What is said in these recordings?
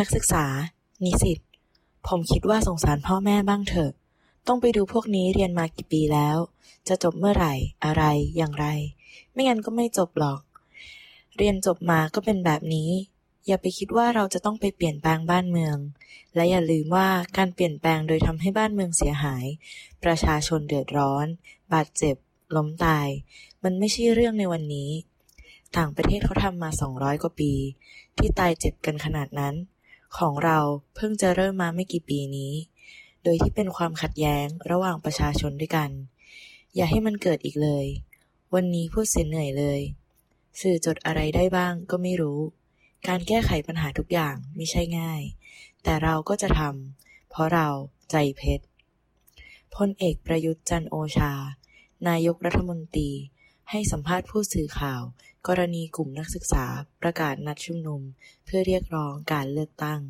นักศึกษา นิสิต ผมคิดว่าสงสารพ่อแม่บ้างเถอะ ต้องไปดูพวกนี้เรียนมากี่ปีแล้ว จะจบเมื่อไหร่ อะไร อย่างไร ไม่งั้นก็ไม่จบหรอก เรียนจบมาก็เป็นแบบนี้ อย่าไปคิดว่าเราจะต้องไปเปลี่ยนแปลงบ้านเมือง และอย่าลืมว่าการเปลี่ยนแปลงโดยทำให้บ้านเมืองเสียหาย ประชาชนเดือดร้อน บาดเจ็บ ล้มตาย มันไม่ใช่เรื่องในวันนี้ ต่างประเทศเขาทำมา 200 กว่าปี ที่ตายเจ็บกันขนาดนั้น ของเราเพิ่งจะเริ่มมาไม่กี่ปีนี้ โดยที่เป็นความขัดแย้งระหว่างประชาชนด้วยกัน อย่าให้มันเกิดอีกเลย วันนี้พูดเสียเหนื่อยเลย สื่อจดอะไรได้บ้างก็ไม่รู้ การแก้ไขปัญหาทุกอย่างไม่ใช่ง่าย แต่เราก็จะทำเพราะเราใจเพชรพลเอกประยุทธ์จันโอชา นายกรัฐมนตรีให้สัมภาษณ์ผู้สื่อข่าว กรณีกลุ่มนักศึกษาประกาศนัดชุมนุม เพื่อเรียกร้องการเลือกตั้ง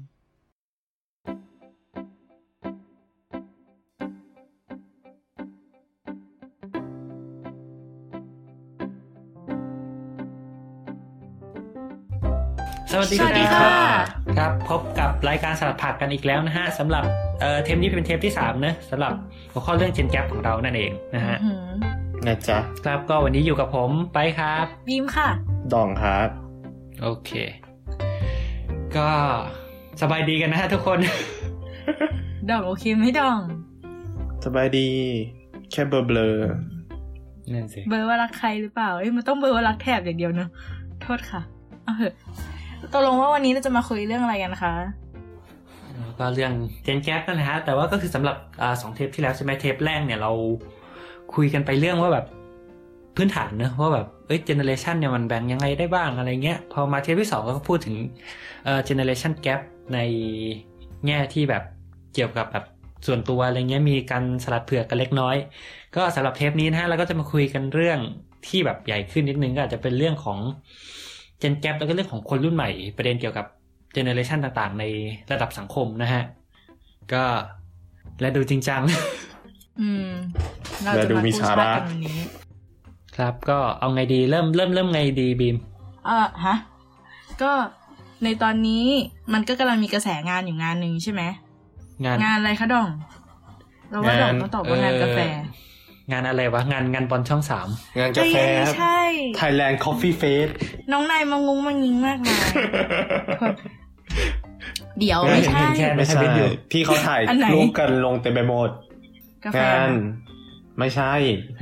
สวัสดีสวัสดีครัค่ะบครับพบกับรายการสลัดผักกันอีกแล้วนะฮะสำหรับเอ่อเทปนี้เป็นเทปที่3เนะสำหรับหัวข้อเรื่อง Gen Gap ของเรานั่นเองนะฮะอื้อหือ นะจ๊ะ ครับก็วันนี้อยู่กับผมไปครับบีมค่ะ ดองครับ โอเค ก็สบายดีกันนะฮะทุกคน ดองโอเคไหม่ดอง สบายดี แค่เบลอเบลอนั่นสิเบอร์ว่ารักใครหรือเปล่า เอ้ยมันต้องเบอร์ว่ารักแถบอย่างเดียวเนอะโทษค่ะ เอาเถอะตกลงว่าวันนี้เราจะมาคุยเรื่องอะไรกันคะ ก็เรื่อง Gen Gap นั่นแหละฮะ แต่ว่าก็คือสำหรับอ่าสองเทปที่แล้วใช่ไหมเทปแรกเนี่ยเรา คุยกันไปเรื่องว่าแบบพื้นฐานเนอะว่าแบบเอ้ย generation เนี่ยมันแบ่งยังไงได้บ้างอะไรเงี้ย พอมาเทปที่สองก็พูดถึงเอ่อ generation gap ในแง่ที่แบบเกี่ยวกับแบบส่วนตัวอะไรเงี้ยมีการสลัดเผือกกันเล็กน้อย ก็สำหรับเทปนี้นะฮะเราก็จะมาคุยกันเรื่องที่แบบใหญ่ขึ้นนิดนึงก็อาจจะเป็นเรื่องของเจนแกปแล้วก็เรื่องของคนรุ่นใหม่ ประเด็นเกี่ยวกับเจเนอเรชันต่างๆ ในระดับสังคมนะฮะก็และดูจริงจัง อืม เราจะมาพูดชาติกันวันนี้ ครับก็เอาไงดีเริ่มเริ่มเริ่มไงดีบีมเออฮะ ก็ในตอนนี้มันก็กำลังมีกระแสงานอยู่งานหนึ่งใช่ไหมงานงานอะไรคะดอง เราว่าดองต้องตอบว่างานกาแฟเอ่องานอะไรวะ งานงานบอลช่องสามๆงานกาแฟเอ้ยครับใช่ Thailand Coffee Fest น้องนายมางุ้งมางิงมากมายเดี๋ยวไม่ไม่เห็นใช่ไม่ไม่ใช่ใช่อยู่ที่เขาถ่ายอันไหนรูปกันลงเต็มไปหมดกา แฟงานไม่ใช่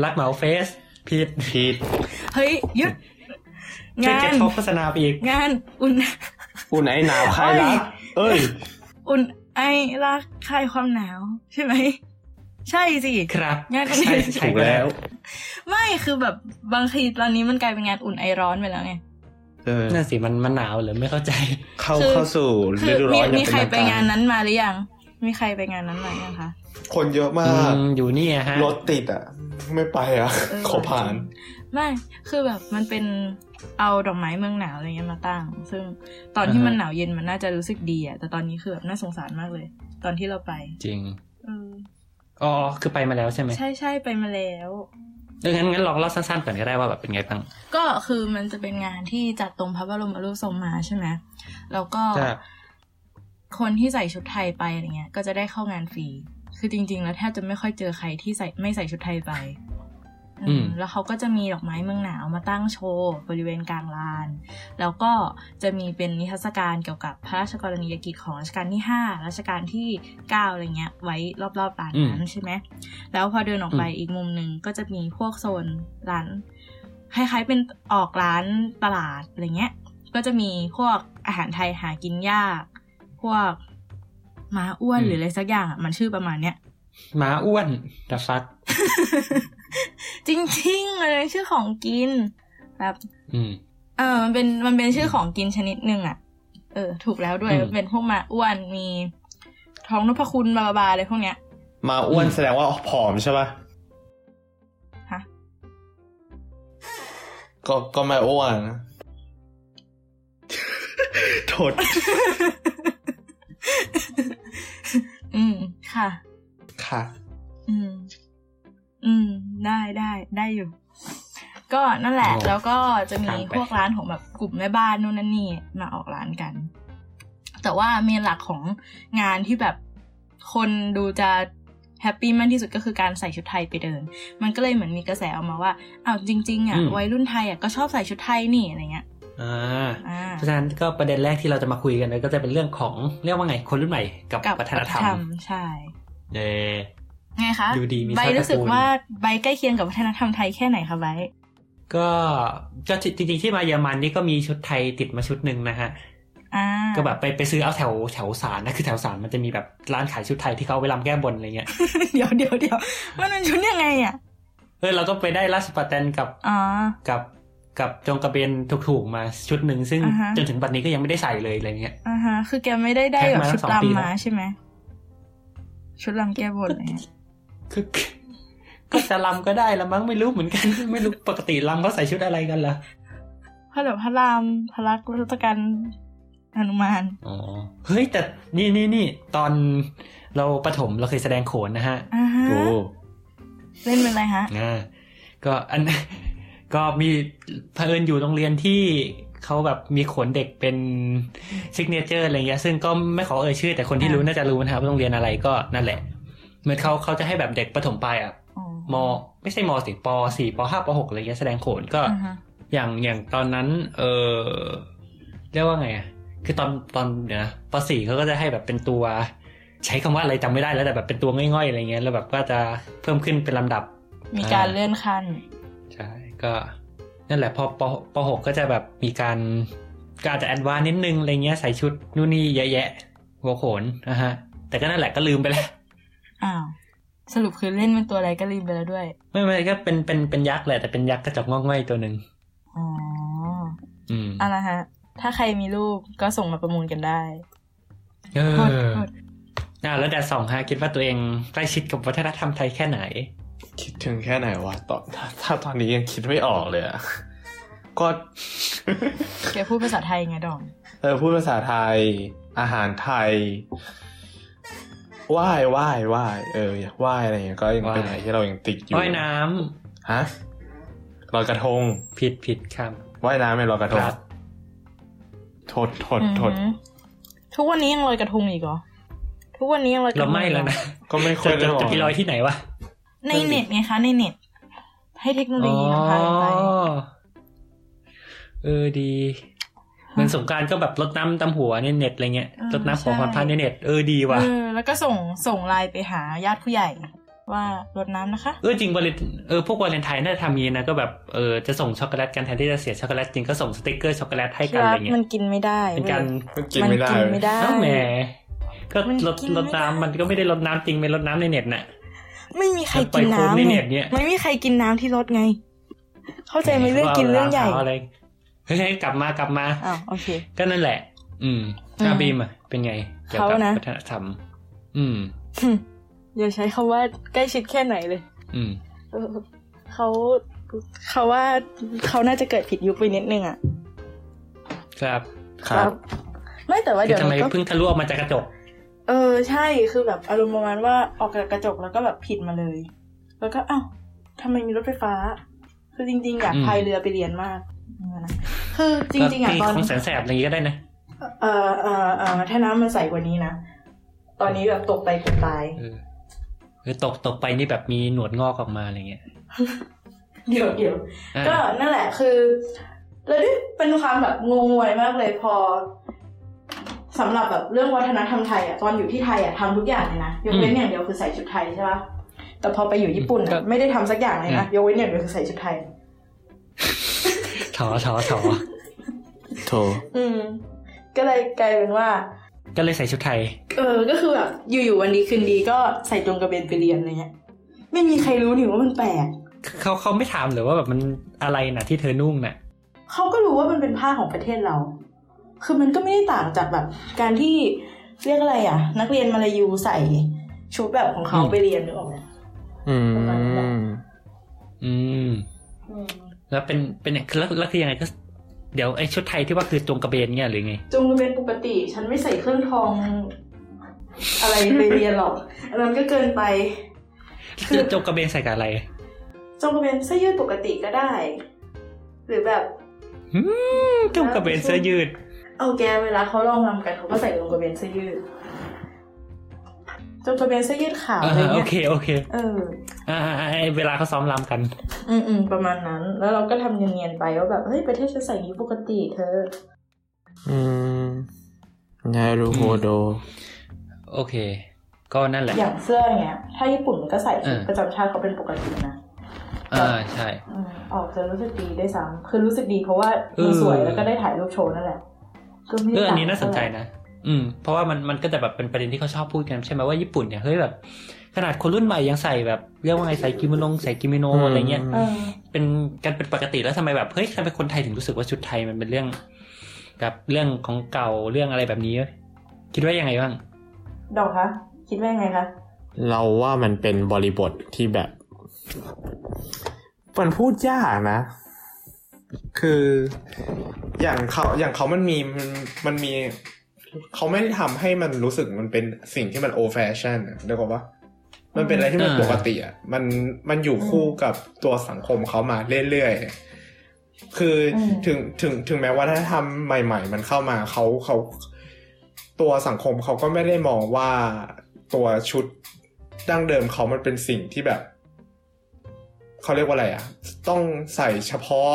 รักเหมาเฟสผิดผิดเฮ้ยหยุดช่วยงาเก็นบเขาโฆษณาไปอีก งาน อุ่น อุ่นไอ้หนาวใครรักเอ้ยเอ้ย อุ่นไอรักคลายความหนาว ใช่ไหม ใช่สิ ครับ งานใช่อุ่นใช่ถูกแล้ว ไม่คือแบบบางทีตอนนี้มันกลายเป็นงานอุ่นไอร้อนไปแล้วไงเออนั่นสิมันมันหนาวเหรือไม่เข้าใจ เข้าคือเข้าสู่คืฤอดูร้มีอนอย่ามีงใครเป็นไปทางงานนั้นมาหรือยัง มีใครไปงานนั้นมาหรือยังคะ คนเยอะมาอืกมอยู่นี่อะฮะ รถติดอะ ไม่ไปอะเออขอผ่าน ไม่ คือแบบมันเป็นเอาดอกไม้เมืองหนาวอะไรเงี้ยมาตั้ง ซึ่งตอนที่อ่าฮะมันหนาวเย็นมันน่าจะรู้สึกดีอะแต่ตอนนี้คือแบบน่าสงสารมากเลย ตอนที่เราไป จริงเอออ๋อ คือไปมาแล้วใช่ไหม ใช่ใช่ไปมาแล้วเอองั้นงั้นลองเล่าสั้นๆก่อนก็ได้ว่าแบบเป็นไงบ้าง ก็คือมันจะเป็นงานที่จัดตรงพระบรมรูปทรงมาใช่ไหมแล้วก็ ครับคนที่ใส่ชุดไทยไปอะไรเงี้ย ก็จะได้เข้างานฟรี คือจริง ๆ แล้วแทบจะไม่ค่อยเจอใครที่ใส่ไม่ใส่ชุดไทยไปอืมแล้วเขาก็จะมีดอกไม้เมืองหนาวมาตั้งโชว์ บริเวณกลางลาน แล้วก็จะมีเป็นนิทรรศการเกี่ยวกับพระราชกรณียกิจของรัชกาลที่ห้ารัชกาลที่เก้าอะไรเงี้ย ไว้รอบๆลานนั้นใช่ไหม แล้วพอเดินออกไปอีกมุมหนึ่งก็จะมีพวกโซนร้านคล้ายๆเป็นออกร้านตลาดอะไรเงี้ย ก็จะมีพวกอาหารไทยหากินยาก พวกม้าอ้วนหรืออะไรสักอย่างอะมันชื่อประมาณเนี้ยหมาอ้วนแต่ฟักจริงๆมันเป็นชื่อของกินแบบอืมเออมันเป็นมันเป็นชื่อของกินชนิดหนึ่งอะ เออ ถูกแล้วด้วยอืมมันเป็นพวกม้าอ้วนมีท้องนพคุณบาบาๆอะไรพวกเนี้ยมาอ้วนแสดงว่าผอมใช่ป่ะฮะก็ก็ไม่อ้วนโทษ อืม ค่ะ ค่ะ อืม อืม ได้ได้ ได้อยู่ ก็นั่นแหละโอ้แล้วก็จะมีผ่านไปพวกร้านของแบบกลุ่มแม่บ้านนู่นนั่นนี่มาออกร้านกัน แต่ว่าเมนหลักของงานที่แบบคนดูจะแฮปปี้มากที่สุดก็คือการใส่ชุดไทยไปเดิน มันก็เลยเหมือนมีกระแสออกมาว่าอ้าวจริง ๆอะอืมวัยรุ่นไทยอะก็ชอบใส่ชุดไทยนี่อะไรเงี้ยอ่าอ่า เพราะฉะนั้นก็ประเด็นแรกที่เราจะมาคุยกันก็จะเป็นเรื่องของเรียกว่าไงคนรุ่นใหม่กับกับวัฒนธรรมใช่เออไงคะดูดีมีใบชาติรู้สึกตระกูลว่าใบใกล้เคียงกับวัฒนธรรมไทยแค่ไหนคะใบก็ก็จริงๆที่มาเยอรมันนี่ก็มีชุดไทยติดมาชุดหนึ่งนะฮะอ่าก็แบบไปไปซื้อเอาแถวแถวสารนะคือแถวสารมันจะมีแบบร้านขายชุดไทยที่เขาเอาไปรำแก้บนอะไรเงี้ยเดี๋ยวเดี๋ยวเดี๋ยวมันเป็นชุดยังไงอะเออเราก็ไปได้ราชปาแตนกับอ๋อกับ กับจงกระเบนถูกๆมาชุดหนึ่งซึ่งอ่าฮะจนถึงบัดนี้ก็ยังไม่ได้ใส่เลยอะไรเงี้ยอ่าฮะคือแกไม่ได้ได้แพ็คแบบมาชุดสองปีลำแล้วมาใช่ไหมชุดลำแก้บนอะไรเงี้ยคือก็จะลำก็ได้ละมั้งไม่รู้เหมือนกันไม่รู้ปกติลำเขาใส่ชุดอะไรกันล่ะพระแบบพระรามพระลักษมณ์รัตกันหนุมานอ๋อเฮ้ยแต่นี่นี่นี่ตอนเราประถมเราเคยแสดงโขนนะฮะอ่าฮะโอ้เล่นเป็นอะไรฮะอ่าก็อัน ก็มีเผอิญอยู่โรงเรียนที่เขาแบบมีโขนเด็กเป็น signature อะไรเงี้ยซึ่งก็ไม่ขอเอ่ยชื่อ แต่คนที่อ่ารู้รู้น่าจะรู้นะครับว่าโรงเรียนอะไรก็นั่นแหละ เหมือนเขาเขาจะให้แบบเด็กประถมปลายอะอ๋อ ม. ไม่ใช่ ม. สิ ป.สี่ ป.ห้า ป.หกอะไรเงี้ยแสดงโขนก็อ่าฮะอย่างอย่างตอนนั้น เออเรียกว่าไงอะคือตอนตอนเดี๋ยวนะ ป.สี่เขาก็จะให้แบบเป็นตัว ใช้คำว่าอะไรจำไม่ได้แล้วแต่แบบเป็นตัวง่อยๆอะไรเงี้ยแล้วแบบก็จะเพิ่มขึ้นเป็นลำดับ มีการเลื่อนขั้นใช่ ก็นั่นแหละพอ ป. ป.หกก็จะแบบมีการก็อาจจะ advance นิดนึงอะไรเงี้ยใส่ชุดนู่นนี่เยอะแยะหัวโขนนะฮะ แต่ก็นั่นแหละก็ลืมไปแล้วอ้าวสรุปคือเล่นเป็นตัวอะไรก็ลืมไปแล้วด้วย ไม่ไม่ก็เป็นเป็นเป็นยักษ์แหละแต่เป็นยักษ์กระจอกงอกง่อยตัวหนึ่งอ๋ออืมเอะนะฮะ ถ้าใครมีรูปก็ส่งมาประมูลกันได้ เอโทษอโทษอ่าแล้วแดดสองฮะคิดว่าตัวเองใกล้ชิดกับวัฒนธรรมไทยแค่ไหน คิดถึงแค่ไหนวะตอนถ้าถ้าตอนนี้ยังคิดไม่ออกเลยอะก็แกพูดภาษาไทยไงดอง เออพูดภาษาไทย อาหารไทยไหว้ไหว้ไหว้เอออยากไหว้อะไรอย่างเงี้ยก็ยังเป็นไหว้อะไรที่เรายังติดอยู่ว่ายน้ำฮะลอยกระทง ผิดผิดคว่ายน้ำเป็นลอยกระทงครับโทษโทษโทษอือหือทุกวันนี้ยังลอยกระทงอีกเหรอทุกวันนี้ยังลอยกำระทเรางไม่แล้วนะก็ไม่ค่อยจะได้จะออกจะไปลอยที่ไหนวะ ในเน็ตไงคะ ในเน็ต ให้เทคโนโลยีนำพาไปอ๋อเออดีเหมือนสงกรารก็แบบรดน้ำตำหัวในเน็ตอะไรเงี้ยอ่ารดน้ำของใช่ความพันในเน็ตเออดีว่ะเออแล้วก็ส่งส่งไลน์ไปหาญาติผู้ใหญ่ว่ารดน้ำนะคะ เออจริงวาเลนเออพวกวาเลนไทน์น่าจะทำงี้นะก็แบบเออจะส่งช็อกโกแลตกันแทนที่จะเสียช็อกโกแลตจริงก็ส่งสติกเกอร์ช็อกโกแลตให้กันอะไรที่เงี้มัยนกินไม่ได้เป็นการมันกินมันไม่ได้กินไม่ได้เอ้าแหมก็มันลดกินไม่ลดได้น้ำมันก็ไม่ได้ลดน้ำจริงไม่ลดน้ำในเน็ตน่ะ ไม่มีใครปล่กิอยนโค้ดน้ำในไงเน็ตเนี่ยไม่มีใครกินน้ำที่รถไง เข้าใจไหมเรื่องกินเรื่องใหญ่าอะไรเฮ้ยกลับมากลับมาอ้าวโอเค ก็นั่นแหละ อืมอืมอาบีมอะเป็นไงเกี่ยวกับเขานะวัฒนธรรมอืมอย่าใช้คำว่าใกล้ชิดแค่ไหนเลย อืมเออเขาเขาว่าเขาน่าจะเกิดผิดยุคไปนิดนึงอะ ครับ ครับ ไม่แต่ว่าคืเดี๋ยอวทำไมนี้ก็เพิ่งทะลุออกมาจากกระจก เออใช่คือแบบอารมณ์ประมาณว่าออกจากกระจกแล้วก็แบบผิดมาเลย แล้วก็อ้าวทำไมมีรถไฟฟ้า คือจริง ๆ อยากอืมพายเรือไปเรียนมากนะคือจริงๆอะก็ตอนของแสนแสบอะไรอย่างงี้ก็ได้นะเออเออเออถ้าน้ำมันใสกว่านี้นะตอนนี้แบบตกไปเกือบตายเออเออตกตกไปนี่แบบมีหนวดงอกออกมาอะไรเงี้ยเดี๋ยวเดี๋ยวอ่าก็นั่นแหละคือเลยด้วยเป็นความแบบงงงวยมากเลยพอ สำหรับแบบเรื่องวัฒนธรรมไทยอะตอนอยู่ที่ไทยอะทำทุกอย่างเลยนะยกเว้นอย่างเดียวคือใส่ชุดไทยใช่ปะแต่พอไปอยู่ญี่ปุ่นอะไม่ได้ทำสักอย่างเลยนะยกเว้นอย่างเดียวคือใส่ชุดไทยถอถอถอโถอืม ก็เลยกลายเป็นว่า ก็เลยใส่ชุดไทย เออ ก็คือแบบอยู่ๆวันดีคืนดีก็ใส่จงกระเบนไปเรียนอะไรเงี้ยไม่มีใครรู้นี่ว่ามันแปลกเขาเขาไม่ถามหรือว่าแบบมันอะไรนะที่เธอนุ่งน่ะเขาก็รู้ว่ามันเป็นผ้าของประเทศเรา คือมันก็ไม่ได้ต่างจากแบบการที่เรียกอะไรอะ นักเรียนมาลายูใส่ชุดแบบของเขาอืมไปเรียนหรือเปล่าเนี่ยอืม อืมอืมแล้วเป็นเป็นแล้วแล้วคือยังไงก็เดี๋ยวไอ้ชุดไทยที่ว่าคือจงกระเบนเนี่ยหรือไงจงกระเบนปกติ ฉันไม่ใส่เครื่องทอง อะไรไปเรียนหรอกอันนั้นก็เกินไปคือจงกระเบนใส่กับอะไร จงกระเบนเสื้อยืดปกติก็ได้ หรือแบบอืมจงกระเบนเสื้อยืด เเอาแกเวลาเขาลองรำกันเขาก็ใส่จงกระเบนเสื้อยืดจงกระเบนเสื้อยืดขาวอ่าอะไรโอเงี้ยเคโอเค เออ อ่าไอ้เวลาเขาซ้อมรำกัน อืมอืมประมาณนั้น แล้วเราก็ทำเนียนๆไปว่าแบบเฮ้ยประเทศฉันใส่อยางนี้ปกติเธอ อืมนารูโฮโด โอเค ก็นั่นแหละ อย่างเสื้อเงี้ย ถ้าญี่ปุ่นมันก็ใส่ชุดเออประจำชาติเขาเป็นปกตินะอ่าใช่อืมออกจะรู้สึกดีได้วยซ้ำคือรู้สึกดีเพราะว่าเอมันอสวยแล้วก็ได้ถ่ายรูปโชว์นั่นแหละ ก็ไม่เอออันนี้ต่งน่าสนใจนะ อืม เพราะว่ามันมันก็จะแบบเป็นประเด็นที่เขาชอบพูดกันใช่ไหมว่าญี่ปุ่นเนี่ยเฮ้ยแบบ ขนาดคนรุ่นใหม่ยังใส่แบบเรียกว่าไงใส่กิโมโนใส่กิโมโนอืมอะไรเงี้ยเออเป็นกันเป็นปกติแล้วทำไมแบบเฮ้ยทำไมคนไทยถึงรู้สึกว่าชุดไทยมันเป็นเรื่อง กับเรื่องของเก่าเรื่องอะไรแบบนี้ คิดว่ายังไงบ้างดอกคะคิดว่ายังไงคะเราว่ามันเป็นบริบทที่แบบมันพูดยากนะ คืออย่างเขาอย่างเขามันมีมันมันมีเขาไม่ได้ทำให้มันรู้สึกมันเป็นสิ่งที่มันโอแฟชั่นเดี๋ยวก่อนว่ามันเป็นอะไรที่มันอ่าปกติอะมันมันอยู่คู่กับตัวสังคมเขามาเรื่อยๆคืออมถึงถึงถึงแม้ว่าถ้าทำใหม่ ๆ มันเข้ามาเขาเขาตัวสังคมเขาก็ไม่ได้มองว่าตัวชุดดั้งเดิมเขามันเป็นสิ่งที่แบบเขาเรียกว่าอะไรอะ ต้องใส่เฉพาะ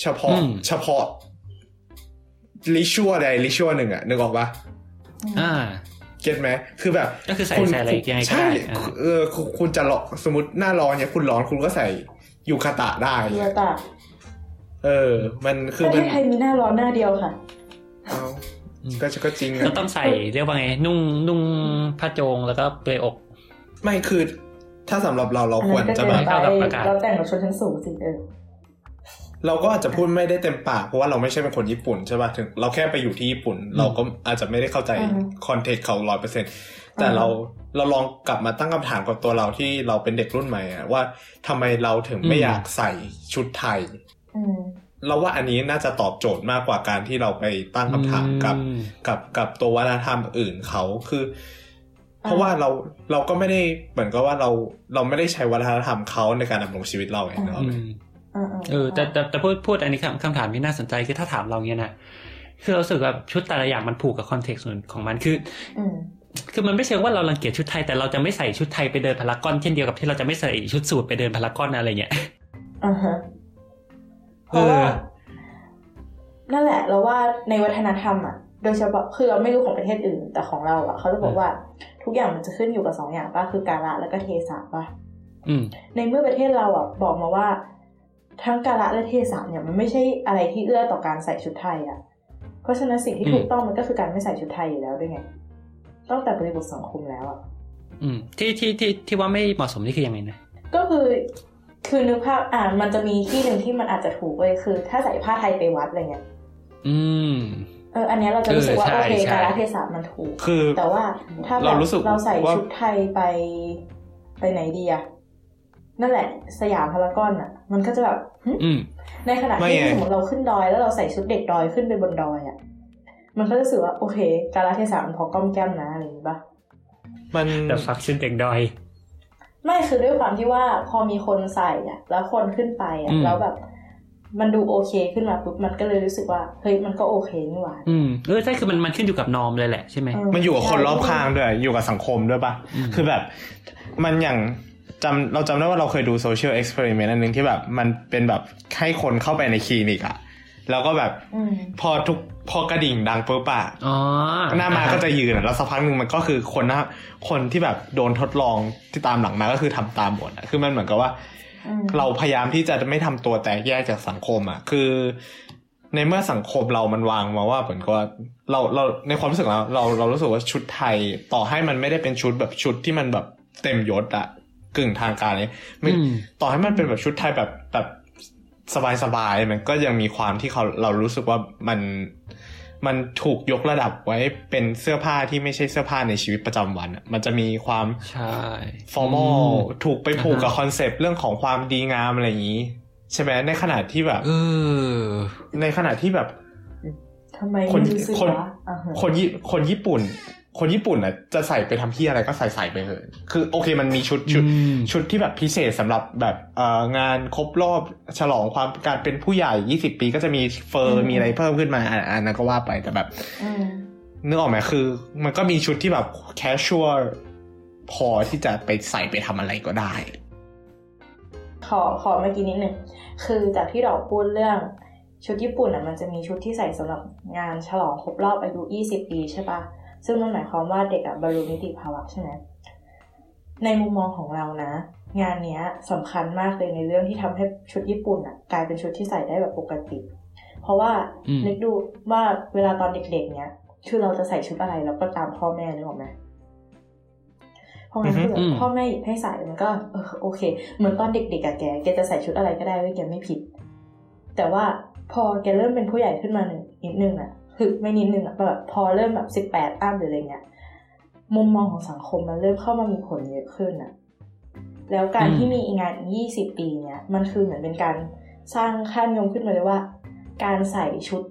เฉพาะอืมเฉพาะลิชัวใดลิชัวหนึ่งอะนึกออกปะอ่าเก็ตไหมคือแบบ ก็คือใส่ณใส่อะไรยังไงก็ใช่ได้อ่าเออคุณคุณจะร้อนสมมติหน้าร้อนเนี่ยคุณร้อนคุณก็ใส่ยูคาตะได้เรือตาเออ มันคือประเทมันศไทยมีหน้าร้อนหน้าเดียวค่ะเอาก็ก็จริงก็นะต้องใส่เรียกว่าไง นุ่งนุ่งผ้าโจงแล้วก็เปลือยอก ไม่คือถ้าสำหรับเราเราอันควรนั้นก็จะเกิแบนบเข้ากับไปอากาศเราแต่งกับชนชั้นสูงสิเออ เราก็อาจจะพูดไม่ได้เต็มปากเพราะว่าเราไม่ใช่เป็นคนญี่ปุ่นใช่ป่ะถึงเราแค่ไปอยู่ที่ญี่ปุ่น เราก็อาจจะไม่ได้เข้าใจอือฮึคอนเทกต์เขาร้อยเปอร์เซ็นแต่อือฮึเราเราลองกลับมาตั้งคำถามกับตัวเราที่เราเป็นเด็กรุ่นใหม่อะว่าทำไมเราถึงไม่อืมอยากใส่ชุดไทยอืมเราว่าอันนี้น่าจะตอบโจทย์มากกว่าการที่เราไปตั้งคำถามกับอืมกับกับตัววัฒนธรรมอื่นเขาคือ เพราะว่าเราเราก็ไม่ได้เหมือนกับว่าเราเราไม่ได้ใช้วัฒนธรรมเขาในการดำรงชีวิตเราไงเนกอะอืมอืมม เออแต่แต่แต่พูดพูดอันนี้คำคำถามที่น่าสนใจคือถ้าถามเราเนี้ยนะคือเรารู้สึกว่าชุดแต่ละอย่างมันผูกกับคอนเทกต์ส่วนของมันคืออืมคือมันไม่เชิงว่าเรารังเกียจชุดไทยแต่เราจะไม่ใส่ชุดไทยไปเดินพารากอนเช่นเดียวกับที่เราจะไม่ใส่ชุดสูทไปเดินพารากอนอะไรเงี้ยอ่าฮะเพราะว่าเออนั่นแหละ เราว่าในวัฒนธรรมอะโดยเฉพาะคือเราไม่รู้ของประเทศอื่น แต่ของเราอะเขาจะบอกว่าทุกอย่างมันจะขึ้นอยู่กับสองอย่างป่ะคือกาละแล้วก็เทศะป่ะอืมในเมื่อประเทศเราอะบอกมาว่า ทั้งกาละและเทศะเนี่ยมันไม่ใช่อะไรที่เอื้อต่อการใส่ชุดไทยอะ เพราะฉะนั้นสิ่งที่อืมถูกต้องมันก็คือการไม่ใส่ชุดไทยอยู่แล้วด้วยไงตั้งแต่บริบทสังคมแล้วอะอืมที่ที่ที่ที่ว่าไม่เหมาะสมนี่คือยังไงนะก็คือคือนึกภาพอ่ามันจะมีที่หนึ่งที่มันอาจจะถูกเลยคือ ถ้าใส่ผ้าไทยไปวัดอะไรเงี้ยอืมเอออันเนี้ยเราจะรู้สึกว่าเออใช่โอเคใช่การละเทศะมันถูกคือแต่ว่าถ้าแบเราบรู้สึกเราใส่ว่าชุดไทยไปไปไหนดีอะนั่นแหละ สยามพารากอนอะ มันก็จะแบบหึอืมในขณะไม่ที่ไงสมมติเราขึ้นดอย แล้วเราใส่ชุดเด็กดอยขึ้นไปบนดอยอะมันก็จะรู้สึกว่าโอเค การละเทศะมันพอก้อมแก้มนะอะไรอย่างนี้ปะมันแต่ฟักชุดเด็กดอยไม่คือด้วยความที่ว่าพอมีคนใส่อะแล้วคนขึ้นไปอะอืมแล้วแบบ มันดูโอเคขึ้นมาปุ๊บมันก็เลยรู้สึกว่าเฮ้ยมันก็โอเคนี่หว่าอืมเออใช่คือมันมันขึ้นอยู่กับ norm เลยแหละใช่ไหมเออมันอยู่กับคนรอบข้างด้วยอยู่กับสังคมด้วยปะอืมคือแบบ มันอย่าง จำเราจำได้ว่าเราเคยดู social experiment อันหนึ่งที่แบบมันเป็นแบบให้คนเข้าไปในคลินิกอะแล้วก็แบบอืมพอทุกพอกระดิ่งดังปุ๊บอะอ๋อหน้ามาก็จะยืนอะแล้วสักพักหนึ่งมันก็คือคนหน้าคนที่แบบโดนทดลองที่ตามหลังมาก็คือทำตามหมดอะคือมันเหมือนกับว่าอืมเราพยายามที่จะไม่ทำตัวแตกแยกจากสังคมอะคือ ในเมื่อสังคมเรามันวางมาว่าเหมือนกับว่าเราเราในความรู้สึกเราเราเรารู้สึกว่าชุดไทยต่อให้มันไม่ได้เป็นชุดแบบชุดที่มันแบบเต็มยศอะ กึ่งทางการเลยไม่อืมต่อให้มันเป็นแบบชุดไทยแบบแบบสบายๆมันก็ยังมีความที่เขาเรารู้สึกว่ามันมันถูกยกระดับไว้เป็นเสื้อผ้าที่ไม่ใช่เสื้อผ้าในชีวิตประจำวันอะมันจะมีความใช่ formal อืมถูกไปผูกกับอ่าฮะ concept เรื่องของความดีงามอะไรอย่างนี้ ใช่ไหมในขณะที่แบบเออในขณะที่แบบทำไมคนไม่รู้สึกคนวะอ่าฮะคนญี่คนญี่ปุ่น คนญี่ปุ่นอะจะใส่ไปทำที่อะไรก็ใส่ใส่ไปเถอะคือโอเคมันมีชุดชุดอืมชุดที่แบบพิเศษสำหรับแบบเอ่องานครบรอบฉลองความการเป็นผู้ใหญ่ยี่สิบปีก็จะมีเฟออืร์มมีอะไรเพิ่มขึ้นมาอะอันนั้นก็ว่าไปแต่แบบอืมนึกออกไหมคือ มันก็มีชุดที่แบบแคชชวลพอที่จะไปใส่ไปทำอะไรก็ได้ ขอขอเมื่อกี้นิดหนึ่งคือจากที่เราพูดเรื่องชุดญี่ปุ่นอะมันจะมีชุดที่ใส่สำหรับงานฉลองครบรอบอายุ 20 ปีใช่ปะ ซึ่งมันหมายความว่าเด็กอะบรรลุนิติภาวะใช่ไหมในมุมมองของเรานะ งานเนี้ยสำคัญมากเลยในเรื่องที่ทำให้ชุดญี่ปุ่นอะกลายเป็นชุดที่ใส่ได้แบบปกติ เพราะว่าอืมนึกดูว่าเวลาตอนเด็กๆ เนี้ยคือเราจะใส่ชุดอะไรเราก็ตามพ่อแม่นึกออกไหมเพราะงั้นคือแบอืบมพ่อแม่หยิบให้ใส่มันก็เออโอเค เหมือนตอนเด็กๆอะแกแกจะใส่ชุดอะไรก็ได้เว้ยแกไม่ผิด แต่ว่าพอแกเริ่มเป็นผู้ใหญ่ขึ้นมาหนึ่งนิดนึงอะ คือไม่นิดนึงอะแบบพอเริ่มแบบสิบแปดอัพหรืออะไรเงี้ยมุมมองของสังคมมันเริ่มเข้ามามีผลเยอะขึ้นอะแล้วการอืมที่มีงานยี่สิบปีเนี้ยมันคือเหมือนเป็นการสร้างค่านิยมขึ้นมาเลยว่า การใส่ชุด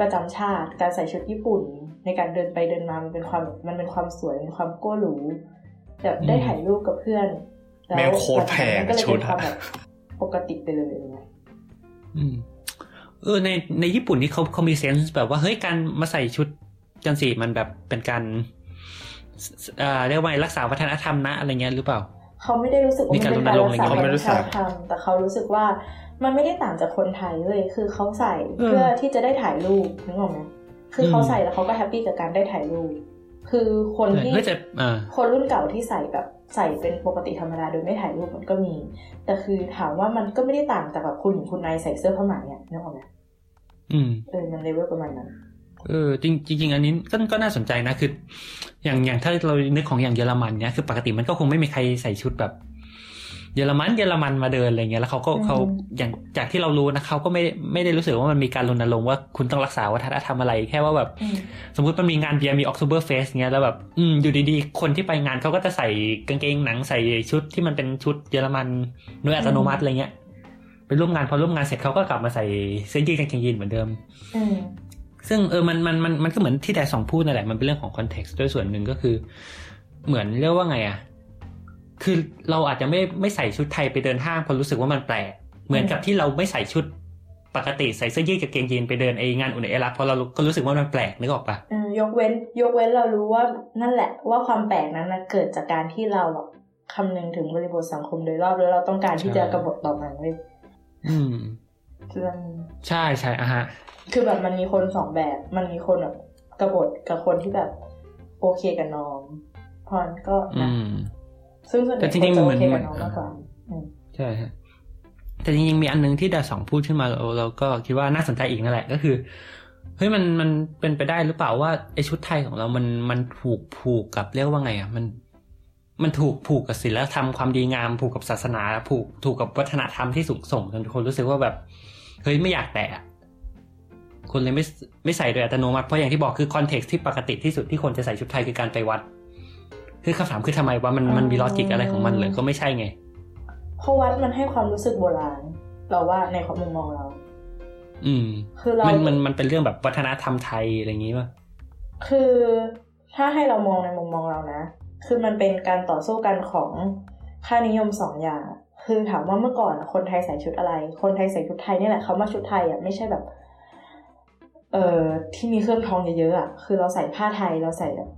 ประจำชาติ การใส่ชุดญี่ปุ่น ในการเดินไปเดินมามันเป็นความมันเป็นความสวยเป็นความโก้หรูแบบได้ถ่ายรูปกับเพื่อนล้วแม่งโคตรแพงมันก็เลยชุเป็ดนอะความแบบปกติไปเลยอะไรเงี้ยอืม เออในในญี่ปุ่นนี่เขาเขามีเซนส์แบบว่าเฮ้ยการมาใส่ชุดจันสีมันแบบเป็นการเอ่อเรียกว่าไงรักษาวัฒนธรรมนะอะไรเงี้ยหรือเปล่า เขาไม่ได้รู้สึกว่ามีมันการเป็นการรรัณรงค์กษาอะไรเงี้ยวัฒนธรรมแต่เขารู้สึกว่ามันไม่ได้ต่างจากคนไทยเลย คือเขาใส่เออเพื่อที่จะได้ถ่ายรูปนึกออกไหมคือเขาอืมใส่แล้วเขาก็แฮปปี้กับการได้ถ่ายรูป คือคนที่เฮ้ยแต่อ่าคนรุ่นเก่าที่ใส่แบบใส่เป็นปกติธรรมดาโดยไม่ถ่ายรูปมันก็มี แต่คือถามว่ามันก็ไม่ได้ต่างจากแบบคุณหญิงคุณนายใส่เสื้อผ้าไหมอะนึกออกไหม อืมเออมันเลเวลประมาณนั้นเออจริงจริงๆอันนี้ก็ก็น่าสนใจนะคือ อย่างอย่างถ้าเรานึกของอย่างเยอรมันเนี่ยคือปกติมันก็คงไม่มีใครใส่ชุดแบบ เยอรมันเยอรมันมาเดินอะไรเงี้ยแล้วเขาก็อืมเขาอย่างจากที่เรารู้นะเขาก็ไม่ไม่ได้รู้สึกว่ามันมีการรณรงค์ว่าคุณต้องรักษาวัฒนธรรมอะไรแค่ว่าแบบอืมสมมติมันมีงานเบียร์มีออกซูเบอร์เฟสเงี้ยแล้วแบบอืมอยู่ดีๆ คนที่ไปงานเขาก็จะใส่กางเกงหนังใส่ชุดที่มันเป็นชุดเยอรมันโดยอัตโนมัติอะไรเงี้ยไป ร่วมงานพอร่วมงานเสร็จเขาก็กลับมาใส่เสื้อยืดกางเกงยีนเหมือนเดิมอืมซึ่งเออมันมันมันมันก็เหมือนที่แต่สองพูดนั่นแหละมันเป็นเรื่องของคอนเท็กซ์ด้วยส่วนหนึ่งก็คือ เหมือนเรียกว่าไงอะคือเราอาจจะไม่ไม่ใส่ชุดไทยไปเดินห้างเพราะรู้สึกว่ามันแปลกเหมือนกับที่เราไม่ใส่ชุดปกติใส่เสื้อยืดกับเกงยีนไปเดินไองานอุ่นไอรักเพราะเราก็รู้สึกว่ามันแปลกนึกออกปะเออยกเว้น ยกเว้นเรารู้ว่านั่นแหละ ว่าความแปลกนั้นนะเกิดจากการที่เราอะคำนึงถึงบริบทสังคมโดยรอบแล้วเราต้องการที่จะกบฏต่อมันเว้ย อืมคือมันใช่ใช่อะฮะ คือแบบมันมีคนสองแบบ มันมีคนแบบกบฏกับคนที่แบบโอเคกับน้องพรก็อืนะมซึ่งส่วนใหแต่ญ่จครินงๆจะเหโอมือนเคเหมืกับอนน้องมากกว่าอืมใช่ฮะแต่จริงๆมีอันหนึงที่ดาสองพูดขึ้นมาเราเราก็คิดว่าน่าสนใจอีกนั่นแหละก็คือเฮ้ยมันมันเป็นไปได้หรือเปล่าว่าไอชุดไทยของเรามันมันถูกผูกกับเรียกว่าไงอะมัน มันถูกผูกกับศีลธรรมความดีงามผูกกับศาสนา ผูกถูกกับวัฒนธรรมที่สูงส่งจนคนรู้สึกว่าแบบเฮ้ยไม่อยากแตะอะคนเลยไม่ไม่ใส่โดยอัตโนมัติเพราะอย่างที่บอกคือคอนเท็กซ์ที่ปกติที่สุดที่คนจะใส่ชุดไทยคือการไปวัด คือคำถามคือทำไมว่ามันมันมีลอจิกอะไรของมันเลยก็ไม่ใช่ไงเพราะวัดมันให้ความรู้สึกโบราณเราว่าในความมุมมองเรา อืม คือเรามันมันมันเป็นเรื่องแบบวัฒนธรรมไทยอะไรอย่างงี้ป่ะคือถ้าให้เรามองในมุมมองเรานะ คือมันเป็นการต่อสู้กันของค่านิยมสองอย่าง คือถามว่าเมื่อก่อนอะคนไทยใส่ชุดอะไร คนไทยใส่ชุดไทยนี่แหละคำว่าชุดไทยอะไม่ใช่แบบ เอ่อที่มีเครื่องทองเยอะๆอะคือเราใส่ผ้าไทยเราใส่แบบ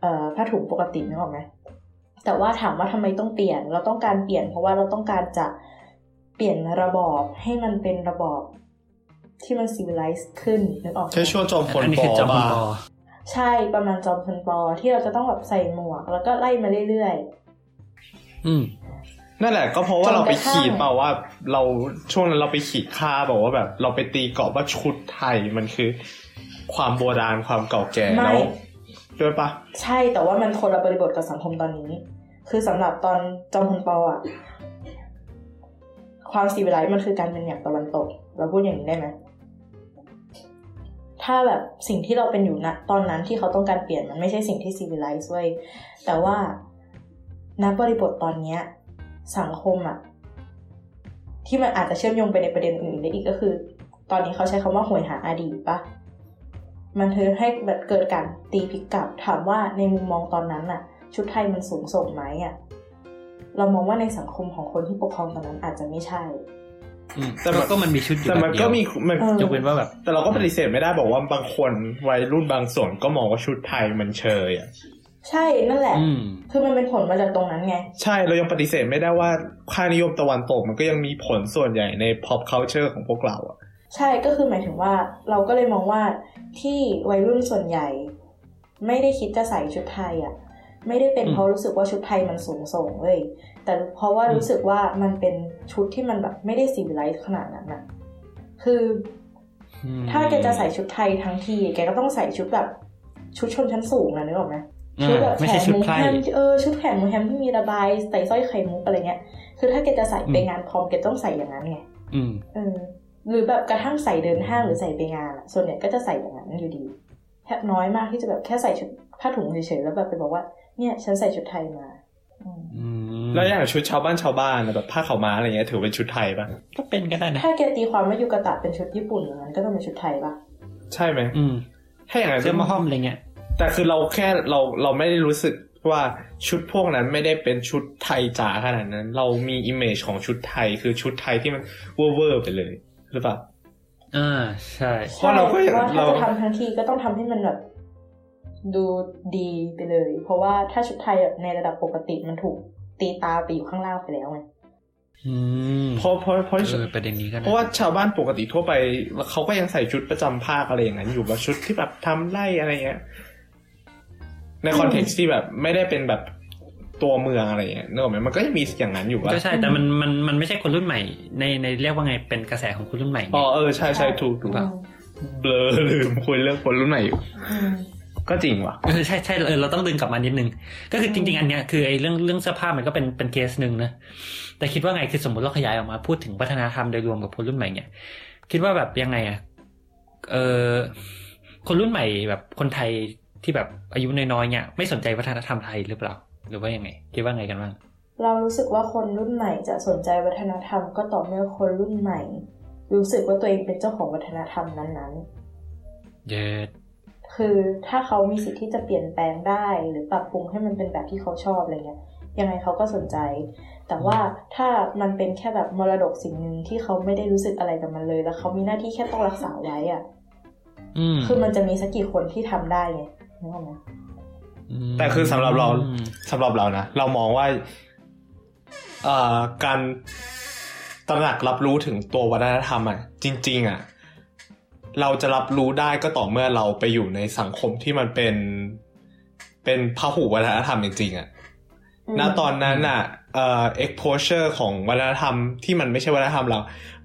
เอ่อผ้าถุงปกตินึกออกไหมแต่ว่าถามว่าทำไมต้องเปลี่ยน เราต้องการเปลี่ยน เพราะว่าเราต้องการจะเปลี่ยนระบอบให้มันเป็นระบอบที่มัน civilized ขึ้นนึกออกไหมแค่ช่วงจอมพลอันนี้ปคืออจอมพลบ้าปอ ใช่ประมาณจอมพลปอที่เราจะต้องแบบใส่หมวก แล้วก็ไล่มาเรื่อยอืมนั่นแหละก็เพราะว่าจนเราไปกระทั่งขีดเปล่าว่าเราช่วงนั้นเราไปขีดค่าบอกว่าแบบ เราไปตีกรอบว่าชุดไทยมันคือ ความโบราณความเก่าแก่ๆไม่แล้วด้วยปะใช่แต่ว่ามันคนละบริบทกับสังคมตอนนี้ คือสำหรับตอนจอมพลปออะความสีวิไลซ์มันคือการเป็นอย่างตะวันตก เราพูดอย่างนี้ได้ไหม ถ้าแบบสิ่งที่เราเป็นอยู่ณตอนนั้นที่เขาต้องการเปลี่ยนมันไม่ใช่สิ่งที่ซีวิไลซ์เว้ยแต่ว่าณบริบทตอนเนี้ยสังคมอะที่มันอาจจะเชื่อมโยงไปในประเด็นอื่นได้อีกก็คือ ตอนนี้เขาใช้คำว่าหวยหาอดีตปะมันเธอให้แบบเกิดการตีพิกกลับถามว่าในมุมมองตอนนั้นอะชุดไทยมันสูงส่งไหมอะเรามองว่าในสังคมของคนที่ปกครองตอนนั้นอาจจะไม่ใช่ แต่มันก็มันมีชุดอยู่แต่แบบมันเดีก็ยวมีมันเออยกเว้นว่าแบบ แต่เราก็ปฏิเสธไม่ได้บอกว่าบางคนวัยรุ่นบางส่วนก็มองว่าชุดไทยมันเชยอะใช่นั่นแหละอืมคือมันเป็นผลมาจากตรงนั้นไง ใช่เรายังปฏิเสธไม่ได้ว่าค่านิยมตะวันตกมันก็ยังมีผลส่วนใหญ่ใน pop culture ของพวกเราอะ ใช่ก็คือหมายถึงว่าเราก็เลยมองว่าที่วัยรุ่นส่วนใหญ่ ไม่ได้คิดจะใส่ชุดไทยอะ ไม่ได้เป็นอืมเพราะรู้สึกว่าชุดไทยมันสูงส่งเว้ย แต่เพราะว่าอืมรู้สึกว่ามันเป็นชุดที่มันแบบไม่ได้ซีวิไลซ์ขนาดนั้นอะคืออืมถ้าแกจะใส่ชุดไทยทั้งที แกก็ต้องใส่ชุดแบบชุดชนชั้นสูงนะนึกออกไหมอ่าชุดแบบไม่แขใช่นชุดมูไพร่แฮมเออชุดแขนมูแฮมที่มีระบายใส่สร้อยไข่มุกอะไรเงี้ย คือถ้าแกจะใส่ไปอืมงานพร้อมแกต้องใส่อย่างนั้นไงอืมเออหรือแบบกระทั่งใส่เดินห้างหรือใส่ไปงานอะส่วนใหญ่ก็จะใส่อย่างนั้นอยู่ดีแค่น้อยมากที่จะแบบแค่ใส่ชุดผ้าถุงเฉยๆแล้วแบบไปบอกว่า เนี่ย ฉันใส่ชุดไทยมา อืมอืม แล้วอย่างชุดชาวบ้านชาวบ้านอะแบบผ้าขาวม้าอะไรเงี้ยถือเป็นชุดไทยปะก็เป็นก็ได้นะถ้าแกตีความว่ายูกะตะเป็นชุดญี่ปุ่นอย่างนั้นก็ต้องเป็นชุดไทยปะใช่ไหมอืมถ้าอย่างนั้นเสื้อม่อฮ่อมอะไรเงี้ยแต่คือเราแค่เราเราไม่ได้รู้สึกว่าชุดพวกนั้นไม่ได้เป็นชุดไทยจ๋าขนาดนั้น เรามี image ของชุดไทยคือชุดไทยที่มันเวอร์ๆไปเลยหรือเปล่าอ่าใช่เพราะเราก็ใช่ว่าถ้าเราจะทำทั้งทีก็ต้องทำให้มันแบบดูดีไปเลย เพราะว่าถ้าชุดไทยแบบในระดับปกติมันถูก ตีตาไปอยู่ข้างล่างไปแล้วไงอืมเพราะเพราะเพราะเออประเด็นนี้ก็เพนะราะว่าชาวบ้านปกติทั่วไปเขาก็ยังใส่ชุดประจำภาคอะไรอย่างนั้นอยู่แบบชุดที่แบบทำไร่อะไรเงี้ยในคอนเท็กซ์ที่แบบไม่ได้เป็นแบบตัวเมืองอะไรเงี้ยนึกออกไหมมันก็ยังมีอย่างนั้นอยู่ว่าก็ใช่แต่มันมันมันไม่ใช่คนรุ่นใหม่ ในในเรียกว่าไงเป็นกระแสของคนรุ่นใหม่ไงอ๋อเออใช่ใช่ถูกถูกเปล่าเบลอลืมคุยเรื่องคนรุ่นใหม่อยู่อืม ก็จริงว่ะเออใช่ใช่เออเราต้องดึงกลับมานิดนึง ก็คือจริง ๆ อันเนี้ยคือไอ้เรื่องเรื่องเสื้อผ้ามันก็เป็นเป็นเคสหนึ่งนะแต่คิดว่าไงคือสมมติเราขยายออกมาพูดถึงวัฒนธรรมโดยรวมกับคนรุ่นใหม่เนี่ยคิดว่าแบบยังไงอะเออคนรุ่นใหม่แบบคนไทยที่แบบอายุน้อยๆเนี่ยไม่สนใจวัฒนธรรมไทยหรือเปล่า หรือว่ายังไง คิดว่าไงกันบ้างเรารู้สึกว่าคนรุ่นใหม่จะสนใจวัฒนธรรมก็ต่อเมื่อคนรุ่นใหม่ รู้สึกว่าตัวเองเป็นเจ้าของวัฒนธรรมนั้นเย็ดๆ คือถ้าเขามีสิทธิ์ที่จะเปลี่ยนแปลงได้หรือปรับปรุงให้มันเป็นแบบที่เขาชอบอะไรเงี้ยยังไงเขาก็สนใจ แต่ว่าถ้ามันเป็นแค่แบบมรดกสิ่งหนึ่งที่เขาไม่ได้รู้สึกอะไรกับมันเลย แล้วเขามีหน้าที่แค่ต้องรักษาไว้อะอืมคือมันจะมีสักกี่คนที่ทำได้ไงนึกออกไหมมแต่คือสำหรับเราสำหรับเรานะเรามองว่าเอ่อการตระหนักรับรู้ถึงตัววัฒนธรรมอะจริง ๆ อะ เราจะรับรู้ได้ก็ต่อเมื่อเราไปอยู่ในสังคมที่มันเป็น เป็นพหุวัฒนธรรมจริงๆอะอืมณตอนนั้นอะเอ่อ exposure ของวัฒนธรรมที่มันไม่ใช่วัฒนธรรมเรา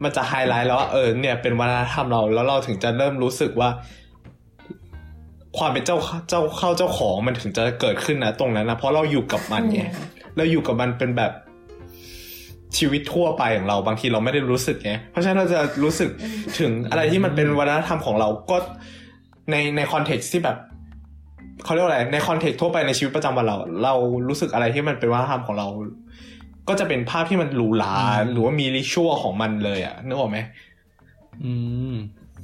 มันจะไฮไลท์แล้วว่าเออเนี่ยเป็นวัฒนธรรมเรา แล้วเราถึงจะเริ่มรู้สึกว่า ความเป็นเจ้าเจ้าเข้าเจ้าของมันถึงจะเกิดขึ้นนะตรงนั้นนะเพราะเราอยู่กับมันไงเราอยู่กับมันเป็นแบบ ชีวิตทั่วไปของเราบางทีเราไม่ได้รู้สึกไงเพราะฉะนั้นเราจะรู้สึกถึงอะไรที่มันเป็นวัฒนธรรมของเราก็ในใน context ที่แบบเขาเรียกว่าอะไรใน context ทั่วไปในชีวิตประจำวันเรา เรารู้สึกอะไรที่มันเป็นวัฒนธรรมของเรา ก็จะเป็นภาพที่มันหรูหราหรือว่ามี ritual ของมันเลยอะนึกออกไหมอืม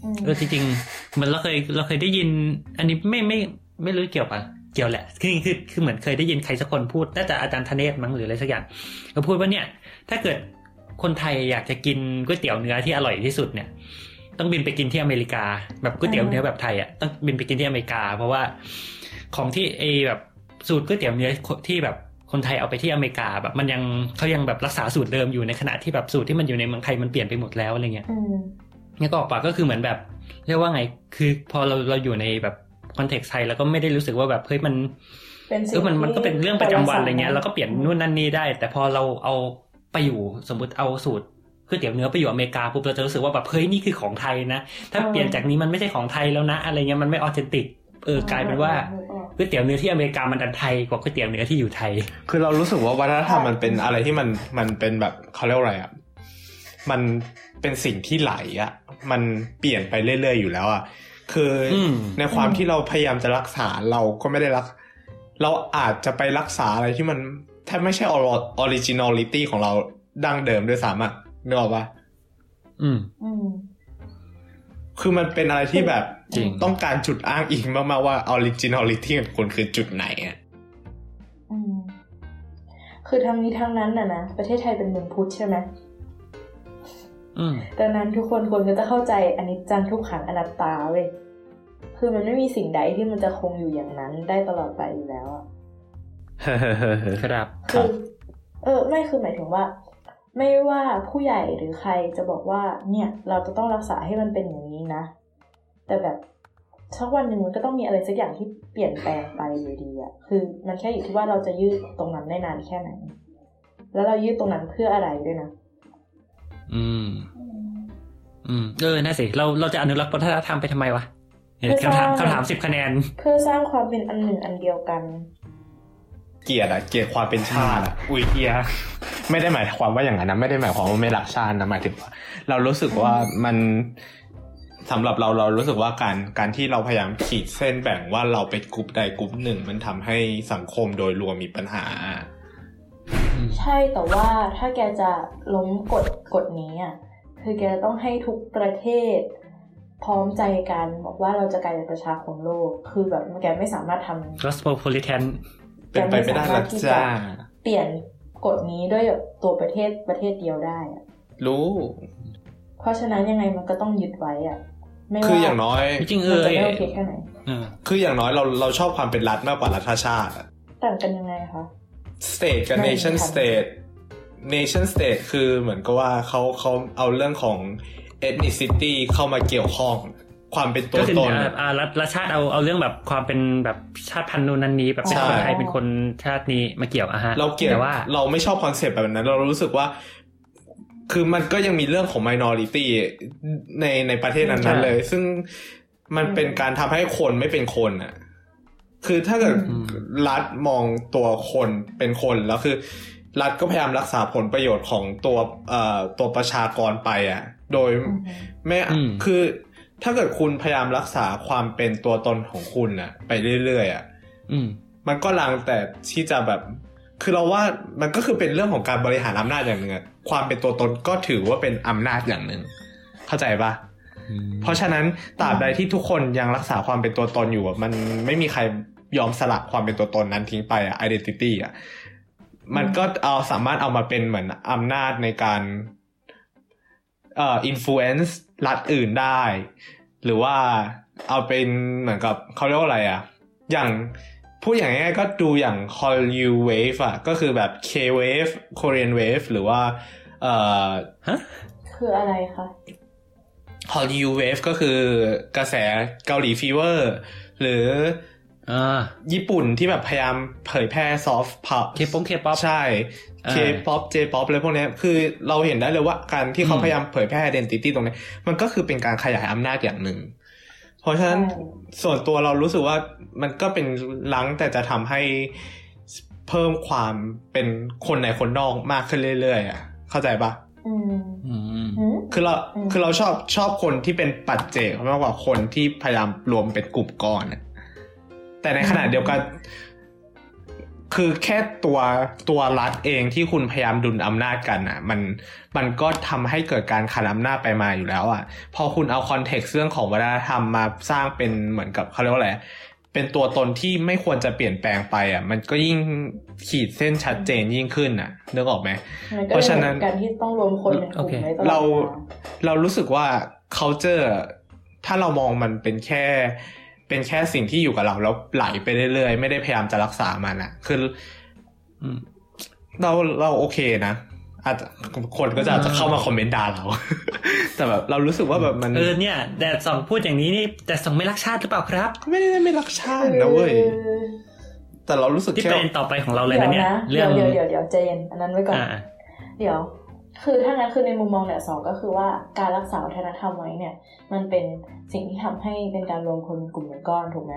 อืมเออจริงๆเหมือนเราเคยเราเคยได้ยิน อันนี้ไม่ไม่ไม่รู้เกี่ยวปะเกี่ยวแหละคือคือคือเหมือนเคยได้ยินใครสักคนพูดน่าจะอาจารย์ธเนศมั้งหรืออะไรสักอย่างก็พูดว่าเนี่ย ถ้าเกิดคนไทยอยากจะกินก๋วยเตี๋ยวเนื้อที่อร่อยที่สุดเนี่ย ต้องบินไปกินที่อเมริกา แบบก๋วยเตี๋ยวเนื้อแบบไทยอะต้องบินไปกินที่อเมริกา เพราะว่าของที่เอแบบสูตรก๋วยเตี๋ยวเนื้อที่แบบคนไทยเอาไปที่อเมริกาแบบมันยังเขายังแบบรักษาสูตรเดิมอยู่ในขณะที่แบบสูตรที่มันอยู่ในเมืองไทยมันเปลี่ยนไปหมดแล้วอะไรเงี้ยอืมเนี่ยก็ออกปากก็คือเหมือนแบบ เรียกว่าไงคือพอเราเราอยู่ในแบบ context ไทยแล้วก็ไม่ได้รู้สึกว่าแบบเฮ้ยมันเป็นสิ่เองอมันมันก็เป็นเรื่องประจำวันอะไรเงี้ยที่เราก็เปลี่ยนนู่นนั่นนี่ได้ แต่พอเราเอา ไปอยู่สมมติเอาสูตรก๋วยเตี๋ยวเนื้อไปอยู่อเมริกาปุ๊บเราจะรู้สึกว่าแบบเฮ้ยนี่คือของไทยนะ ถ้าเปลี่ยนจากนี้มันไม่ใช่ของไทยแล้วนะ อะไรเงี้ยมันไม่ออเทนติกเออกลายเป็นว่าก๋วยเตี๋ยวเนื้อที่อเมริกามันดันไทยกว่าก๋วยเตี๋ยวเนื้อที่อยู่ไทย คือเรารู้สึกว่าวัฒนธรรมมันเป็นอะไรที่มันมันเป็นแบบเขาเรียกว่าอะไรอะมันเป็นสิ่งที่ไหลอะ มันเปลี่ยนไปเรื่อยๆอยู่แล้วอะคืออมในความที่เราพยายามจะรักษาเราก็ไม่ได้รัก เราอาจจะไปรักษาอะไรที่มัน แทบไม่ใช่ originality ของเราดั้งเดิมด้วยซ้ำอะนึกออกปะอืมอืมคือมันเป็นอะไรที่แบบจริงต้องการจุดอ้างอิงมากๆว่า originality ของคุณคือจุดไหนอะอืมคือทั้งนี้ทั้งนั้นน่ะนะ ประเทศไทยเป็นเมืองพุทธใช่ไหมอืมดังนั้นทุกคนควรจะเข้าใจอนิจจังทุกขังอนัตตาเว้ย คือมันไม่มีสิ่งใดที่มันจะคงอยู่อย่างนั้นได้ตลอดไปอยู่แล้วอะ ครับครัคืบอเออไม่คือหมายถึงว่า ไม่ว่าผู้ใหญ่หรือใครจะบอกว่า เนี่ย เราจะต้องรักษาให้มันเป็นอย่างนี้นะ แต่แบบสักวันหนึ่งมันก็ต้องมีอะไรสักอย่างที่เปลี่ยนแปลงไปอยู่ดีอะคือ มันแค่อยู่ที่ว่าเราจะยืดตรงนั้นได้นานแค่ไหน แล้วเรายืดตรงนั้นเพื่ออะไรด้วยนะ อืม อืม เออ น่าสิ เราเราจะอนุรักษ์วัฒนธรรมไปทำไมวะเนี่ยไม่ทราบคำถามคำถามสิบคะแนน เพื่อสร้างความเป็นอันหนึ่งอันเดียวกัน เกลียดอะเกลียดความเป็นชาติอะอุ้ยเกียร์ไม่ได้หมายความว่าอย่างนั้นนะไม่ได้หมายความว่าไม่รักชาตินะหมายถึงว่า เรารู้สึกว่ามันสำหรับเราเรารู้สึกว่าการการที่เราพยายามขีดเส้นแบ่งว่าเราเป็นกลุ่มใดกลุ่มหนึ่ง มันทำให้สังคมโดยรวมมีปัญหา ใช่แต่ว่าถ้าแกจะล้มกฎกฎนี้อะคือแกต้องให้ทุกประเทศ พร้อมใจกันบอกว่าเราจะกลายเป็นประชาคมโลก คือแบบแกไม่สามารถทำ cosmopolitan เป็นไปไม่ได้หรอกจ้าเปลี่ยนกฎนี้ด้วยตัวประเทศประเทศเดียวได้อะรู้ เพราะฉะนั้นยังไงมันก็ต้องยึดไว้อะไม่ว่าคืออย่างน้อยจริงๆเอมันอจะไม่โอเคแค่ไหนเออคืออย่างน้อยเราเราชอบความเป็นรัฐมากกว่ารัฐชาติอะต่างกันยังไงคะ state กับไม่ nation ค่ะ state nation state คือเหมือนกับว่าเขาเขาเอาเรื่องของ ethnicity เข้ามาเกี่ยวข้อง ความเป็นตัก็วคือตนอ่าอ่ารัฐรัฐชาติเอาเอาเรื่องแบบความเป็นแบบชาติพันธุ์นู้นนั้นนี้ แบบเป็นใช่คนไทยเป็นคนชาตินี้มาเกี่ยวอะฮะเราเกลียดแต่ว่าเราไม่ชอบคอนเซปต์แบบนั้น เรารู้สึกว่า คือมันก็ยังมีเรื่องของ minority ในในประเทศนั้นๆเลย ซึ่งมันเป็นการทำให้คนไม่เป็นคนอะคือถ้าเกิดอืมรัฐมองตัวคนเป็นคนแล้วคือ รัฐก็พยายามรักษาผลประโยชน์ของตัวเอ่อตัวประชากรไปอะ โดยอืมไม่อืมคือ ถ้าเกิดคุณพยายามรักษาความเป็นตัวตนของคุณอะไปเรื่อยๆอะอืมมันก็ลังแต่ที่จะแบบ คือเราว่ามันก็คือเป็นเรื่องของการบริหารอำนาจอย่างหนึ่งอะความเป็นตัวตนก็ถือว่าเป็นอำนาจอย่างหนึ่งเข้าใจปะเพราะฉะนั้นตราบใดที่ทุกคนยังรักษาความเป็นตัวตนอยู่อะมันไม่มีใครยอมสลักความเป็นตัวตนนั้นทิ้งไปอะ identity อะมันก็เอาสามารถเอามาเป็นเหมือนอำนาจในการเอ่อ influence รัฐอื่นได้ หรือว่าเอาเป็นเหมือนกับเขาเรียกว่าอะไรอะอย่างพูดอย่างง่ายๆก็ดูอย่าง Hallyu Wave อะก็คือแบบ K Wave Korean Wave หรือว่า เอ่อฮะคืออะไรคะ Hallyu Wave ก็คือกระแสเกาหลี fever หรืออ่า ญี่ปุ่นที่แบบพยายามเผยแพร่ soft power K-pop K-pop ใช่อ่าเคป๊อปเจป๊อปอะไรพวกเนี้ยคือเราเห็นได้เลยว่าการที่เขาอืมพยายามเผยแพร่ identity ตรงเนี้ยมันก็คือเป็นการขยายอำนาจอย่างหนึ่ง เพราะฉะนั้นใช่ส่วนตัวเรารู้สึกว่ามันก็เป็นลังแต่จะทำให้เพิ่มความเป็นคนในคนนอกมากขึ้นเรื่อยๆอะเข้าใจปะอืมอืมหืมคือเราอืมคือเราชอบชอบคนที่เป็นปัจเจกมากกว่าคนที่พยายามรวมเป็นกลุ่มก้อนน่ะ แต่ในขณะเดียวกัน คือแค่ตัวตัวรัฐเองที่คุณพยายามดุลอำนาจกันอะ มันมันก็ทำให้เกิดการขันอำนาจไปมาอยู่แล้ว อะ พอคุณเอาคอนเท็กซ์เรื่องของวัฒนธรรมมาสร้างเป็นเหมือนกับเขาเรียกว่าอะไรเป็นตัวตนที่ไม่ควรจะเปลี่ยนแปลงไปอะ มันก็ยิ่งขีดเส้นชัดเจนยิ่งขึ้นอะนึกออกไหมมันก็เพราะฉะนั้นลยหมือการที่ต้องรวมคนเป็นกลุ่มโอเคไว้ตลอดเราวลเรารู้สึกว่า culture ถ้าเรามองมันเป็นแค่ เป็นแค่สิ่งที่อยู่กับเราแล้วไหลไปเรื่อยๆ ไม่ได้พยายามจะรักษามันอะคืออืมเราเราโอเคนะอาจจะคนก็จะอาจจะเข้ามาคอมเมนต์ด่าเรา แต่แบบเรารู้สึกว่าแบบมันเออเนี่ยแต่สองพูดอย่างนี้นี่แต่สองไม่รักชาติหรือเปล่าครับ ไม่ได้ไม่รักชาตินะเว้ยคือแต่เรารู้สึกที่แค่ประเด็นต่อไปของเราเลยเดี๋ยนะวเนี่ยนะเรื่เดี๋อยงวเดี๋ยวเดี๋ยวเดี๋ยวใจเย็นอันนั้นไว้ก่อนอ่าเดี๋ยว คือถ้างั้นคือในมุมมองเนี่ยสองก็คือว่าการรักษาวัฒนธรรมไว้เนี่ย มันเป็นสิ่งที่ทำให้เป็นการรวมคนเป็นกลุ่มเป็นก้อนถูกไหม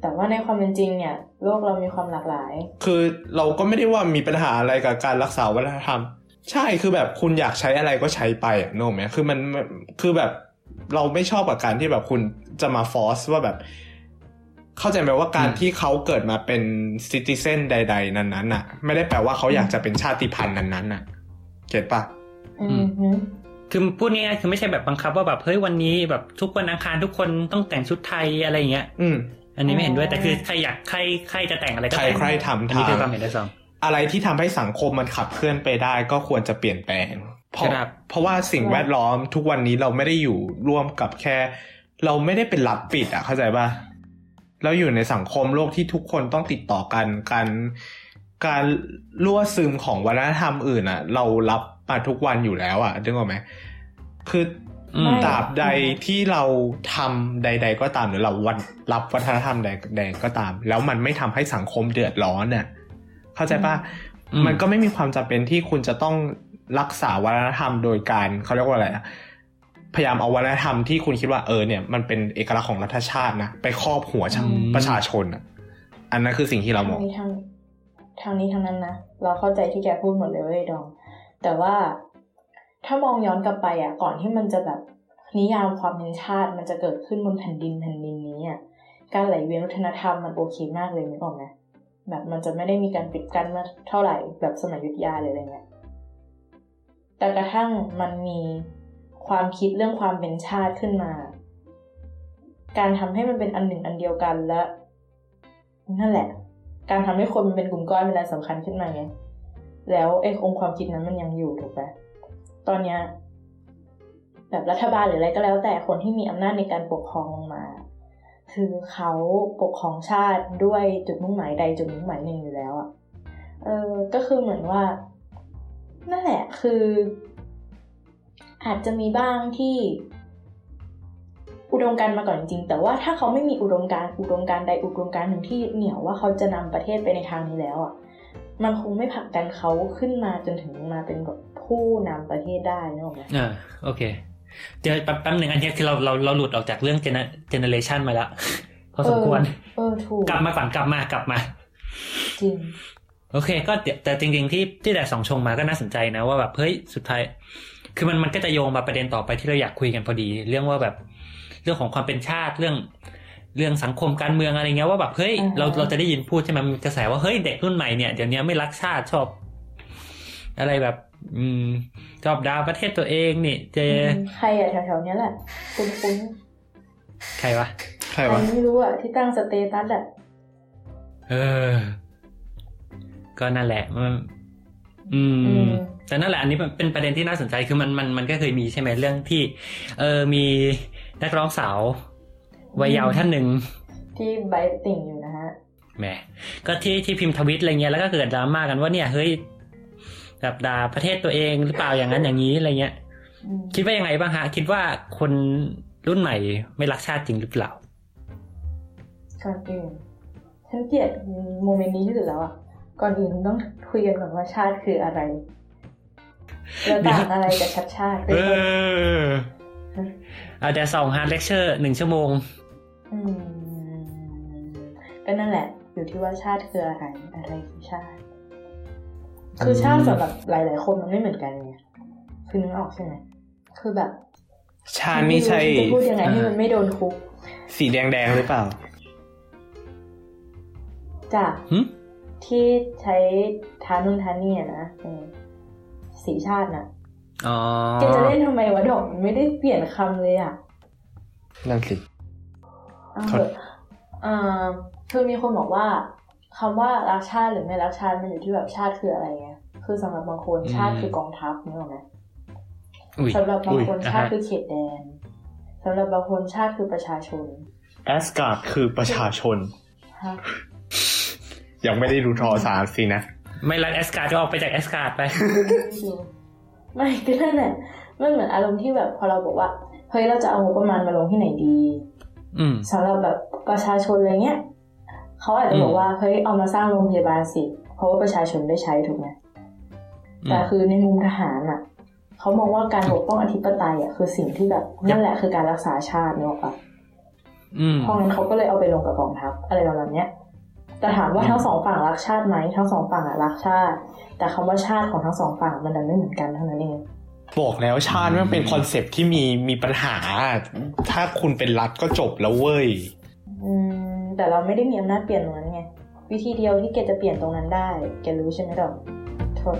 แต่ว่าในความเป็นจริงเนี่ยโลกเรามีความหลากหลาย คือเราก็ไม่ได้ว่ามีปัญหาอะไรกับการรักษาวัฒนธรรม ใช่คือแบบคุณอยากใช้อะไรก็ใช้ไปอะโน้ไหมคือมันคือแบบเราไม่ชอบกับการที่แบบคุณจะมาฟอสว่าแบบ เข้าใจไหมว่าการอืมที่เขาเกิดมาเป็นซิติเซนใด ๆ นั้นๆน่ะ ไม่ได้แปลว่าเขาอยากจะเป็นชาติพันธุ์นั้นๆน่ะ เก็ตปะอืมฮึคคือพูดง่ายๆคือไม่ใช่แบบบังคับว่าแบบเฮ้ยวันนี้แบบทุกวันอังคารทุกคนต้องแต่งชุดไทยอะไรอย่างเงี้ย อืมอันนี้ไม่เห็นด้วยแต่คือใครอยากใครใครจะแต่งอะไรก็ใครแต่งใครทำอันนี้คือทำความเห็นที่สองอะไรที่ทำให้สังคมมันขับเคลื่อนไปได้ก็ควรจะเปลี่ยนแปลง เพราะครับเพราะว่าสิ่งแวดล้อมทุกวันนี้เราไม่ได้อยู่ร่วมกับแค่ เราไม่ได้เป็นรัฐปิดอะเข้าใจป่ะเราอยู่ในสังคมโลกที่ทุกคนต้องติดต่อกันการ การรั่วซึมของวัฒนธรรมอื่นอะเรารับมาทุกวันอยู่แล้วอะนึกออกไหมคืออืมตราบใดที่เราทำใด ๆ ก็ตามหรือเราวันรับวัฒนธรรมใดๆก็ตาม แล้วมันไม่ทำให้สังคมเดือดร้อนเนี่ยเข้าใจป่ะอืมมันก็ไม่มีความจำเป็นที่คุณจะต้องรักษาวัฒนธรรมโดยการเขาเรียกว่าอะไรอะพยายามเอาวัฒนธรรมที่คุณคิดว่าเออเนี่ยมันเป็นเอกลักษณ์ของรัฐชาตินะไปครอบหัวชาวอืมประชาชนอะอันนั้นคือสิ่งที่เรามทาองงนี้ ทางนี้ทางนั้นนะเราเข้าใจที่แกพูดหมดเลยเว้ยดอง แต่ว่าถ้ามองย้อนกลับไปอะก่อนที่มันจะแบบนิยามความเป็นชาติมันจะเกิดขึ้นบนแผ่นดินแผ่นดินนี้อะการไหลเวียนวัฒนธรรมมันโอเคมากเลยนึกออกไหมแบบมันจะไม่ได้มีการปิดกั้นมาเท่าไหร่แบบสมัยยุทธยาเลยอะไรเงี้ยแต่กระทั่งมันมีความคิดเรื่องความเป็นชาติขึ้นมา การทำให้มันเป็นอันหนึ่งอันเดียวกันและนั่นแหละ การทำให้คนมันเป็นกลุ่มก้อนเป็นอะไรสำคัญขึ้นมาไงแล้วไอ้องค์ความคิดนั้นมันยังอยู่ถูกไหมตอนเนี้ยแบบรัฐบาลหรืออะไรก็แล้วแต่คนที่มีอำนาจในการปกครองลงมา คือเขาปกครองชาติด้วยจุดมุ่งหมายใดจุดมุ่งหมายหนึ่งอยู่แล้วอะ่ะเออก็คือเหมือนว่า นั่นแหละคือ อาจจะมีบ้างที่ อุดมการณ์มาก่อนจริงๆแต่ว่าถ้าเขาไม่มีอุดมการณ์อุดมการณ์ใดอุดมการณ์หนึ่งที่เหนียวว่าเขาจะนำประเทศไปในทางนี้แล้วอะมันคงไม่ผลักดันเขาขึ้นมาจนถึงมาเป็นแบบผู้นำประเทศได้นะไหมอ่าโอเค เดี๋ยวแป๊บแป๊บหนึ่งอันนี้คือเราเราเราหลุดออกจากเรื่องเจเนเจเนเรชันมาแล้วพอสมควรเออถูกกลับมาก่อนกลับมากลับมาจริงโอเค ก็เดี๋ยวแต่จริง ๆ ที่ที่แต่สองชงมาก็น่าสนใจนะว่าแบบเฮ้ยสุดท้าย คือมันมันก็จะโยงมาประเด็นต่อไปที่เราอยากคุยกันพอดี เรื่องว่าแบบ เรื่องของความเป็นชาติเรื่องเรื่องสังคมการเมืองอะไรเงี้ยว่าแบบเฮ้ยอ่าฮะเราเราจะได้ยินพูดใช่ไหมมันกระแสว่าเฮ้ยเด็กรุ่นใหม่เนี่ยเดี๋ยวนี้ไม่รักชาติชอบ อะไรแบบ อืมชอบดาประเทศตัวเองนี่เจมใครอะแถวๆเนี้ยแหละคุ้นคุ้นใครวะใครใครวะไม่รู้อะที่ตั้งสเตตัสอะเออ ก็นั่นแหละมันอืมแต่นั่นแหละอันนี้มันเป็นประเด็นที่น่าสนใจคือมันมันมันก็เคยมีใช่ไหมเรื่องที่ เออมี นักร้องสาววัยเยาว์ท่านหนึ่ง ที่ไบต์ติ่งอยู่นะฮะแหมก็ที่ที่พิมพ์ทวิตอะไรเงี้ยแล้วก็เกิดดราม่ากันว่าเนี่ยเฮ้ยแบบด่าประเทศตัวเองหรือเปล่าอย่างนั้นอย่างนี้อะไรเงี้ยอืมคิดว่ายังไงบ้างฮะ คิดว่าคนรุ่นใหม่ไม่รักชาติจริงหรือเปล่าก่อนอื่นฉันเกลียด moment นี้ที่สุดแล้วอะก่อนอื่นต้องคุยกันก่อนว่าชาติคืออะไรแล้วต่างอะไรกับรัฐชาติเป็น เอต้นอเอาแต่สอง hard lecture หนึ่งชั่วโมง อืมก็นั่นแหละ อยู่ที่ว่าชาติคืออะไรอะไรคือชาติ คือชาติสำหรับหลาย ๆ คนมันไม่เหมือนกันไงคือนึกออกใช่ไหมคือแบบ ชาตินี่ใช่จะพูดยังไงให้มันไม่โดนคุก สีแดง ๆ หรือเปล่าจ้ะหึที่ใช้ทานุ่นทานี่อะนะเออสีชาติน่ะอ๋อ แกจะเล่นทำไมวะดอกมันไม่ได้เปลี่ยนคำเลยอะนั่นสิเอาครับเถอะเอ่อคือมีคนบอกว่าคำว่ารักชาติหรือไม่รักชาติมันอยู่ที่แบบชาติคืออะไรไงคือสำหรับบางคนชาติคือกองทัพนึกออกไหมอุ้ยสำหรับบางคนอุ้ยชาติอ่าฮะคือเขตแดนสำหรับบางคนชาติคือประชาชนแอสการ์ดคือประชาชนฮะยังไม่ได้ดูทอสามสินะ ไม่รักแอสการ์ดก็ออกไปจากแอสการ์ดไป ไม่ก็นั่นแหละมันเหมือนอารมณ์ที่แบบพอเราบอกว่าเฮ้ยเราจะเอางบประมาณมาลงที่ไหนดีอืมสำหรับแบบประชาชนอะไรเงี้ยเขาอาจจะบอกว่าเฮ้ยเอามาสร้างโรงพยาบาลสิ เพราะว่าประชาชนได้ใช้ถูกไหมอืมแต่คือในมุมทหารอะเขามองว่าการปกป้องอธิปไตยอะคือสิ่งที่แบบนั่นแหละคือการรักษาชาติเนกอะอืมเพราะงั้นเขาก็เลยเอาไปลงกับกองทัพอะไรประมาณเนี้ย แต่ถามว่าทั้งสองฝั่งรักชาติไหมทั้งสองฝั่งอะรักชาติ แต่คำว่าชาติของทั้งสองฝั่งมันดันไม่เหมือนกันเท่านั้นเองบอกแล้วชาติมันเป็นคอนเซปต์ที่มีมีปัญหา ถ้าคุณเป็นรัฐก็จบแล้วเว้ยอืมแต่เราไม่ได้มีอำนาจเปลี่ยนตรงนั้นไงวิธีเดียวที่แกจะเปลี่ยนตรงนั้นได้ แกรู้ใช่ไหมดอกโทษ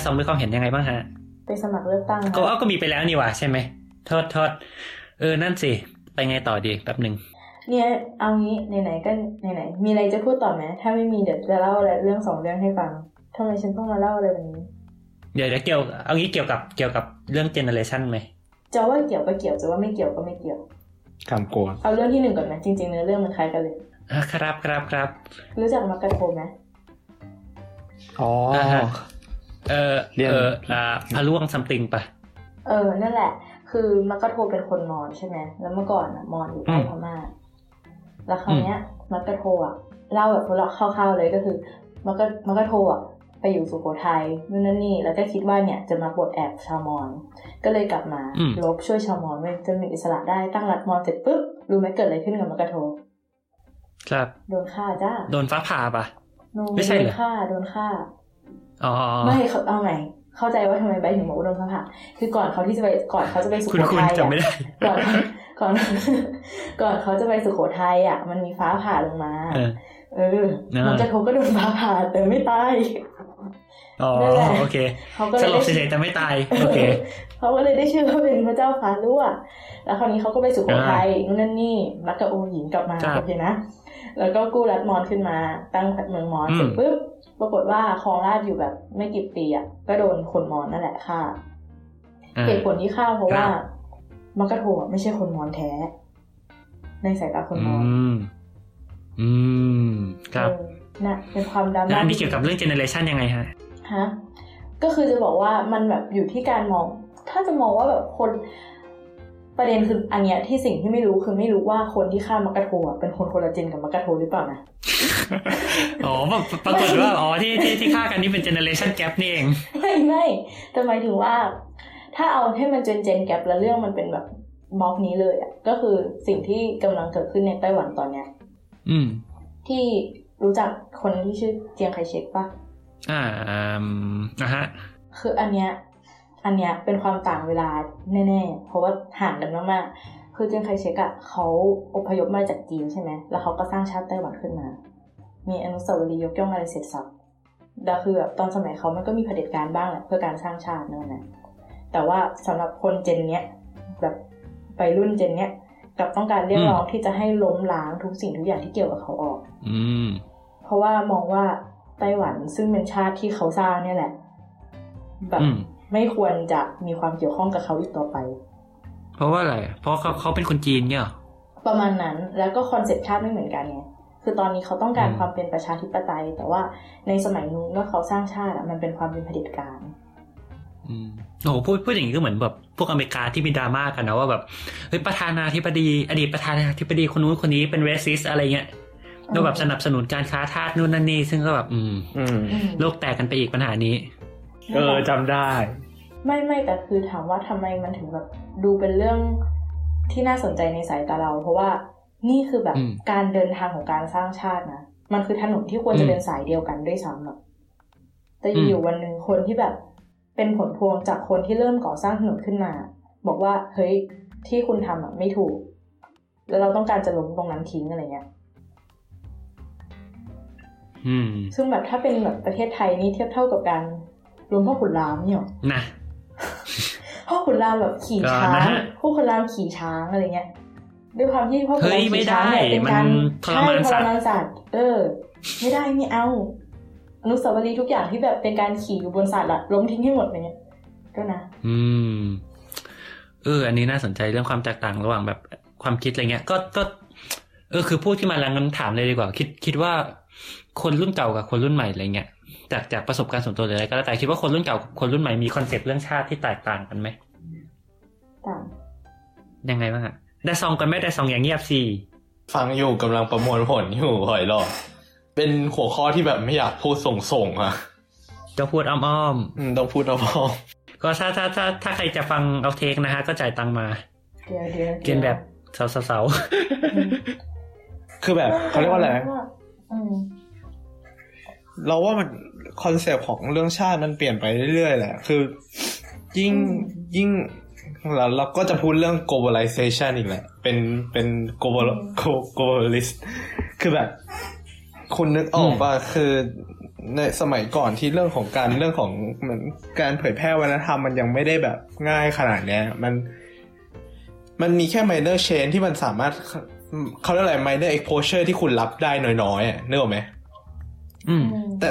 เคได้ซองมีความเห็นยังไงบ้างฮะ ไปสมัครเลือกตั้งก็ก็มีไปแล้วนี่หว่าใช่ไหมโทษโทษเออ นั่นสิ ไปไงต่อดีแป๊บหนึ่งเนี่ยเอางี้ไหนๆก็ไหนๆมีอะไรจะพูดต่อไหมถ้าไม่มีเดี๋ยวจะเล่าอะไรเรื่องสองเรื่องให้ฟังทำไมฉันต้องมาเล่าอะไรแบบนี้ เดี๋ยวเดี๋ยวเกี่ยวเอางี้เกี่ยวกับเกี่ยวกับเรื่องเจเนอเรชันไหมจะว่าเกี่ยวก็เกี่ยวจะว่าไม่เกี่ยวก็ไม่เกี่ยวคำกลัวเอาเรื่องที่หนึ่งก่อนไหมจริงๆเนื้อเรื่องมันคล้ายกันเลยอะครับครับครับรู้จักมักกะโทไหมอ๋ออ่าฮะ เออเรียนเอออ่าพะล่วงซัมติงปะเออ นั่นแหละ คือมักกะโทเป็นคนมอญใช่ไหมแล้วเมื่อก่อนอะมอญอยู่ใต้อืมพม่าแล้วคราวเนี้ย มักกะโทอะเล่าแบบพวกเราคร่าวๆเลยก็คือ มักกะมักกะโทอะไปอยู่สุโขทัยนู่นนั่นนี่ แล้วก็คิดว่าเนี่ยจะมาปลดแอบชาวมอญก็เลยกลับมาลบช่วยชาวมอญไว้จนมีอิสระได้ตั้งรัฐมอญเสร็จปุ๊บรู้ไหมเกิดอะไรขึ้นกับมักกะโท ครับ โดนฆ่าจ้า โดนฟ้าผ่าปะโนไม่ใช่เหรอโดนฆ่าโดนฆ่าอ๋อ ไม่เขาเอาไงเข้าใจว่าทำไมใบถึงบอกว่าโดนฟ้าผ่าคือก่อนเขาที่จะไปก่อนเขาจะไปสุโขคุณคุณทัยจำไม่อะได้ก่อนก่อน ก่อนเขาจะไปสุโขทัยอะ มันมีฟ้าผ่าลงมาเออเออเออมันจะโทก็โดนฟ้าผ่าแต่ไม่ตายอ๋อนั่นแหละโอเคเขาก็สเลยลบได้เฉยๆแต่ไม่ตายโอเคเขาก็เลยได้ชื่อว่าเป็นพระเจ้าฟ้ารั่วแล้วคราวนี้เขาก็ไปสุโขทัยนู่นนั่นนี่รักกับองค์หญิงกลับมาครับโอเคนะแล้วก็กู้รัฐมอญขึ้นมาตั้งเมืองมอญอืมเสร็จปุ๊บ ปรากฏว่าครองราชย์อยู่แบบไม่กี่ปีอะก็โดนคนมอญนั่นแหละฆ่าอ่าเหตุผลที่ฆ่าเพราะว่าครับมักกะโทอะไม่ใช่คนมอญแท้ ในสายตาคนอืมอญมอืม ครับเออน่ะเป็นความดราแล้วม่าอันนี้เกี่ยวกับเรื่องเจเนอเรชันยังไงฮะฮะก็คือจะบอกว่ามันแบบอยู่ที่การมอง ถ้าจะมองว่าแบบคน ประเด็นคืออันเนี้ยที่สิ่งที่ไม่รู้คือไม่รู้ว่าคนที่ฆ่ามักกะโทอะเป็นคนคนละเจนกับมักกะโทหรือเปล่านะอ๋อแบบปรากฏว่าอ๋อที่ที่ที่ฆ่ากันนี่เป็นเจเนอเรชันแกปนี่เองไม่ไม่แต่หมายถึงว่า ถ้าเอาให้มันเจนเจนแกปแล้วเรื่องมันเป็นแบบบล็อกนี้เลยอะก็คือสิ่งที่กำลังเกิดขึ้นในไต้หวันตอนเนี้ย อืม ที่รู้จักคนที่ชื่อเจียงไคเชกปะอ่าอืมนะฮะคืออันเนี้ย อันเนี้ยเป็นความต่างเวลาแน่ๆ เพราะว่าห่างกันมากๆ คือเจียงไคเชกอะเขาอพยพมาจากจีนใช่ไหม แล้วเขาก็สร้างชาติไต้หวันขึ้นมา มีอนุสาวรีย์ยกย่องอะไรเสร็จสับแล้วคือแบบตอนสมัยเขามันก็มีเผด็จการบ้างแหละเพื่อการสร้างชาตินั่นแหละแต่ว่าสำหรับคนเจนเนี้ยแบบไปรุ่นเจนเนี้ยกลับต้องการเรียกร้องที่จะให้ล้มล้างทุกสิ่งทุกอย่างที่เกี่ยวกับเขาออก อืมเพราะว่ามองว่าไต้หวันซึ่งเป็นชาติที่เขาสร้างเนี่ยแหละ แบบอืม ไม่ควรจะมีความเกี่ยวข้องกับเขาอีกต่อไป เพราะว่าอะไร เพราะเขาเขาเป็นคนจีนเนี่ยเหรอประมาณนั้นแล้วก็คอนเซ็ปต์ชาติไม่เหมือนกันไงคือตอนนี้เขาต้องการอืมความเป็นประชาธิปไตย แต่ว่าในสมัยนู้นเมื่อเขาสร้างชาติอะมันเป็นความเป็นเผด็จการอืมโอ้โหพูดพูดอย่างนี้ก็เหมือนแบบพวกอเมริกาที่มีดราม่ากันนะว่าแบบเฮ้ยประธานาธิบดี อดีตประธานาธิบดีคนนู้นคนนี้เป็นเรสซิสอะไรเงี้ยก็แบบสนับสนุนการค้าทาสนู่นนั่นนี่ซึ่งก็แบบ อืมอืมอืมโลกแตกกันไปอีกปัญหานี้ เออจำได้ ไม่ไม่แต่คือถามว่าทำไมมันถึงแบบดูเป็นเรื่องที่น่าสนใจในสายตาเรา เพราะว่านี่คือแบบอืมการเดินทางของการสร้างชาตินะมันคือถนนที่ควรอืจะมเดินสายเดียวกันด้วยซ้ำอะแต่อืมอยู่ๆวันหนึ่งคนที่แบบเป็นผลพวงจากคนที่เริ่มก่อสร้างถนนขึ้นมา บอกว่าเฮ้ยที่คุณทำอะไม่ถูก แล้วเราต้องการจะล้มตรงนั้นทิ้งอะไรเงี้ยอืมซึ่งแบบถ้าเป็นแบบประเทศไทยนี่เทียบเท่ากับการ ล้มพ่อขุนรามเนี่ยหรอนะพ่อขุนรามแบบขี่ช้าก็นะงฮะพ่อขุนรามขี่ช้างอะไรเงี้ยด้วยความที่พ่อขุนเฮ้รามยไม่ขี่ช้างเนี่ยได้เป็นการมันทรมานสัตว์ใช่ทรมานสัตว์เออ ไม่ได้ไม่เอาอนุสาวรีย์ทุกอย่างที่แบบเป็นการขี่อยู่บนสัตว์อะล้มทิ้งให้หมดอะไรเงี้ยก็นะ อืม เออ อันนี้น่าสนใจเรื่องความแตกต่างระหว่างแบบความคิดอะไรเงี้ย ก็ก็ เออ คือพูดขึ้นมาแล้วงั้นถามเลยดีกว่า คิดคิดว่า คนรุ่นเก่ากับคนรุ่นใหม่อะไรเงี้ยจากจากประสบการณ์ส่วนตัวเลยอะไรก็แล้วแต่คิดว่าคนรุ่นเก่ากับคนรุ่นใหม่มี concept เรื่องชาติที่แตกต่างกันไหมต่างยังไงบ้างอะได้ซองกันไหมได้ซองอย่างเงียบสิฟังอยู่กำลังประมวลผลอยู่หอยหลอดเป็นหัวข้อที่แบบไม่อยากพูดส่งๆอะจะพูดอ้อมอืมต้องพูดเอาพอๆก็ถ้าถ้าถ้าถ้าใครจะฟังเอาเทคนะฮะก็จ่ายตังค์มาเดี๋ยวเดี๋ยวเรียนแบบสาวคือแบบเขาเรียกว่าอะไรอืม เราว่ามันคอนเซปต์ของเรื่องชาติมันเปลี่ยนไปเรื่อยๆแหละ คือ ยิ่งยิ่งเราเราก็จะพูดเรื่อง globalization อีกแหละ เป็นเป็น global globalist คือแบบ คุณนึกออกป่ะคือในสมัยก่อนที่เรื่องของการเรื่องของเหมือนการเผยแพร่วัฒนธรรมมันยังไม่ได้แบบง่ายขนาดเนี้ย มัน มันมีแค่ minor change ที่มันสามารถเขาเรียกอะไร minor exposure ที่คุณรับได้น้อยๆอะนึกออกไหมอืม แต่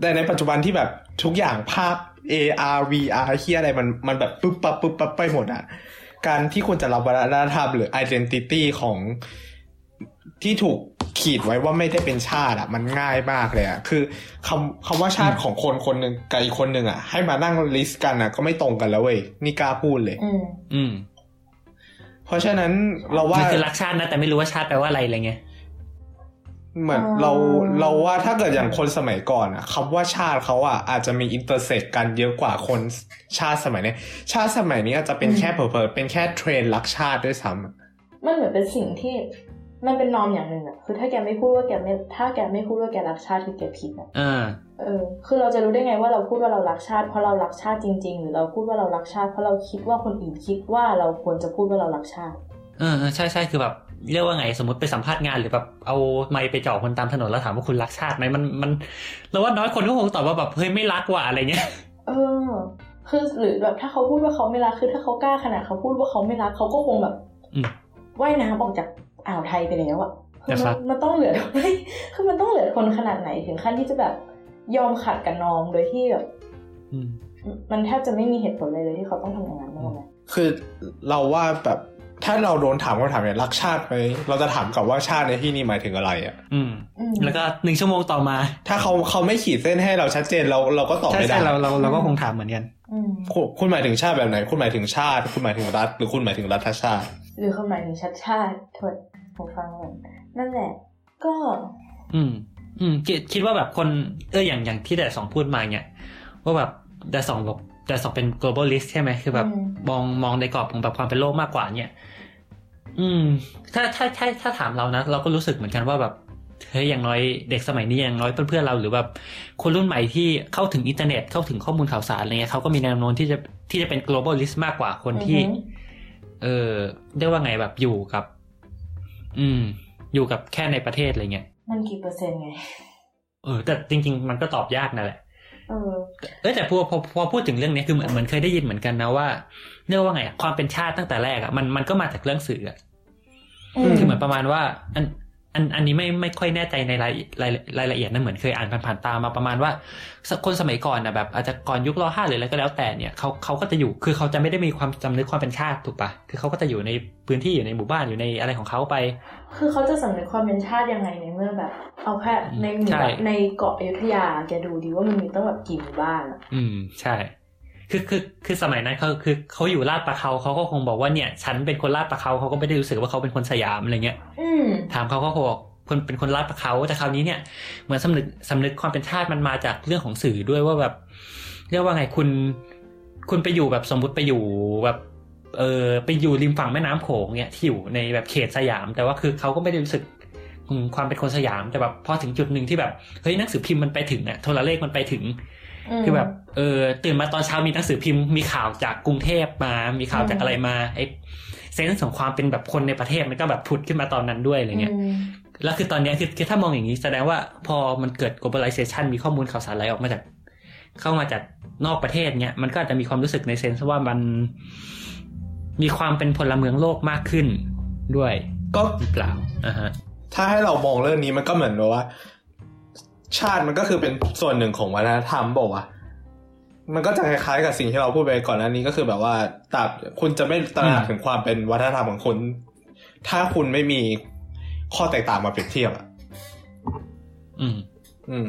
แต่ในปัจจุบันที่แบบทุกอย่างภาพ AR VR เฮียอะไรมันมันแบบปึ๊บปั๊บปึ๊บปั๊บไปหมดอะการที่คุณจะรับวัฒนธรรมหรือ identity ของที่ถูกขีดไว้ว่าไม่ได้เป็นชาติอะมันง่ายมากเลยอะคือคำคำว่าชาติของคนคนหนึ่งกับอีกคนหนึ่งอะให้มานั่งลิสต์กันอะก็ไม่ตรงกันแล้วเว้ยนี่กล้าพูดเลย อืมอืมเพราะฉะนั้นเราว่ามันคือรักชาตินะแต่ไม่รู้ว่าชาติแปลว่าอะไรอะไรเงี้ย เหมือนอ๋อเราเราว่าถ้าเกิดอย่างคนสมัยก่อนอะคำว่าชาติเขาอะอาจจะมี intersect กันเยอะกว่าคนชาติสมัยนี้ชาติสมัยนี้อาจจะเป็นแค่เผลอๆเป็นแค่เทรนด์รักชาติด้วยซ้ำอะมันเหมือนเป็นสิ่งที่มันเป็น norm อย่างหนึ่งอะคือถ้าแกไม่พูดว่าแกไม่ถ้าแกไม่พูดว่าแกรักชาติคือแกผิดอะอ่าเออ คือเราจะรู้ได้ไงว่าเราพูดว่าเรารักชาติเพราะเรารักชาติจริง ๆ หรือเราพูดว่าเรารักชาติเพราะเราคิดว่าคนอื่นคิดว่าเราควรจะพูดว่าเรารักชาติเออเออใช่ใช่คือแบบ เรียกว่าไงสมมติไปสัมภาษณ์งานหรือแบบเอาไมค์ไปจ่อคนตามถนนแล้วถามว่าคุณรักชาติไหมมันมันเราว่าน้อยคนก็คงตอบว่าแบบเฮ้ยไม่รักว่ะอะไรเงี้ยเออคือหรือแบบถ้าเขาพูดว่าเขาไม่รักคือถ้าเขากล้าขนาดเขาพูดว่าเขาไม่รักเขาก็คงแบบอืมว่ายน้ำออกจากอ่าวไทยไปแล้วอะคือนะคมัรันบมันต้องเหลือคือมันต้องเหลือคนขนาดไหนถึงขั้นที่จะแบบยอมขัดกับนอมโดยที่แบบอืมมันแทบจะไม่มีเหตุผลเลยเลยที่เขาต้องทำอย่างนั้นนะคือเราว่าแบบ ถ้าเราโดนถามคำถามเนี่ยรักชาติไหมเราจะถามกลับว่าชาติในที่นี้หมายถึงอะไรอะอืมอืม แล้วก็หนึ่งชั่วโมงต่อมา ถ้าเขาเขาไม่ขีดเส้นให้เราชัดเจนเราเราก็ตอบใช่ไม่ได้ใช่เราเราเราก็คงถามเหมือนกันอืมคุณคุณหมายถึงชาติแบบไหน คุณหมายถึงชาติ คุณหมายถึงรัฐ หรือคุณหมายถึงรัฐชาติ หรือเขาหมายถึงชัดชาติโทษผมฟังก่อนนั่นแหละ ก็ อืม อืมคิดคิดว่าแบบคนเอออย่างอย่างที่แต่สองพูดมาเนี่ยว่าแบบแต่สองแบบแต่สองเป็น globalist ใช่ไหมคือแบบอืมมองมองในกรอบของแบบความเป็นโลกมากกว่าเนี่ย อืม ถ้าถ้าถ้าถ้าถามเรานะเราก็รู้สึกเหมือนกันว่าแบบเฮ้ยอย่างน้อยเด็กสมัยนี้อย่างน้อยเพื่อนๆเราหรือแบบคนรุ่นใหม่ที่เข้าถึงอินเทอร์เน็ตเข้าถึงข้อมูลข่าวสารอะไรเงี้ยเขาก็มีแนวโน้มที่จะที่จะเป็น globalist มากกว่าคนที่อือฮึเออเรียกว่าไงแบบอยู่กับ อืม อยู่กับแค่ในประเทศอะไรเงี้ยมันกี่เปอร์เซ็นต์ไงเออแต่จริง ๆ มันก็ตอบยากนั่นแหละเออเออแต่พอพอพอพูดถึงเรื่องนี้คือเหมือนเหมือนเคยได้ยินเหมือนกันนะว่า เรียกว่าไงอะความเป็นชาติตั้งแต่แรกอะมันมันก็มาจากเรื่องสื่ออะอืมคือเหมือนประมาณว่า อันอันอันนี้ไม่ไม่ค่อยแน่ใจในรายรายรายละเอียดนะเหมือนเคยอ่านผ่านๆตามาประมาณว่า คนสมัยก่อนนะแบบอาจจะก่อนยุครห้าหรืออะไรก็แล้วแต่เนี่ยเขาเขาก็จะอยู่คือเขาจะไม่ได้มีความจำนึกความเป็นชาติถูกปะคือเขาก็จะอยู่ในพื้นที่อยู่ในหมู่บ้านอยู่ในอะไรของเขาไป คือเขาจะสำนึกความเป็นชาติยังไงในเมื่อแบบ เอาแค่ในหมู่ใช่แบบในเกาะอยุธยาแกดูดีว่ามันมีตั้งแบบกี่หมู่บ้านอะอืมใช่ คือคือคือสมัยนั้นเขาคือเขาอยู่ลาดประเขาเขาก็คงบอกว่าเนี่ย ฉันเป็นคนลาดประเขาเขาก็ไม่ได้รู้สึกว่าเขาเป็นคนสยามอะไรเงี้ยอืมถามเขาเขาก็บอกคนเป็นคนลาดประเขาแต่คราวนี้เนี่ยเหมือนสำนึกสำนึกความเป็นชาติมันมาจากเรื่องของสื่อด้วยว่าแบบ เรียกว่าไงคุณ คุณไปอยู่แบบสมมุติไปอยู่แบบเออไปอยู่ริมฝั่งแม่น้ำโขงเนี่ยที่อยู่ในแบบเขตสยาม แต่ว่าคือเขาก็ไม่ได้รู้สึกอืมความเป็นคนสยามแต่แบบพอถึงจุดหนึ่งที่แบบเฮ้ยหนังสือพิมพ์มันไปถึงอะโทรเลขมันไปถึงม คือแบบเออตื่นมาตอนเช้ามีหนังสือพิมพ์มีข่าวจากกรุงเทพมา มีข่าวจากอืมอะไรมาไอ้เซนส์ของความเป็นแบบคนในประเทศมันก็แบบผุดขึ้นมาตอนนั้นด้วยอะไรเงี้ยอืมแล้วคือตอนเนี้ยคือคือถ้ามองอย่างนี้แสดงว่าพอมันเกิด globalization มีข้อมูลข่าวสารไหลออกมาจาก เข้ามาจากนอกประเทศเนี้ยมันก็อาจจะมีความรู้สึกในเซนส์ว่ามันมีความเป็นพลเมืองโลกมากขึ้นด้วย ก็หรือเปล่าอ่าฮะถ้าให้เรามองเรื่องนี้มันก็เหมือนแบบว่า ชาติมันก็คือเป็นส่วนหนึ่งของวัฒนธรรมบอกว่าวะมันก็จะคล้ายๆกับสิ่งที่เราพูดไปก่อนหน้านี้ก็คือแบบว่าตราบคุณจะไม่ตระหนักถึงความเป็นวัฒนธรรมของคุณ ถ้าคุณไม่มีข้อแตกต่างมาเปรียบเทียบอะ อืม อืม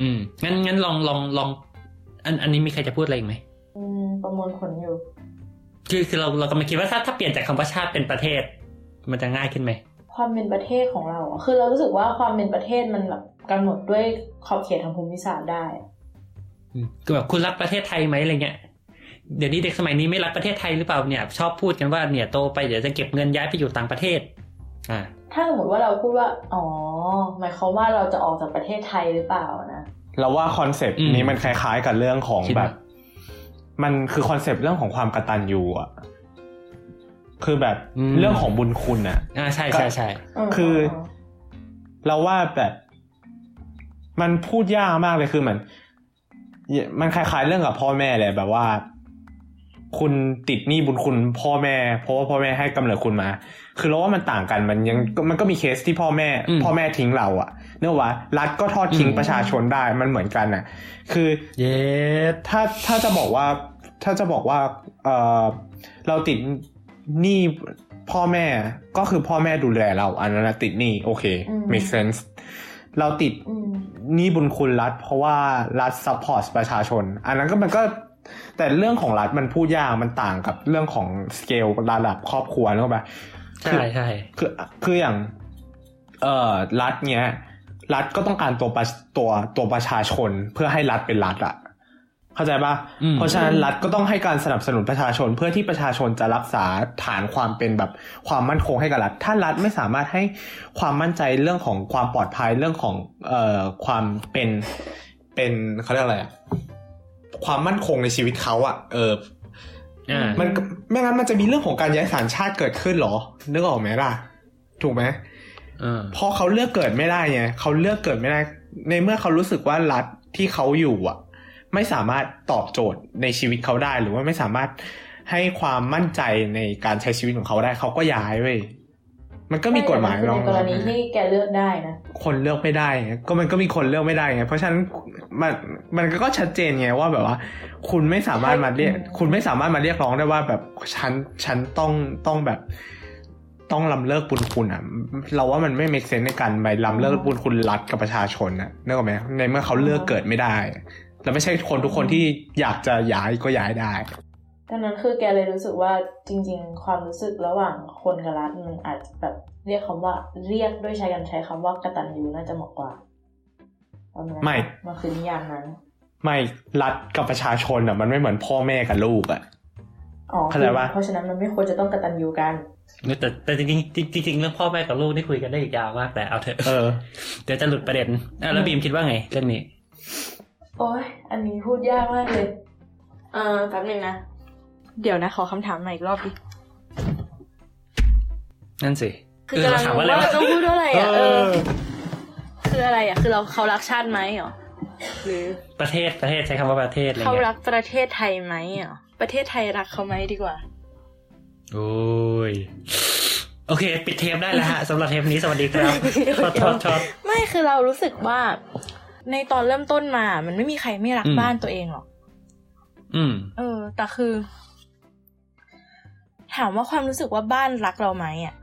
อืม งั้นงั้นลองลองลอง อัน อันนี้มีใครจะพูดอะไรอีกไหม อืม ประมวลผลอยู่ คือคือเราเรากำลังคิดว่าถ้าถ้าเปลี่ยนจากคำว่าชาติเป็นประเทศ มันจะง่ายขึ้นไหม ความเป็นประเทศของเราอะคือเรารู้สึกว่าความเป็นประเทศมันแบบกำหนดด้วยขอบเขตทางภูมิศาสตร์ได้อะอืมคือแบบคุณรักประเทศไทยไหมอะไรเงี้ย เดี๋ยวนี้เด็กสมัยนี้ไม่รักประเทศไทยหรือเปล่าเนี่ย ชอบพูดกันว่าเนี่ยโตไปเดี๋ยวจะเก็บเงินย้ายไปอยู่ต่างประเทศ อ่า ถ้าสมมติว่าเราพูดว่าอ๋อหมายความว่าเราจะออกจากประเทศไทยหรือเปล่านะเราว่า concept อืมนี้มันคล้ายๆกับเรื่องของคิดแบบว่ามันคือ concept เรื่องของความกตัญญูอะ คือแบบเรื่องของบุญคุณอะอ่าใช่ใช่ใช่เออคือ เราว่าแบบมันพูดยากมากเลยคือเหมือนมันคล้ายๆเรื่องกับพ่อแม่เลยแบบว่า คุณติดหนี้บุญคุณพ่อแม่ เพราะว่าพ่อแม่ให้กำเนิดคุณมา คือเราว่ามันต่างกันมันยังมันก็มีเคสที่พ่อแม่อืมพ่อแม่ทิ้งเราอะเนื่องว่ารัฐก็ทอดทิ้งอืมประชาชนได้มันเหมือนกันน่ะคือเย็ดถ้าถ้าจะบอกว่า ถ้าจะบอกว่า เออเราติด หนี้พ่อแม่ก็คือพ่อแม่ดูแลเราอันนั้นนะติดหนี้โอเค make sense เราติดอืมหนี้บุญคุณรัฐ เพราะว่ารัฐ support ประชาชน อันนั้นก็มันก็ แต่เรื่องของรัฐมันพูดยากมันต่างกับเรื่องของสเกลระดับครอบครัวนึกออกปะใช่ใช่คือคืออย่าง เอ่อรัฐเนี้ยรัฐก็ต้องการตัวประตัวตัวประชาชนเพื่อให้รัฐเป็นรัฐอะ เข้าใจปะอืมเพราะฉะนั้นรัฐก็ต้องให้การสนับสนุนประชาชน เพื่อที่ประชาชนจะรักษาฐานความเป็นแบบความมั่นคงให้กับรัฐ ถ้ารัฐไม่สามารถให้ความมั่นใจเรื่องของความปลอดภัยเรื่องของเอ่อความเป็นเป็นเขาเรียกอะไรอะความมั่นคงในชีวิตเขาอะเอออ่ามันก็ไม่งั้นมันจะมีเรื่องของการย้ายสัญชาติเกิดขึ้นเหรอนึกออกไหมล่ะ ถูกไหมอ่าพอเขาเลือกเกิดไม่ได้ไงเขาเลือกเกิดไม่ได้ ในเมื่อเขารู้สึกว่ารัฐที่เขาอยู่อะ ไม่สามารถตอบโจทย์ในชีวิตเขาได้ หรือว่าไม่สามารถให้ความมั่นใจในการใช้ชีวิตของเขาได้เขาก็ย้ายเว้ยมันก็มีกฎหมายในรองกรรับณีที่แกเลือกได้นะ คนเลือกไม่ได้ไงก็มันก็มีคนเลือกไม่ได้ไง เพราะฉะนั้นมันมันก็ชัดเจนไงว่าแบบว่า คุณไม่สามารถมาเรียก คุณไม่สามารถมาเรียกร้องได้ว่าแบบฉันฉันต้องต้องแบบ ต้องลำเลิกบุญคุณอะ เราว่ามันไม่ make sense ในการไปลำเลิกบุญคุณรัฐกับประชาชนนะนึกออกไหมในเมื่อเขาเลือกเกิดไม่ได้ แล้วไม่ใช่คนทุกคนที่อยากจะย้ายก็ย้ายได้ดังนั้นคือแกเลยรู้สึกว่าจริง ๆ ความรู้สึกระหว่างคนกับรัฐมันอาจจะแบบเรียกคำว่าเรียกด้วยใช้กันใช้คำว่ากตัญญูน่าจะเหมาะกว่าเอาหไม่มันคือนิยามนั้น ไม่รัฐกับประชาชนอะมันไม่เหมือนพ่อแม่กับลูกอะอ๋อเข้าใจปะเพราะฉะนั้นมันไม่ควรจะต้องกตัญญูกันแต่แต่จริงๆจริงจริงๆเรื่องพ่อแม่กับลูกนี่คุยกันได้อีกยาวมากแต่เอาเถอะเออเดี๋ยวจะหลุดประเด็นอะแล้วบีมคิดว่าไงเรื่องนี้ โอ้ยอันนี้พูดยากมากเลย เออแป๊บนึงนะ เดี๋ยวนะ ขอคำถามใหม่อีกรอบดิ นั่นสิคือเออกำลัเรางถามรู้ว่าอะไรว่าเราวะ ต้องพูดว่าอะไรเออะเอออ คืออะไรอะ คือเราเขารักชาติไหมเหรอหรือประเทศประเทศใช้คำว่าประเทศอะไรเขาเงี้รัยกประเทศไทยไหมเหรอประเทศไทยรักเขาไหมดีกว่า โอ้ยโอเค ปิดเทปได้แล้วฮะสำหรับเทปนี้สวัสดีครับทอดทอดทอดไม่คือเรารู้สึกว่า ในตอนเริ่มต้นมา มันไม่มีใครไม่รักอืมบ้านตัวเองหรอกอืม เออ แต่คือ ถามว่าความรู้สึกว่าบ้านรักเราไหมอะ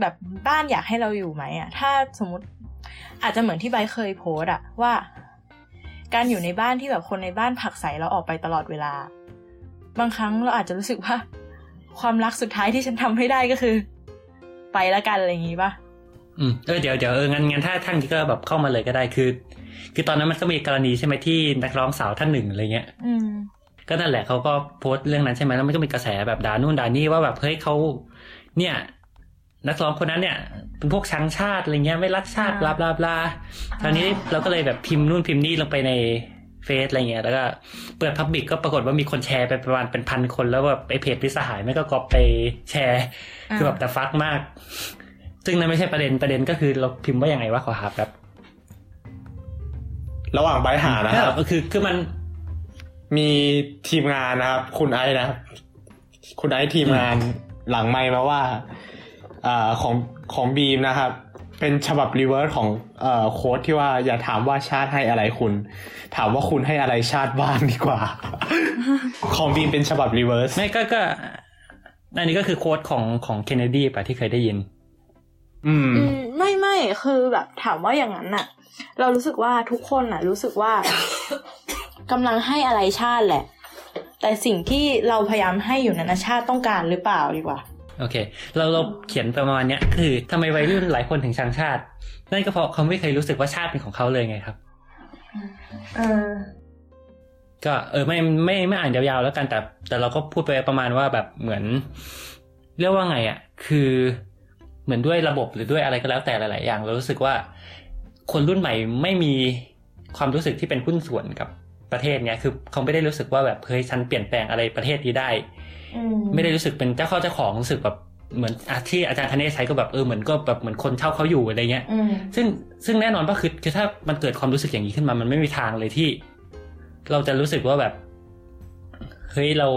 แบบบ้านอยากให้เราอยู่ไหมอะ ถ้าสมมติ อาจจะเหมือนที่ใบร์ทเคยโพสต์อะว่า การอยู่ในบ้านที่แบบคนในบ้านผลักใส่เราออกไปตลอดเวลา บางครั้งเราอาจจะรู้สึกว่า ความรักสุดท้ายที่ฉันทำให้ได้ก็คือ ไปละกันอะไรอย่างงี้ป่ะอืมเออเดี๋ยวเดี๋ยวเอองั้นงั้นถ้าท่านนี้ก็แบบเข้ามาเลยก็ได้คือ คือตอนนั้นมันก็มีกรณีใช่ไหมที่นักร้องสาวท่านหนึ่งอะไรเงี้ยอืมก็นั่นแหละเขาก็โพสต์เรื่องนั้นใช่ไหมแล้วมันก็มีกระแสแบบด่านู่นด่านี่ว่าแบบเฮ้ยเขาเนี่ย นักร้องคนนั้นเนี่ย เป็นพวกชังชาติอะไรเงี้ยไม่รักชาติบอ่าลาบลาบลาคราวนี้เราก็เลยแบบพิมพ์นู่นพิมพ์นี่ลงไปในเฟซอะไรเงี้ยแล้วก็เปิด public ก็ปรากฏว่ามีคนแชร์ไปประมาณเป็นพันคนแล้วแบบไอ้เพจฉิบหายไม่ก็ก๊อปไปแชร์คือแบบ what the fuck มาก ซึ่งนั่นไม่ใช่ประเด็นประเด็นก็คือเราพิมพ์ว่ายังไงว่าขอหาแบบ ระหว่างใบหานะครับก็คือคือมันมีทีมงานนะครับ คุณไอซ์นะครับ คุณไอซ์ทีมงานหลังไมค์มาว่าอ่าของของบีมนะครับ เป็นฉบับ reverse ของเอ่อ quote ที่ว่าอย่าถามว่าชาติให้อะไรคุณ ถามว่าคุณให้อะไรชาติบ้างดีกว่า ของบีมเป็นฉบับ reverse ไม่ก็ก็อันนี้ก็คือ quote ของของเคนเนดีป่ะที่เคยได้ยิน อืมอืมไม่ไม่คือแบบถามว่าอย่างนั้นน่ะ เรารู้สึกว่าทุกคนน่ะรู้สึกว่ากำลังให้อะไรชาติแหละ แต่สิ่งที่เราพยายามให้อยู่นั้นนะชาติต้องการหรือเปล่าดีกว่าโอเค เราเราเขียนประมาณเนี้ยคือทำไมวัยรุ่นหลายคนถึงชังชาตินั่นก็เพราะเขาไม่เคยรู้สึกว่าชาติเป็นของเขาเลยไงครับเออก็เออไม่ไม่ไม่อ่านยาวๆแล้วกันแต่ แต่เราก็พูดไปประมาณว่าแบบเหมือน เรียกว่าไงอะ คือเหมือนด้วยระบบหรือด้วยอะไรก็แล้วแต่หลาย ๆ อย่าง เรารู้สึกว่า คนรุ่นใหม่ไม่มีความรู้สึกที่เป็นหุ้นส่วนกับประเทศเนี้ยคือเขาไม่ได้รู้สึกว่าแบบเฮ้ยฉันเปลี่ยนแปลงอะไรประเทศนี้ได้อืมไม่ได้รู้สึกเป็นเจ้าเข้าเจ้าของรู้สึกแบบเหมือนอะที่อาจารย์ธเนศใช้ก็แบบเออเหมือนก็แบบเหมือนคนเช่าเขาอยู่อะไรเงี้ยอืมซึ่งซึ่งแน่นอนว่าคือคือถ้ามันเกิดความรู้สึกอย่างนี้ขึ้นมา มันไม่มีทางเลยที่ เราจะรู้สึกว่าแบบเฮ้ยเรา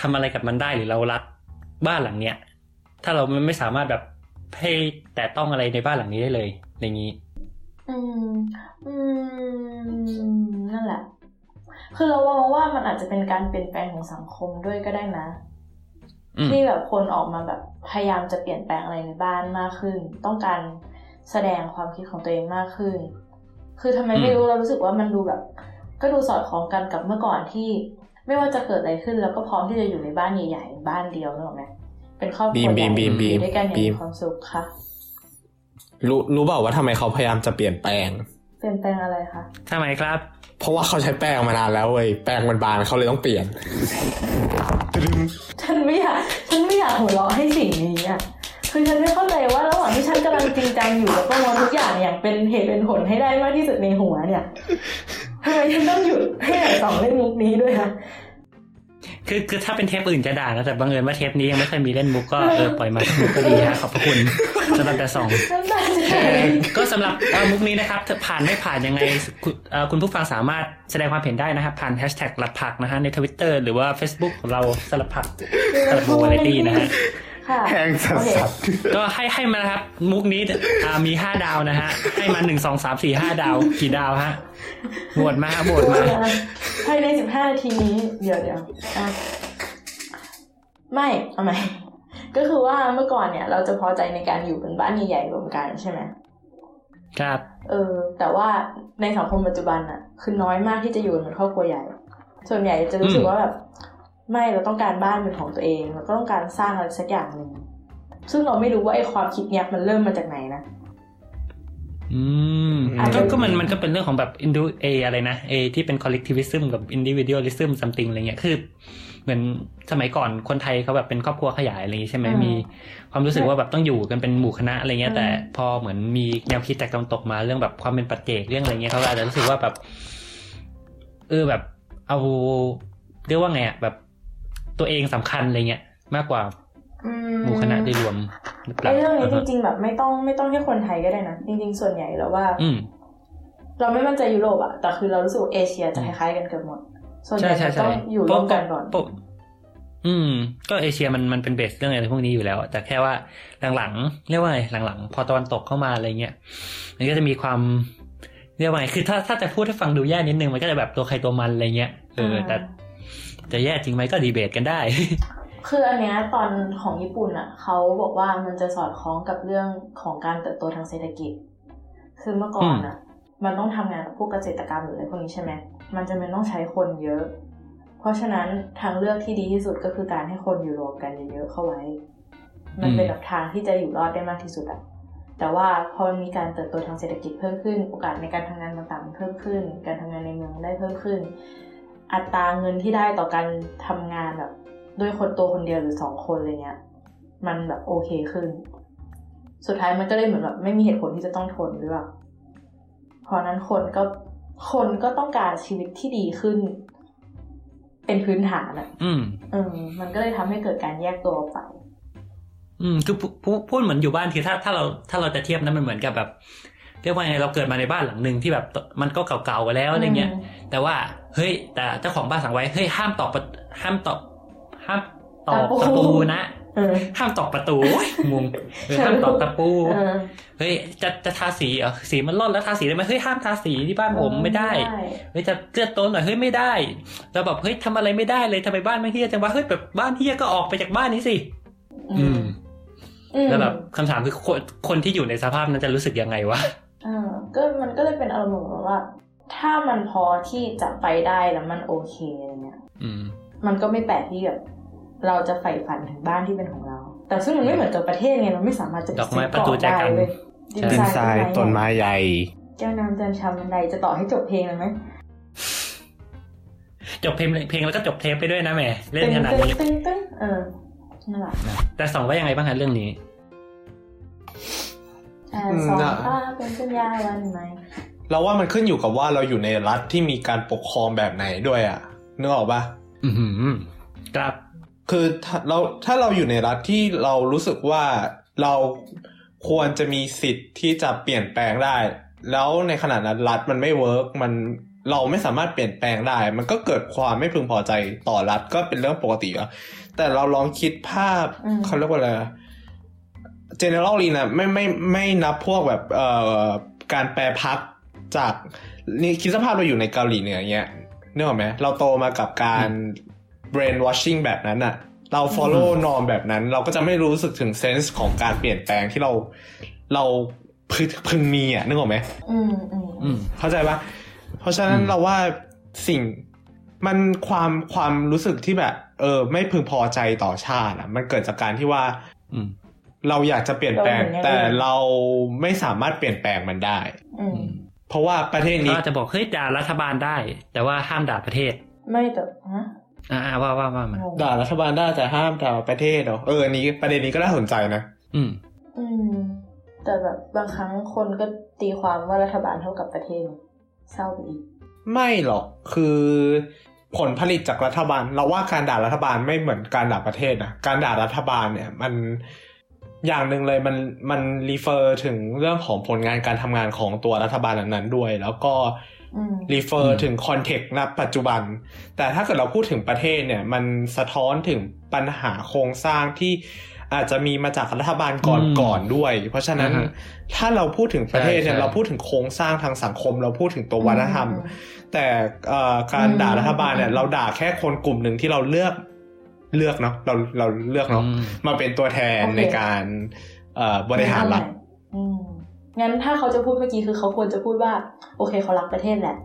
ทำอะไรกับมันได้หรือเรารักบ้านหลังเนี้ยถ้าเราไม่สามารถแบบให้แต่ต้องอะไรในบ้านหลังนี้ได้เลยอย่างนี้ อืม อืม นั่นแหละ คือเรามองว่ามันอาจจะเป็นการเปลี่ยนแปลงของสังคมด้วยก็ได้นะอืมที่แบบคนออกมาแบบพยายามจะเปลี่ยนแปลงอะไรในบ้านมากขึ้น ต้องการแสดงความคิดของตัวเองมากขึ้น คือทำไมไม่รู้เรารู้สึกว่ามันดูแบบ ก็ดูสอดคล้องกันกับเมื่อก่อนที่ไม่ว่าจะเกิดอะไรขึ้นแล้วก็พร้อมที่จะอยู่ในบ้านใหญ่ๆบ้านเดียวนึกออกไหมเป็นครอบครัวบีมใหญ่บีมบีมอยู่ด้วยกันอย่างบีมมีความสุขค่ะ รู้รู้เปล่าว่าทำไมเขาพยายามจะเปลี่ยนแปลง เปลี่ยนแปลงอะไรคะทำไมครับ เพราะว่าเขาใช้แป้งมานานแล้วเว้ยแป้งมันบานเขาเลยต้องเปลี่ยนฉันไม่อยากฉันไม่อยากหัวเราะให้สิ่งนี้อะคือฉันไม่เข้าใจว่าระหว่างที่ฉันกำลังจริงจังอยู่แล้วก็มองทุกอย่างอย่างเป็นเหตุเป็นผลให้ได้มากที่สุดในหัวเนี่ยทำไมฉันต้องหยุดให้อ่านสองเล่นมุกนี้ด้วยคะ คือคือถ้าเป็นเทปอื่นจะด่านะแต่บังเอิญว่าเทปนี้ยังไม่เคยมีเล่นมุกก็เออปล่อยมามุกก็ดีฮะขอบพระคุณสำหรับแต่สองน้ำตาจะไหลก็สำหรับเอ่อมุกนี้นะครับถ้าผ่านไม่ผ่านยังไงคุณเอ่อคุณผู้ฟังสามารถแสดงความเห็นได้นะครับ ผ่านแฮชแท็กหลับผักนะฮะในทวิตเตอร์หรือว่า Facebook ของเราสลับผักสลับวาไรตี้นะฮะค่ะ แห้งสัสโอเคสัสก็ให้ให้มานะครับ มุกนี้อ่ามีห้าดาวนะฮะ ให้มาหนึ่งสองสามสี่ห้าดาว กี่ดาวฮะโหวตมาฮะโหวตมาภายในสิบห้านาทีนี้ เดี๋ยวเดี๋ยวอะไม่เอาไหมก็คือว่าเมื่อก่อนเนี่ย เราจะพอใจในการอยู่เป็นบ้านใหญ่ๆรวมกันใช่ไหมครับ เออ แต่ว่าในสังคมปัจจุบันอะคือน้อยมากที่จะอยู่เป็นครอบครัวใหญ่ ส่วนใหญ่จะรู้สึกอืมว่าแบบ ไม่เราต้องการบ้านเป็นของตัวเอง เราก็ต้องการสร้างอะไรสักอย่างหนึ่งซึ่งเราไม่รู้ว่าไอ้ความคิดเนี้ยมันเริ่มมาจากไหนนะอืมอาจจะก็ก็มันมันก็เป็นเรื่องของแบบอินดูเออะไรนะเอที่เป็น collectivism กับ individualism something อะไรเงี้ยคือ เหมือนสมัยก่อนคนไทยเขาแบบเป็นครอบครัวขยายอะไรอย่างงี้ใช่ไหมอืมมีความรู้สึกว่าแบบต้องอยู่กันเป็นหมู่คณะอะไรเงี้ยอืมแต่พอเหมือนมีแนวคิดจากตะวันตกมาเรื่องแบบความเป็นปัจเจกเรื่องอะไรเงี้ยเขาก็อาจจะรู้สึกว่าแบบ เออแบบเอาเรียกว่าไงอะแบบ ตัวเองสำคัญอะไรเงี้ยมากกว่าอืหมู่คณะโดยรวมหรือเปล่าไอ้เรื่องนี้จาฮะริง ๆ แบบไม่ต้องไม่ต้องที่คนไทยก็ได้นะจริง ๆ ส่วนใหญ่แล้วว่า อืมเราไม่มั่นใจยุโรปอะแต่คือเรารู้สึกว่าเอเชียจะคล้ายๆกันเกือบหมด ส่วนใหใช่ญ่ใช่จะใช่ต้องอยู่ร่วมกันก่อนปอืม ก็เอเชียมันมันเป็นเบสเรื่องอะไรพวกนี้อยู่แล้ว แต่แค่ว่าหลังๆเรียกว่าไงหลังๆ พอตะวันตกเข้ามาอะไรเงี้ยมันก็จะมีความเรียกว่าไงคือถ้าถ้าจะพูดให้ฟังดูแย่นิดนึงมันก็จะแบบตัวใครตัวมันอะไรเงี้ยเออแต่ จะแย่จริงไหมก็ดีเบตกันได้ คืออันเนี้ยตอนของญี่ปุ่นอะเขาบอกว่ามันจะสอดคล้องกับเรื่องของการเติบโตทางเศรษฐกิจ คือเมื่อก่อนอะมันต้องทำงานกับพวกเกษตรกรรมหรืออะไรพวกนี้ใช่ไหมมันจะเป็นต้องใช้คนเยอะ เพราะฉะนั้นทางเลือกที่ดีที่สุดก็คือการให้คนอยู่รวมกันเยอะๆเข้าไว้ มันเป็นแบบทางที่จะอยู่รอดได้มากที่สุดอะแต่ว่าพอมีการเติบโตทางเศรษฐกิจเพิ่มขึ้น โอกาสในการทำงานต่างๆเพิ่มขึ้น การทำงานในเมืองได้เพิ่มขึ้น อัตราเงินที่ได้ต่อการทำงานแบบ ด้วยคนตัวคนเดียวหรือสองคนอะไรเงี้ย มันแบบโอเคขึ้น สุดท้ายมันก็เลยเหมือนแบบไม่มีเหตุผลที่จะต้องทนหรือเปล่าเพราะนั้นคนก็คนก็ต้องการชีวิตที่ดีขึ้น เป็นพื้นฐานอะอืมเออมันก็เลยทำให้เกิดการแยกตัวออกไป อืมคือพูพูพูดเหมือนอยู่บ้านคือถ้าถ้าเราถ้าเราจะเทียบนั้นมันเหมือนกับแบบเรียกว่าไงเราเกิดมาในบ้านหลังหนึ่งที่แบบมันก็เก่าๆไปแล้วอะไรเงี้ย แต่ว่า เฮ้ย แต่เจ้าของบ้านสั่งไว้เฮ้ยห้ามตอกประห้ามตอกห้ามตอกตะปูนะเออห้ามตอกประตูโอ๊ยงงเออห้ามตอกตะปูเออเฮ้ยจะจะทาสีเหรอสีมันร่อนแล้วทาสีได้ไหมเฮ้ยห้ามทาสีที่บ้านผมไม่ได้เฮ้ยจะเกื้อโตนหน่อยเฮ้ยไม่ได้แล้วแบบเฮ้ยทำอะไรไม่ได้เลยทำไมบ้านไม่เที่ยจังวะเฮ้ยแบบบ้านเที่ยก็ออกไปจากบ้านนี้สิอืมอืมแล้วแบบคำถามคือคนคนที่อยู่ในสภาพนั้นจะรู้สึกยังไงวะเออก็มันก็เลยเป็นอารมณ์เหมือนว่า ถ้ามันพอที่จะไปได้แล้วมันโอเคอะไรเงี้ยอืมมันก็ไม่แปลกที่แบบเราจะใฝ่ฝันถึงบ้านที่เป็นของเรา แต่ซึ่งมันไม่เหมือนกับประเทศไงเราไม่สามารถจะดอกไม้ซื้ประตูแจกันเกาะได้เลยใช่ดินทรายต้นไม้ใหญ่แก้วน้ำจันชำบันไดจะต่อให้จบเพลงเลยไหมจบเพลงเพลงแล้วก็จบเทปไปด้วยนะแหม่เล่นขนาดนี้ตึ้งตึ้งตึ้งเออนั่นแหละแต่สองว่ายังไงบ้างคะเรื่องนี้อ่าอืมสองน่ะตาเป็นสัญญาวันใหม่ เราว่ามันขึ้นอยู่กับว่าเราอยู่ในรัฐที่มีการปกครองแบบไหนด้วยอะนึกออกปะอือหือครับ คือถ้าเราถ้าเราอยู่ในรัฐที่เรารู้สึกว่าเราควรจะมีสิทธิ์ที่จะเปลี่ยนแปลงได้ แล้วในขณะนั้นรัฐมันไม่เวิร์กมันเราไม่สามารถเปลี่ยนแปลงได้ มันก็เกิดความไม่พึงพอใจต่อรัฐก็เป็นเรื่องปกติอะแต่เราลองคิดภาพอืมเขาเรียกว่าอะไร generally นะไม่ไม่ไม่นับพวกแบบเอ่อการแปรพัก จากนี่คิดสภาพเราอยู่ในเกาหลีเหนืออย่างเงี้ยนึกออกไหมเราโตมากับการ brainwashing แบบนั้นอะเรา follow นอมแบบนั้น เราก็จะไม่รู้สึกถึง sense ของการเปลี่ยนแปลงที่เราเราพึพึงมีอะนึกออกไหมอืมอืมอืมเข้าใจปะเพราะฉะนั้นอืมเราว่าสิ่งมันความความรู้สึกที่แบบ เออ ไม่พึงพอใจต่อชาติอะมันเกิดจากการที่ว่า อืม เราอยากจะเปลี่ยนแปลงเราเห็นอย่างนั้นแต่เราไม่สามารถเปลี่ยนแปลงมันได้ อืม เพราะว่าประเทศเขานี้อาจจะบอกเฮ้ยด่ารัฐบาลได้ แต่ว่าห้ามด่าประเทศ ไม่แต่ฮะอ่าว่าว่าว่ามางงด่ารัฐบาลได้แต่ห้ามด่าประเทศเหรอเอออันนี้ประเด็นนี้ก็น่าสนใจนะอืม อืม แต่แบบบางครั้งคนก็ตีความว่ารัฐบาลเท่ากับประเทศไงเศร้าไปอีกไม่หรอกคือผลผลิตจากรัฐบาล เราว่าการด่ารัฐบาลไม่เหมือนการด่าประเทศนะการด่ารัฐบาลเนี่ย มัน อย่างหนึ่งเลยมันมัน refer ถึงเรื่องของผลงานการทำงานของตัวรัฐบาลนั้นๆด้วย แล้วก็อืม refer อืมถึง context ณปัจจุบัน แต่ถ้าเกิดเราพูดถึงประเทศเนี่ย มันสะท้อนถึงปัญหาโครงสร้างที่อาจจะมีมาจากรัฐบาลก่อนอืมก่อนด้วย เพราะฉะนั้นอ่าฮะถ้าเราพูดถึงประเทศเนี่ยใช่ใช่เราพูดถึงโครงสร้างทางสังคม เราพูดถึงตัววัฒนธรรมอืมแต่เอ่อการด่าอืมรัฐบาลเนี่ยอืมเราด่าแค่คนกลุ่มหนึ่งที่เราเลือก เลือกเนาะเราเราเลือกเนาะอืมมาเป็นตัวแทนโอเคในการเอ่อบริหารรัฐอืมงั้นถ้าเขาจะพูดเมื่อกี้คือเขาควรจะพูดว่า โอเคเขารักประเทศแหละ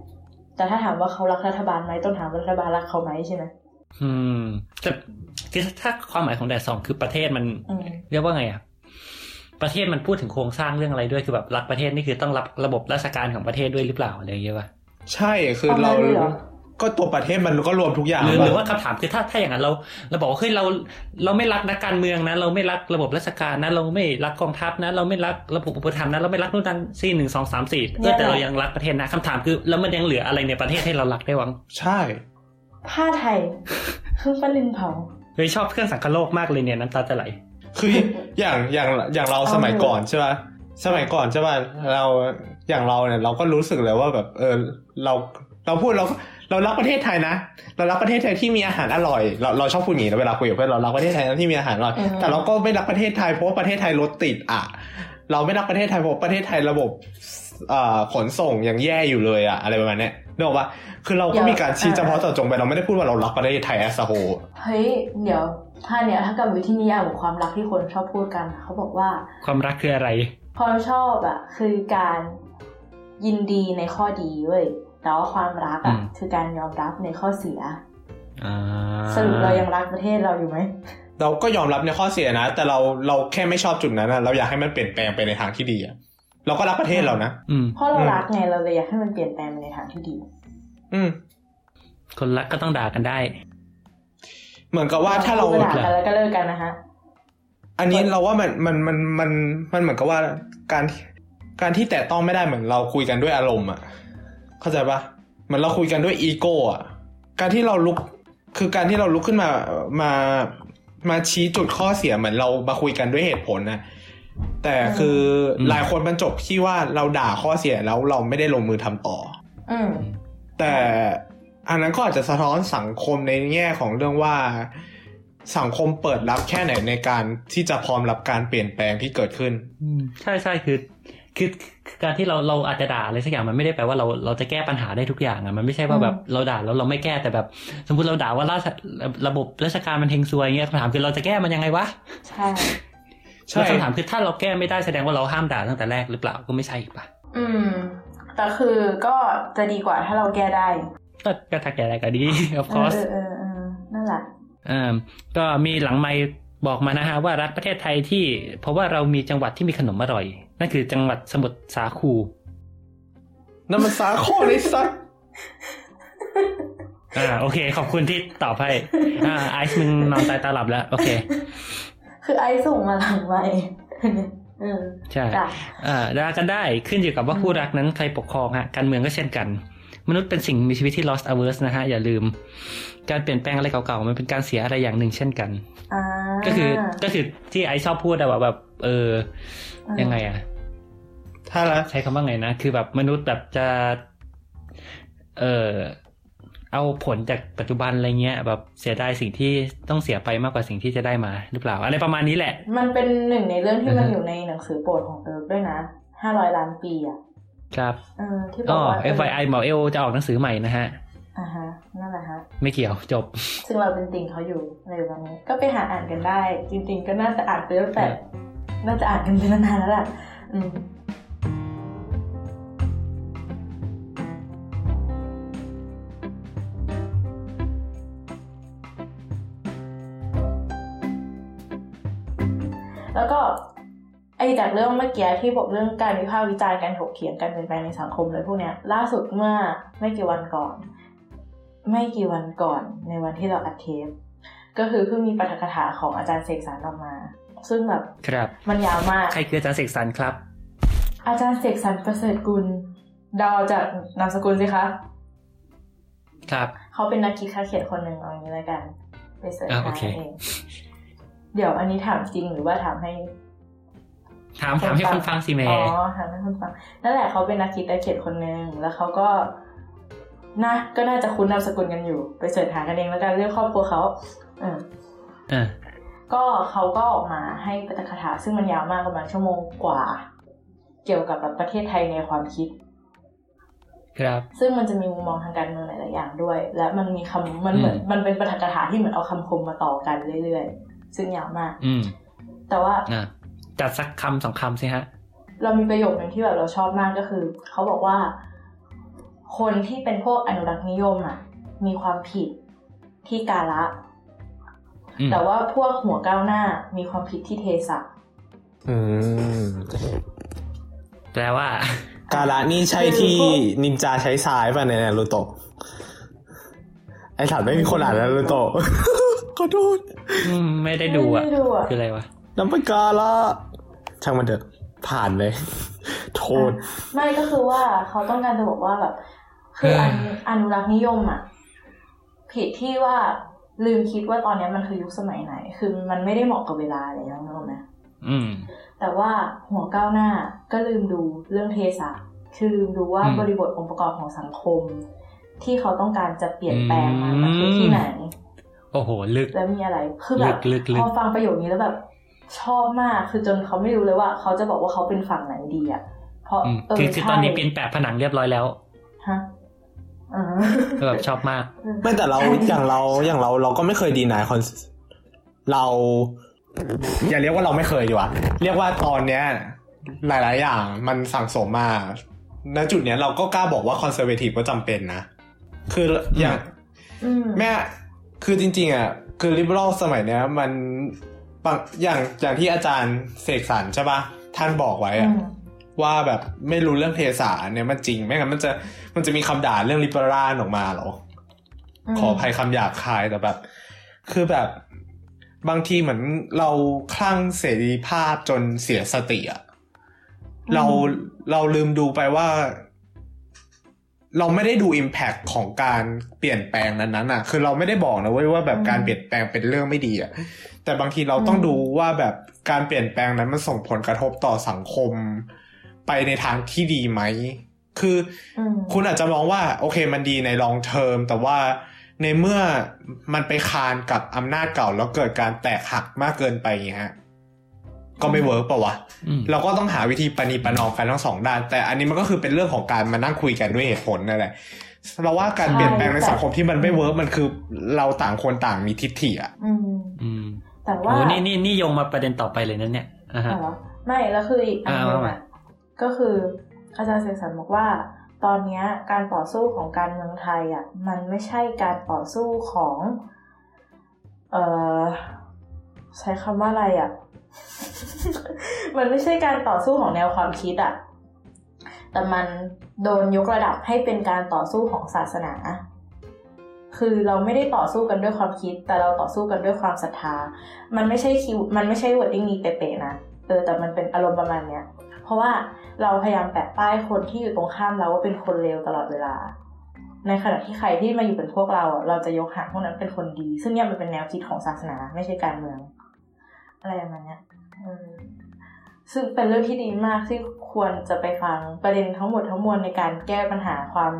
แต่ถ้าถามว่าเขารักรัฐบาลไหมต้องถามว่ารัฐบาลรักเขาไหมใช่ไหมอืมแต่คือถ้าความหมายของแดดสองคือประเทศมันอืมเรียกว่าไงอะประเทศมันพูดถึงโครงสร้างเรื่องอะไรด้วยคือแบบรักประเทศนี่คือต้องรับระบบราชการของประเทศด้วยหรือเปล่าอะไรอย่างเงี้ยป่ะใช่คือเอาเรา งั้นเลยเหรอก็ตัวประเทศมันก็รวมทุกอย่างหรือปะหรือว่าคำถามคือถ้าถ้าอย่างนั้นเราเราบอกว่าเฮ้ยเราเราไม่รักนักการเมืองนะ เราไม่รักระบบราชการนะ เราไม่รักกองทัพนะ เราไม่รักระบบอุปถัมภ์นะเราไม่รักนู่นนั่นสี่หนึ่งสองสามสี่เออแต่เรายังรักประเทศนะคำถามคือแล้วมันยังเหลืออะไรในประเทศให้เรารักได้วัง ใช่ ผ้าไทยเครื่องปั้นดินเผาเลยชอบเครื่องสังคโลกมากเลยเนี่ยน้ำตาจะไหลคืออย่างอย่างอย่างเราเอาสมัยเถอะก่อนใช่ป่ะสมัยก่อนใช่ป่ะเราอย่างเราเนี่ยเราก็รู้สึกเลยว่าแบบเออเราเราพูดเรา เรารักประเทศไทยนะ เรารักประเทศไทยที่มีอาหารอร่อย เราเราชอบพูดอย่างนี้นะเวลาคุยกับเพื่อนเรารักประเทศไทยที่มีอาหารอร่อยอืมแต่เราก็ไม่รักประเทศไทยเพราะว่าประเทศไทยรถติดอะ เราไม่รักประเทศไทยเพราะประเทศไทยระบบเอ่อขนส่งยังแย่อยู่เลยอะอะไรประมาณเนี้ยนึกออกปะคือเราก็มีการชี้เฉพาะเจาะจงไปเราไม่ได้พูดว่าเรารักประเทศไทยแอสโฮเฮ้ยเดี๋ยวถ้าเนี้ยถ้ากับวิธีนิยามของความรักที่คนชอบพูดกันเขาบอกว่า ความรักคืออะไร ความชอบอะคือการยินดีในข้อดีเว้ย แต่ว่าความรักอะอืมคือการยอมรับในข้อเสียอ่าสรุปเรายังรักประเทศเราอยู่ไหมเราก็ยอมรับในข้อเสียนะ แต่เราเราแค่ไม่ชอบจุดนั้นนะเราอยากให้มันเปลี่ยนแปลงไปในทางที่ดีอะเราก็รักประเทศเรานะอืมเพราะเรารักไงเราเลยอยากให้มันเปลี่ยนแปลงไปในทางที่ดี อืม คนรักก็ต้องด่ากันได้ เหมือนกับว่าถ้าเราพูดกระดาษกันแล้วก็เลิกกันนะฮะอันนี้เราว่ามันมันมันมันมันเหมือนกับว่าการการที่แตะต้องไม่ได้เหมือนเราคุยกันด้วยอารมณ์อะ เข้าใจปะเหมือนเราคุยกันด้วยอีโก้อะการที่เราลุกคือการที่เราลุกขึ้นมามามาชี้จุดข้อเสียเหมือนเรามาคุยกันด้วยเหตุผลนะแต่คืออมหลายคนมันจบที่ว่าเราด่าข้อเสียแล้วเราไม่ได้ลงมือทำต่ออืมแต่อันนั้นก็อาจจะสะท้อนสังคมในแง่ของเรื่องว่าสังคมเปิดรับแค่ไหนในการที่จะพร้อมรับการเปลี่ยนแปลงที่เกิดขึ้นอืมใช่ใช่คือ คือคือการที่เราเราอาจจะด่าอะไรสักอย่างมันไม่ได้แปลว่าเราเราจะแก้ปัญหาได้ทุกอย่างอะมันไม่ใช่ว่าแบบเราด่าแล้วเราไม่แก้แต่แบบ สมมติเราด่าว่าราชระบบราชการมันเฮงซวยเงี้ยคำถามคือเราจะแก้มันยังไงวะใช่ใช่แล้วคำถามคือถ้าเราแก้ไม่ได้แสดงว่าเราห้ามด่าตั้งแต่แรกหรือเปล่าก็ไม่ใช่อีกปะอืมแต่คือก็จะดีกว่าถ้าเราแก้ได้ ก็ก็ถ้าแก้ได้ก็ดี of เออ course เออเออเออนั่นแหละอ่าก็มีหลังไมค์บอกมานะฮะว่ารักประเทศไทยที่ เพราะว่าเรามีจังหวัดที่มีขนมอร่อย นั่นคือจังหวัดสมุทรสาครนั่นมันสาข้อเลยสักอ่าโอเค ขอบคุณที่ตอบให้อ่าไอซ์มึงนอนตายตาหลับแล้ว โอเค คือไอซ์ส่งมาหลังไว้เออใช่จ้ะอ่าด่ากันได้ขึ้นอยู่กับว่าคู่รักนั้นใครปกครองฮะการเมืองก็เช่นกัน มนุษย์เป็นสิ่งมีชีวิตที่ lost averse นะฮะ อย่าลืม การเปลี่ยนแปลงอะไรเก่าๆ มันเป็นการเสียอะไรอย่างหนึ่งเช่นกันอ่าก็คือก็คือที่ไอชอบพูดอะว่าแบบ เออ ยังไงอะถ้าละใช้คำว่าไงนะ คือแบบมนุษย์แบบจะ เออเอาผลจากปัจจุบันอะไรเงี้ย แบบเสียดายสิ่งที่ต้องเสียไปมากกว่าสิ่งที่จะได้มาหรือเปล่า อะไรประมาณนี้แหละ มันเป็นหนึ่งในเรื่องที่มันอือฮึอยู่ในหนังสือโปรดของเอิร์กด้วยนะห้าร้อยล้านปีอะครับเออที่บก็อกว่า FYI หมอเอลจะออกหนังสือใหม่นะฮะอ่าฮะนั่นแหละฮะไม่เกี่ยวจบ ซึ่งเราเป็นติ่งเขาอยู่ในวันนี้ ก็ไปหาอ่านกันได้ จริง ๆ ก็น่าจะอ่านไปตั้งแต่ครับ น่าจะอ่านกันไปนานแล้วแหละแล้วก็ไอ้จากเรื่องเมื่อกี้ที่บอกเรื่องการวิพากษ์วิจารณ์การถกเถียงการเปลี่ยนแปลงในสังคมเลยพวกเนี้ยล่าสุดเมื่อไม่กี่วันก่อน ไม่กี่วันก่อนในวันที่เราอัดเทปก็คือเพิ่งมีปาฐกถาของอาจารย์เสกสรรออกมา ซึ่งแบบครับมันยาวมาก ใครคืออาจารย์เสกสรรครับ อาจารย์เสกสรรประเสริฐกุลเดาวจากนามสกุลสิคะ ครับ เขาเป็นนักคิดค่าเขียนคนหนึ่งเอาอย่างนี้แล้วกัน ไป search อะหาโอเคเองเดี๋ยวอันนี้ถามจริงหรือว่าถามให้ ถามถามให้คนฟังสิแม่อ๋อถามให้คนฟังนั่นแหละเขาเป็นนักคิดและเขียนคนหนึ่งแล้วเขาก็นะก็น่าจะคุ้นนามสกุลกันอยู่ ไป search หากันเองแล้วกันเรื่องครอบครัวเขาเอออ่า ก็เขาก็ออกมาให้ปาฐกถาซึ่งมันยาวมากประมาณชั่วโมงกว่า เกี่ยวกับแบบประเทศไทยในความคิด ครับ ซึ่งมันจะมีมุมมองทางการเมืองหลายๆอย่างด้วย และมันมีคำมันเหมือนอืมมันเป็นปาฐกถาที่เหมือนเอาคำคมมาต่อกันเรื่อยๆ ซึ่งยาวมาก อืมแต่ว่าอ่าจัดสักคำสองคำสิฮะ เรามีประโยคหนึ่งที่แบบเราชอบมากก็คือ เขาบอกว่า คนที่เป็นพวกอนุรักษ์นิยมอะ มีความผิดที่กาละอืม แต่ว่าพวกหัวก้าวหน้ามีความผิดที่เทสะอืมแปลว่า กาละนี่ใช่ที่นินจาใช้ทรายป่ะในนารูโตะไอสัตว์ไม่มีคนอ่านนารูโตะขอโทษอืมไม่ได้ดูอะไม่ได้ดูอะคืออะไรวะน้ำเป็นกาละช่างมันเถอะผ่านเลย โทษ ไม่ก็คือว่าเขาต้องการจะบอกว่าแบบ คืออันอนุรักษ์นิยมอะ ผิดที่ว่า ลืมคิดว่าตอนนี้มันคือยุคสมัยไหน คือมันไม่ได้เหมาะกับเวลาแล้วนึกออกไหมอืมแต่ว่าหัวก้าวหน้าก็ลืมดูเรื่องเทศะคือลืมดูว่าอืมบริบทองค์ประกอบของสังคม ที่เขาต้องการจะเปลี่ยนแปลงมามันคือที่ไหน โอ้โห ลึก แล้วมีอะไร คือแบบลึกๆลึกพอฟังประโยคนี้แล้วแบบชอบมาก คือจนเขาไม่รู้เลยว่า เขาจะบอกว่าเขาเป็นฝั่งไหนดีอะ เพราะอืมเออคือคือใช่ตอนนี้เป็นแปะผนังเรียบร้อยแล้ว ฮะอ่าก็ แบบชอบมาก ไม่แต่เราอย่างเราอย่างเราเราก็ไม่เคยดีนายคอนเรา อย่าเรียกว่าเราไม่เคยดีกว่าเรียกว่าตอนเนี้ย หลาย ๆ อย่างมันสั่งสมมาณจุดเนี้ยเราก็กล้าบอกว่าคอนเซอร์เวทีฟก็จำเป็นนะ คืออย่างอืมแม่คือจริง ๆ อะ คือลิเบอรัลสมัยเนี้ย มันบางอย่างอย่างที่อาจารย์เสกสรรใช่ปะท่านบอกไว้อือะม ว่าแบบไม่รู้เรื่องเทศะเนี่ยมันจริง ไม่งั้นมันจะมันจะมีคำด่าเรื่องลิเบอรัลออกมาเหรอมขออภัยคำหยาบคายแต่แบบ คือแบบบางทีเหมือนเราคลั่งเสรีภาพจนเสียสติอะเราเราลืมดูไปว่า เราไม่ได้ดู Impact ของการเปลี่ยนแปลงนั้นๆอะคือเราไม่ได้บอกนะเว้ยว่าแบบการเปลี่ยนแปลงเป็นเรื่องไม่ดีอะแต่บางทีเราต้องดูว่าแบบการเปลี่ยนแปลงนั้นมันส่งผลกระทบต่อสังคม ไปในทางที่ดีไหม คืออืมคุณอาจจะมองว่า โอเคมันดีใน long term แต่ว่าในเมื่อมันไปคานกับอำนาจเก่าแล้วเกิดการแตกหักมากเกินไปอย่างเงี้ยฮะก็ไม่ work ปะวะอืมเราก็ต้องหาวิธีประนีประนอมกันทั้งสองด้าน แต่อันนี้มันก็คือเป็นเรื่องของการมานั่งคุยกันด้วยเหตุผลนั่นแหละเราว่าการเปลี่ยนแปลงในสังคมที่มันไม่ work มันคือเราต่างคนต่างมีทิฏฐิอะอืมอืมแต่โอ้ว่านี่นี่นี่โยงมาประเด็นต่อไปเลยนั่นเนี่ยอ่าฮะอ๋อเหรอไม่แล้วคืออีกอันหนึงอ่าว่ามาอะ ก็คืออาจารย์เสกสรรบอกว่า ตอนนี้การต่อสู้ของการเมืองไทยอะมันไม่ใช่การต่อสู้ของเออใช้คำว่าอะไรอะ มันไม่ใช่การต่อสู้ของแนวความคิดอะ แต่มันโดนยกระดับให้เป็นการต่อสู้ของศาสนา คือเราไม่ได้ต่อสู้กันด้วยความคิด แต่เราต่อสู้กันด้วยความศรัทธา มันไม่ใช่คิว มันไม่ใช่วอร์ดดิ้งนี้เป๊ะๆนะ เออ แต่มันเป็นอารมณ์ประมาณเนี้ย เพราะว่าเราพยายามแปะป้ายคนที่อยู่ตรงข้ามเราว่าเป็นคนเลวตลอดเวลา ในขณะที่ใครที่มาอยู่เป็นพวกเราอะเราจะยกหาพวกนั้นเป็นคนดี ซึ่งเนี่ยมันเป็นแนวคิดของศาสนาไม่ใช่การเมือง อะไรประมาณเนี้ยซึ่งเป็นเรื่องที่ดีมากที่ควรจะไปฟังประเด็นทั้งหมดทั้งมวลในการแก้ปัญหาความ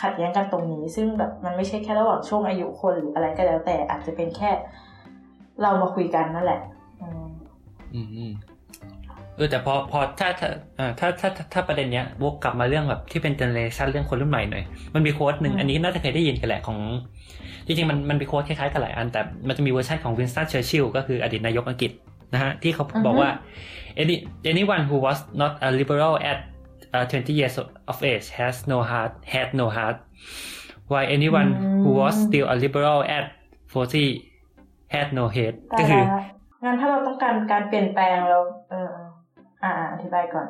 ขัดแย้งกันตรงนี้ ซึ่งแบบมันไม่ใช่แค่ระหว่างช่วงอายุคนหรืออะไรก็แล้วแต่อาจจะเป็นแค่ เรามาคุยกันนั่นแหละ อือืมอืม เออแต่พอพอถ้าถ้าเอ่อถ้าถ้าถ้าถ้าประเด็นเนี้ยวกกลับมาเรื่องแบบที่เป็น generation เรื่องคนรุ่นใหม่หน่อย มันมี quote หนึ่งอืมอันนี้น่าจะเคยได้ยินกันแหละของ จริงๆ มันมันมี quote คล้ายๆกันหลายอัน แต่มันจะมีเวอร์ชันของวินสตันเชอร์ชิลก็คืออดีตนายกอังกฤษนะฮะ ที่เขาบอกว่า any anyone who was not a liberal at uh, 20 years of age has no heart had no heart while anyone who was still a liberal at 40 had no head ได้ก็คือละงั้นถ้าเราต้องการการเปลี่ยนแปลงเราเออเอออ่าอ่าอธิบายก่อน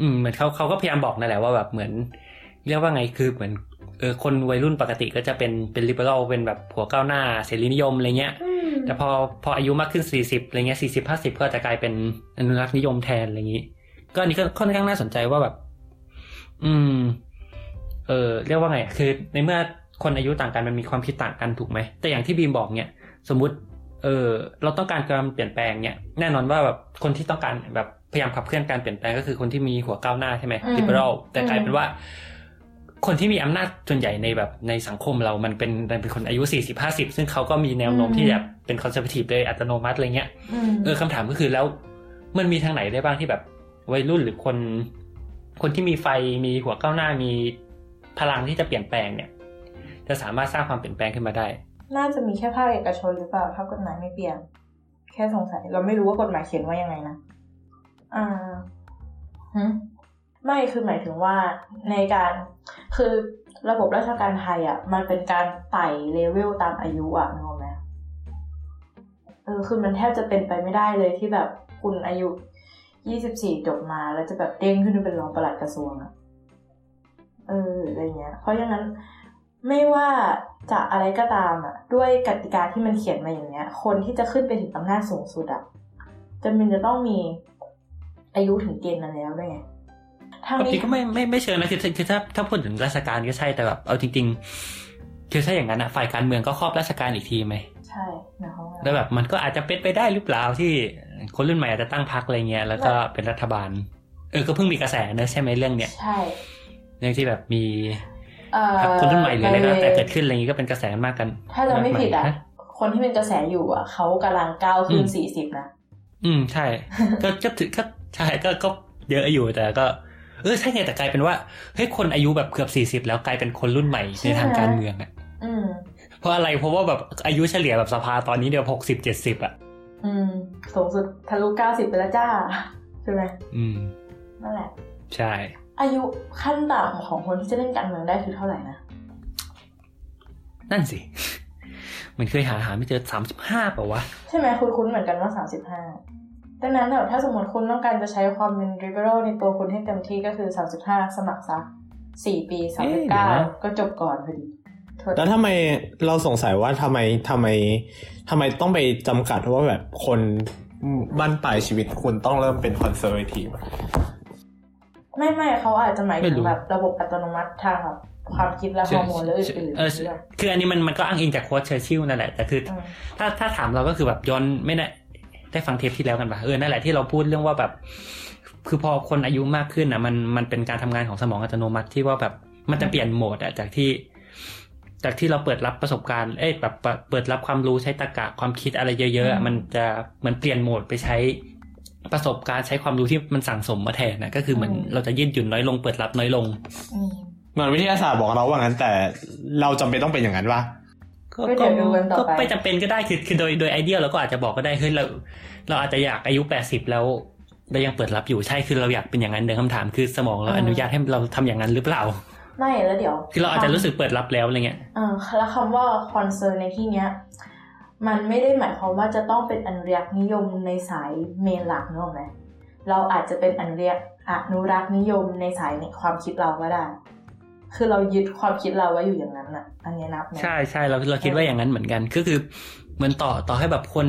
อืมเหมือนเขาเขาก็พยายามบอกนั่นแหละว่าแบบเหมือน เรียกว่าไงคือเหมือนเออคนวัยรุ่นปกติก็จะเป็นเป็นลิเบอรัลเป็นแบบหัวก้าวหน้าเสรีนิยมอะไรเงี้ย แต่พอพออายุมากขึ้นสี่สิบอะไรเงี้ยสี่สิบห้าสิบก็จะกลายเป็นอนุรักษ์นิยมแทนอะไรอย่างนี้ ก็อันนี้ก็ค่อนข้างน่าสนใจว่าแบบ อืม เออเรียกว่าไงอะคือ ในเมื่อคนอายุต่างกันมันมีความคิดต่างกันถูกไหม แต่อย่างที่บีมบอกเนี่ย สมมุติ เออเราต้องการการเปลี่ยนแปลงเนี่ย แน่นอนว่าแบบคนที่ต้องการแบบ พยายามขับเคลื่อนการเปลี่ยนแปลงก็คือคนที่มีหัวก้าวหน้าใช่ไหมอืม liberal แต่กลายอืมเป็นว่า คนที่มีอำนาจส่วนใหญ่ในแบบในสังคมเรามันเป็นมันเป็นคนอายุสี่สิบห้าสิบซึ่งเขาก็มีแนวโน้มที่จะเป็น conservative โดยอัตโนมัติอะไรเงี้ยอืมเออคำถามก็คือแล้วมันมีทางไหนได้บ้างที่แบบวัยรุ่นหรือคน คนที่มีไฟมีหัวก้าวหน้ามีพลังที่จะเปลี่ยนแปลงเนี่ย จะสามารถสร้างความเปลี่ยนแปลงขึ้นมาได้ น่าจะมีแค่ภาคเอกชนหรือเปล่าถ้ากฎหมายไม่เปลี่ยน แค่สงสัยเราไม่รู้ว่ากฎหมายเขียนว่ายังไงนะ อ่าหึไม่คือหมายถึงว่าในการคือระบบราชการไทยอะ มันเป็นการไต่เลเวลตามอายุอะนึกออกไหมเออคือมันแทบจะเป็นไปไม่ได้เลยที่แบบคุณอายุยี่สิบสี่จบมาแล้วจะแบบเด้งขึ้นเป็นรองปลัดกระทรวงอะเอออะไรเงี้ย เพราะอย่างนั้นไม่ว่าจะอะไรก็ตามอะด้วยกติกาที่มันเขียนมาอย่างเนี้ย คนที่จะขึ้นไปถึงอำนาจสูงสุดอะจำเป็นจะต้องมี อายุถึงเกณฑ์นั้นแล้วด้วยไงทางบางนี้ทีก็ไม่ไม่ไม่เชิงนะคือคือถ้าถ้าพูดถึงราชการก็ใช่แต่แบบเอาจริง ๆ คือถ้าอย่างนั้นอะฝ่ายการเมืองก็ครอบราชการอีกทีไหมใช่นะครับแล้วแบบมันก็อาจจะเป็นไปได้หรือเปล่าที่คนรุ่นใหม่อาจจะตั้งพรรคอะไรเงี้ยแล้วก็เป็นรัฐบาล เออก็เพิ่งมีกระแสเนอะใช่ไหมเรื่องเนี้ยใช่เรื่องที่แบบมีเอ่อพรรคคนรุ่นใหม่หรืออะไรก็แล้วแต่เกิดขึ้นอะไรอย่างงี้ก็เป็นกระแสมากกัน ถ้าจะไม่ผิดอะมากมายฮคนที่เป็นกระแสอยู่อะเขากำลังก้าวขึ้นอืมสี่สิบนะ อืมใช่ ก็ก็ถือก็ใช่ก็ก็เยอะอยู่แต่ก็ เออใช่ไงแต่กลายเป็นว่าเฮ้ยคนอายุแบบเกือบสี่สิบแล้วกลายเป็นคนรุ่นใหม่ในทางการเมืองอะอืมเพราะอะไรเพราะว่าแบบอายุเฉลี่ยแบบสภาตอนนี้เดียวหกสิบเจ็ดสิบอะ อืมสูงสุดทะลุเก้าสิบไปแล้วจ้าใช่ไหมอืมนั่นแหละ ใช่ อายุขั้นต่ำของคนที่จะเล่นการเมืองได้คือเท่าไหร่นะนั่นสิ มันเคยหาหาไม่เจอสามสิบห้าป่าวะ ใช่ไหมคุณคุ้นๆเหมือนกันว่าสามสิบห้าดังนั้นแบบถ้าสมมติคุณต้องการจะใช้ความเป็น liberal ในตัวคุณให้เต็มที่ก็คือสามสิบห้าสมัครซะสี่ปีสามเอ๊ะสิบเดี๋ยเก้าวนะก็จบก่อนพอดีโทษแล้วทำไมเราสงสัยว่าทำไมทำไมทำไมต้องไปจำกัดว่าแบบคนบั้นปลายชีวิตคุณต้องเริ่มเป็น conservativeไม่ไม่เขาอาจจะหมายไม่รู้ถึงแบบระบบอัตโนมัติทางแบบ ความคิดและฮอร์โมนและอื่นๆเออหรือเปล่าคืออันนี้มันมันก็อ้างอิงจาก quote เชอร์ชิลนั่นแหละแต่คืออมถ้าถ้าถามเราก็คือแบบย้อนไม่ได้ได้ฟังเทปที่แล้วกันปะเออนั่นแหละที่เราพูดเรื่องว่าแบบ คือพอคนอายุมากขึ้นอะ มันมันเป็นการทำงานของสมองอัตโนมัติที่ว่าแบบมันจะเปลี่ยนโหมดอะจากที่ จากที่เราเปิดรับประสบการณ์เอ้ยแบบเปิดเปิดรับความรู้ใช้ตรรกะความคิดอะไรเยอะๆอะมันจะเหมือนเปลี่ยนโหมดไปใช้ประสบการณ์ใช้ความรู้ที่มันสั่งสมมาแทนนะก็คือเหมือนเราจะยืดหยุ่นน้อยลง เปิดรับน้อยลงอืม เหมือนวิทยาศาสตร์บอกเราว่างั้น แต่เราจำเป็นต้องเป็นอย่างนั้นวะก็ก็เดี๋ยวดูกันต่อก็ไปไม่จำเป็นก็ได้คือคือโดยโดยไอเดียเราก็อาจจะบอกก็ได้เฮ้ยเรา เราอาจจะอยากอายุแปดสิบแล้วเรายังเปิดรับอยู่ใช่คือเราอยากเป็นอย่างนั้นเดิมคำถามคือสมองเราอนุญาตให้เราทำอย่างนั้นหรือเปล่า ไม่แล้วเดี๋ยว คือเราอาจจะรู้สึกเปิดรับแล้วอะไรเงี้ยเออแล้วคำว่า concern ในที่เนี้ย มันไม่ได้หมายความว่าจะต้องเป็นอนุรักษ์นิยมในสายเมนหลักเนกอะไหมเราอาจจะเป็นอนุรักษ์อนุรักษ์นิยมในสายในความคิดเราก็ได้ คือเรายึดความคิดเราไว้อยู่อย่างนั้นอะ อันนี้นับไหมใช่ใช่เราเราคิดว่าอย่างนั้นเหมือนกันก็คือเหมือนต่อต่อให้แบบคน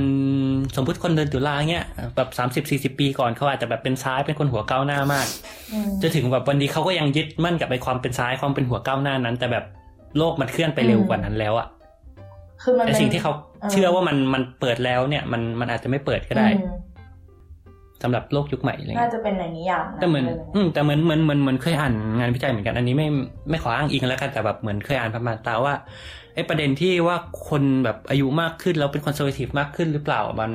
สมมติคนเดินตุลาเงี้ยแบบสามสิบสี่สิบปีก่อนเขาอาจจะแบบเป็นซ้ายเป็นคนหัวก้าวหน้ามากอืมจะถึงแบบวันนี้เขาก็ยังยึดมั่นกับไอ้ความเป็นซ้ายความเป็นหัวก้าวหน้านั้น แต่แบบโลกมันเคลื่อนไปเร็วกว่านั้นแล้วอะคือมันไอเป็นสิ่งที่เขาเชื่อว่ามันมันเปิดแล้วเนี่ย มันมันอาจจะไม่เปิดก็ได้อืม สำหรับโลกยุคใหม่อะไรน่าเงี้ยจะเป็นในนิยามะแต่เหมือนเลยอืมแต่เหมือนเหมือนเหมือนเหมือนเคยอ่านงานวิจัยเหมือนกัน อันนี้ไม่ไม่ขออ้างอิงแล้วกันแต่แบบเหมือนเคยอ่านประมาณตาว่าไอ้ประเด็นที่ว่าคนแบบอายุมากขึ้นแล้วเป็น conservative มากขึ้นหรือเปล่ามัน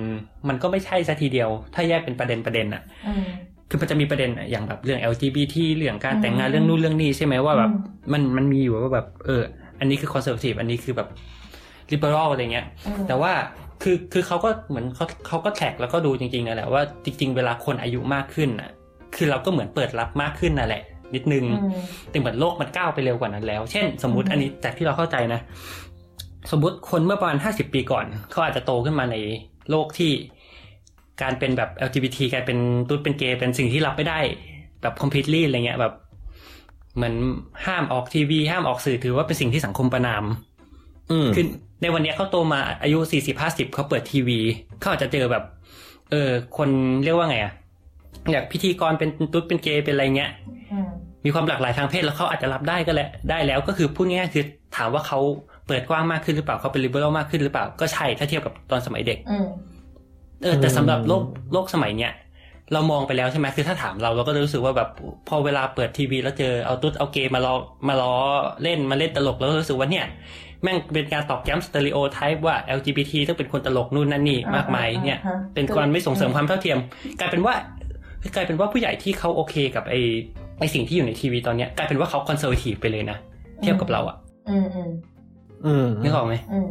มันก็ไม่ใช่ซะทีเดียว ถ้าแยกเป็นประเด็นประเด็นอะอืมคือมันจะมีประเด็นอย่างแบบเรื่อง LGBT เรื่องการแต่งงานอืมเรื่องนู่นเรื่องนี้ใช่ไหมว่าแบบอืมมันมันมีอยู่ว่าแบบเออ อันนี้คือ conservative อันนี้คือแบบ liberal อะไรเงี้ยอืมแต่ว่า คือคือเขาก็เหมือนเขาเขาก็แท็กแล้วก็ดูจริงๆนั่นแหละว่าจริง ๆ เวลาคนอายุมากขึ้นน่ะ คือเราก็เหมือนเปิดรับมากขึ้นนั่นแหละ นิดนึงอืมแต่เหมือนโลกมันก้าวไปเร็วกว่านั้นแล้ว เช่น สมมติอืมอันนี้จากที่เราเข้าใจนะ สมมติคนเมื่อประมาณห้าสิบปีก่อนเขาอาจจะโตขึ้นมาในโลกที่การเป็นแบบ LGBT กลายเป็นตุ๊ดเป็นเกย์เป็นสิ่งที่รับไม่ได้ แบบ completely อะไรเงี้ยแบบเหมือนห้ามออกทีวี ห้ามออกสื่อถือว่าเป็นสิ่งที่สังคมประนามอืมคือ ในวันเนี้ยเขาโตมาอายุสี่สิบห้าสิบเขาเปิดทีวีเขาอาจจะเจอแบบ เออ คนเรียกว่าไงอะอยากพิธีกรเป็นตุ๊ดเป็นเกย์เป็นอะไรเงี้ยอืมมีความหลากหลายทางเพศแล้วเขาอาจจะรับได้ก็แหละได้แล้วก็คือพูดง่ายๆคือถามว่าเขาเปิดกว้างมากขึ้นหรือเปล่าเขาเป็นลิเบอรัลมากขึ้นหรือเปล่าก็ใช่ถ้าเทียบกับตอนสมัยเด็กอืมเออ แต่อืมสำหรับโลกโลกสมัยเนี้ยเรามองไปแล้วใช่ไหมคือถ้าถามเราเราก็จะรู้สึกว่าแบบพอเวลาเปิดทีวีแล้วเจอเอาตุ๊ดเอาเกย์มาล้อมาล้อเล่นมาเล่นตลกแล้วรู้สึกว่าเนี่ย แม่งเป็นการตอกย้ำ stereotype ว่า LGBT ต้องเป็นคนตลกนู่นนั่นนี่อ่ามากมายอ่าเนี่ยฮะเป็นการไม่ส่งเสริมความเท่าเทียม กลายเป็นว่ากลายเป็นว่าผู้ใหญ่ที่เขาโอเคกับไอไอสิ่งที่อยู่ในทีวีตอนเนี้ยกลายเป็นว่าเขา conservative ไปเลยนะ เทียบกับเราอะอืมอืมอืมนึกออกไหมอืม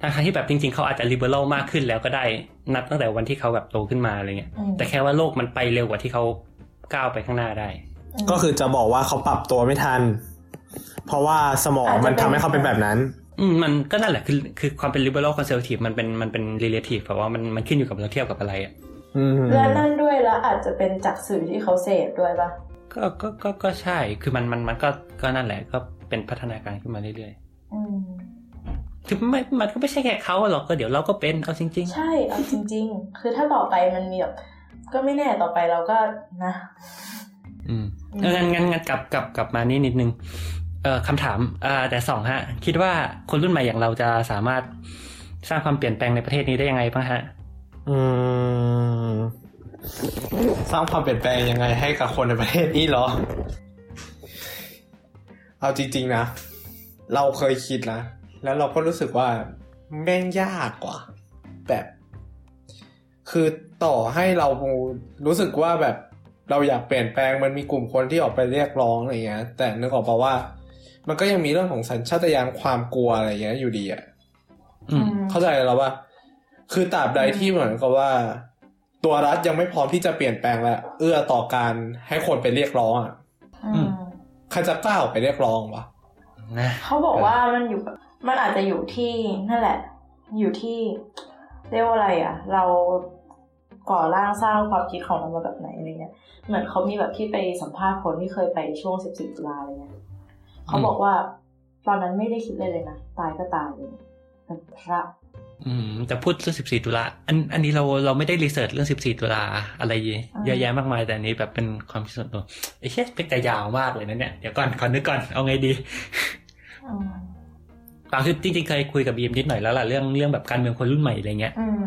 ทั้งๆที่แบบจริงๆ เขาอาจจะ liberal มากขึ้นแล้วก็ได้นับตั้งแต่วันที่เขาแบบโตขึ้นมาอะไรเงี้ยอืมแต่แค่ว่าโลกมันไปเร็วกว่าที่เขาก้าวไปข้างหน้าได้ ก็คือจะบอกว่าเขาปรับตัวไม่ทัน เพราะว่าสมองมันทำให้เขาเป็นแบบนั้นอืมมันก็นั่นแหละคือคือความเป็น liberal conservative มันเป็นมันเป็น relative แบบว่ามันมันขึ้นอยู่กับเราเทียบกับอะไรอะอืมและนั่นด้วยแล้วอาจจะเป็นจากสื่อที่เขาเสพด้วยปะก็ก็ก็ก็ใช่คือมันมันมันก็ก็นั่นแหละก็เป็นพัฒนาการขึ้นมาเรื่อยอืมๆคือไม่มันก็ไม่ใช่แค่เขาหรอกก็เดี๋ยวเราก็เป็นเอาจริงใช่เอาจริง ๆ คือถ้าต่อไปมันมีแบบก็ไม่แน่ต่อไปเราก็นะๆอืมเอองั้นงั้นงั้นกลับกลับกลับมานี่นิดนึง เอ่อคำถามอ่าแต่สองฮะ คิดว่าคนรุ่นใหม่อย่างเราจะสามารถสร้างความเปลี่ยนแปลงในประเทศนี้ได้ยังไงบ้างฮะ อืม สร้างความเปลี่ยนแปลงยังไงให้กับคนในประเทศนี้เหรอ เอาจริง ๆ นะ เราเคยคิดนะ แล้วเราก็รู้สึกว่าแม่งยากกว่า แบบ คือต่อให้เรารู้สึกว่าแบบเราอยากเปลี่ยนแปลงมันมีกลุ่มคนที่ออกไปเรียกร้องอะไรเงี้ย แต่นึกออกปะว่า มันก็ยังมีเรื่องของสัญชาตญาณความกลัวอะไรเงี้ยอยู่ดีอะอืมเข้าใจแล้วว่า คือตราบใดที่เหมือนกับว่า ตัวรัฐยังไม่พร้อมที่จะเปลี่ยนแปลงและเอื้อต่อการให้คนไปเรียกร้องอะอืมใครจะกล้าออกไปเรียกร้องวะนะเขาบอกว่ามันอยู่กับมันอาจจะอยู่ที่นั่นแหละ อยู่ที่เรียกว่าอะไร อะ เราก่อร่างสร้างความคิดของเรามาแบบไหนอะไรเงี้ย เหมือนเขามีแบบที่ไปสัมภาษณ์คนที่เคยไปช่วงสิบสี่ตุลาอะไรเงี้ย เขาบอกว่า ตอนนั้นไม่ได้คิดเลยเลยนะตายก็ตายเลยแบบพระ อืมแต่พูดเรื่อง14ตุลาอันอันนี้เราเราไม่ได้รีเสิร์ชเรื่อง14ตุลาอะไรเยอะแยะมากมายแต่อันนี้แบบเป็นความคิดส่วนตัวไอ้เชี่ยเป็นแต่ยาวมากเลยนะเนี่ยเดี๋ยวก่อนขอนึกก่อนเอาไงดีอืมบางคือจริงๆเคยคุยกับบีมนิดหน่อยแล้วล่ะเรื่องเรื่องแบบการเมืองคนรุ่นใหม่อะไรเงี้ยอืม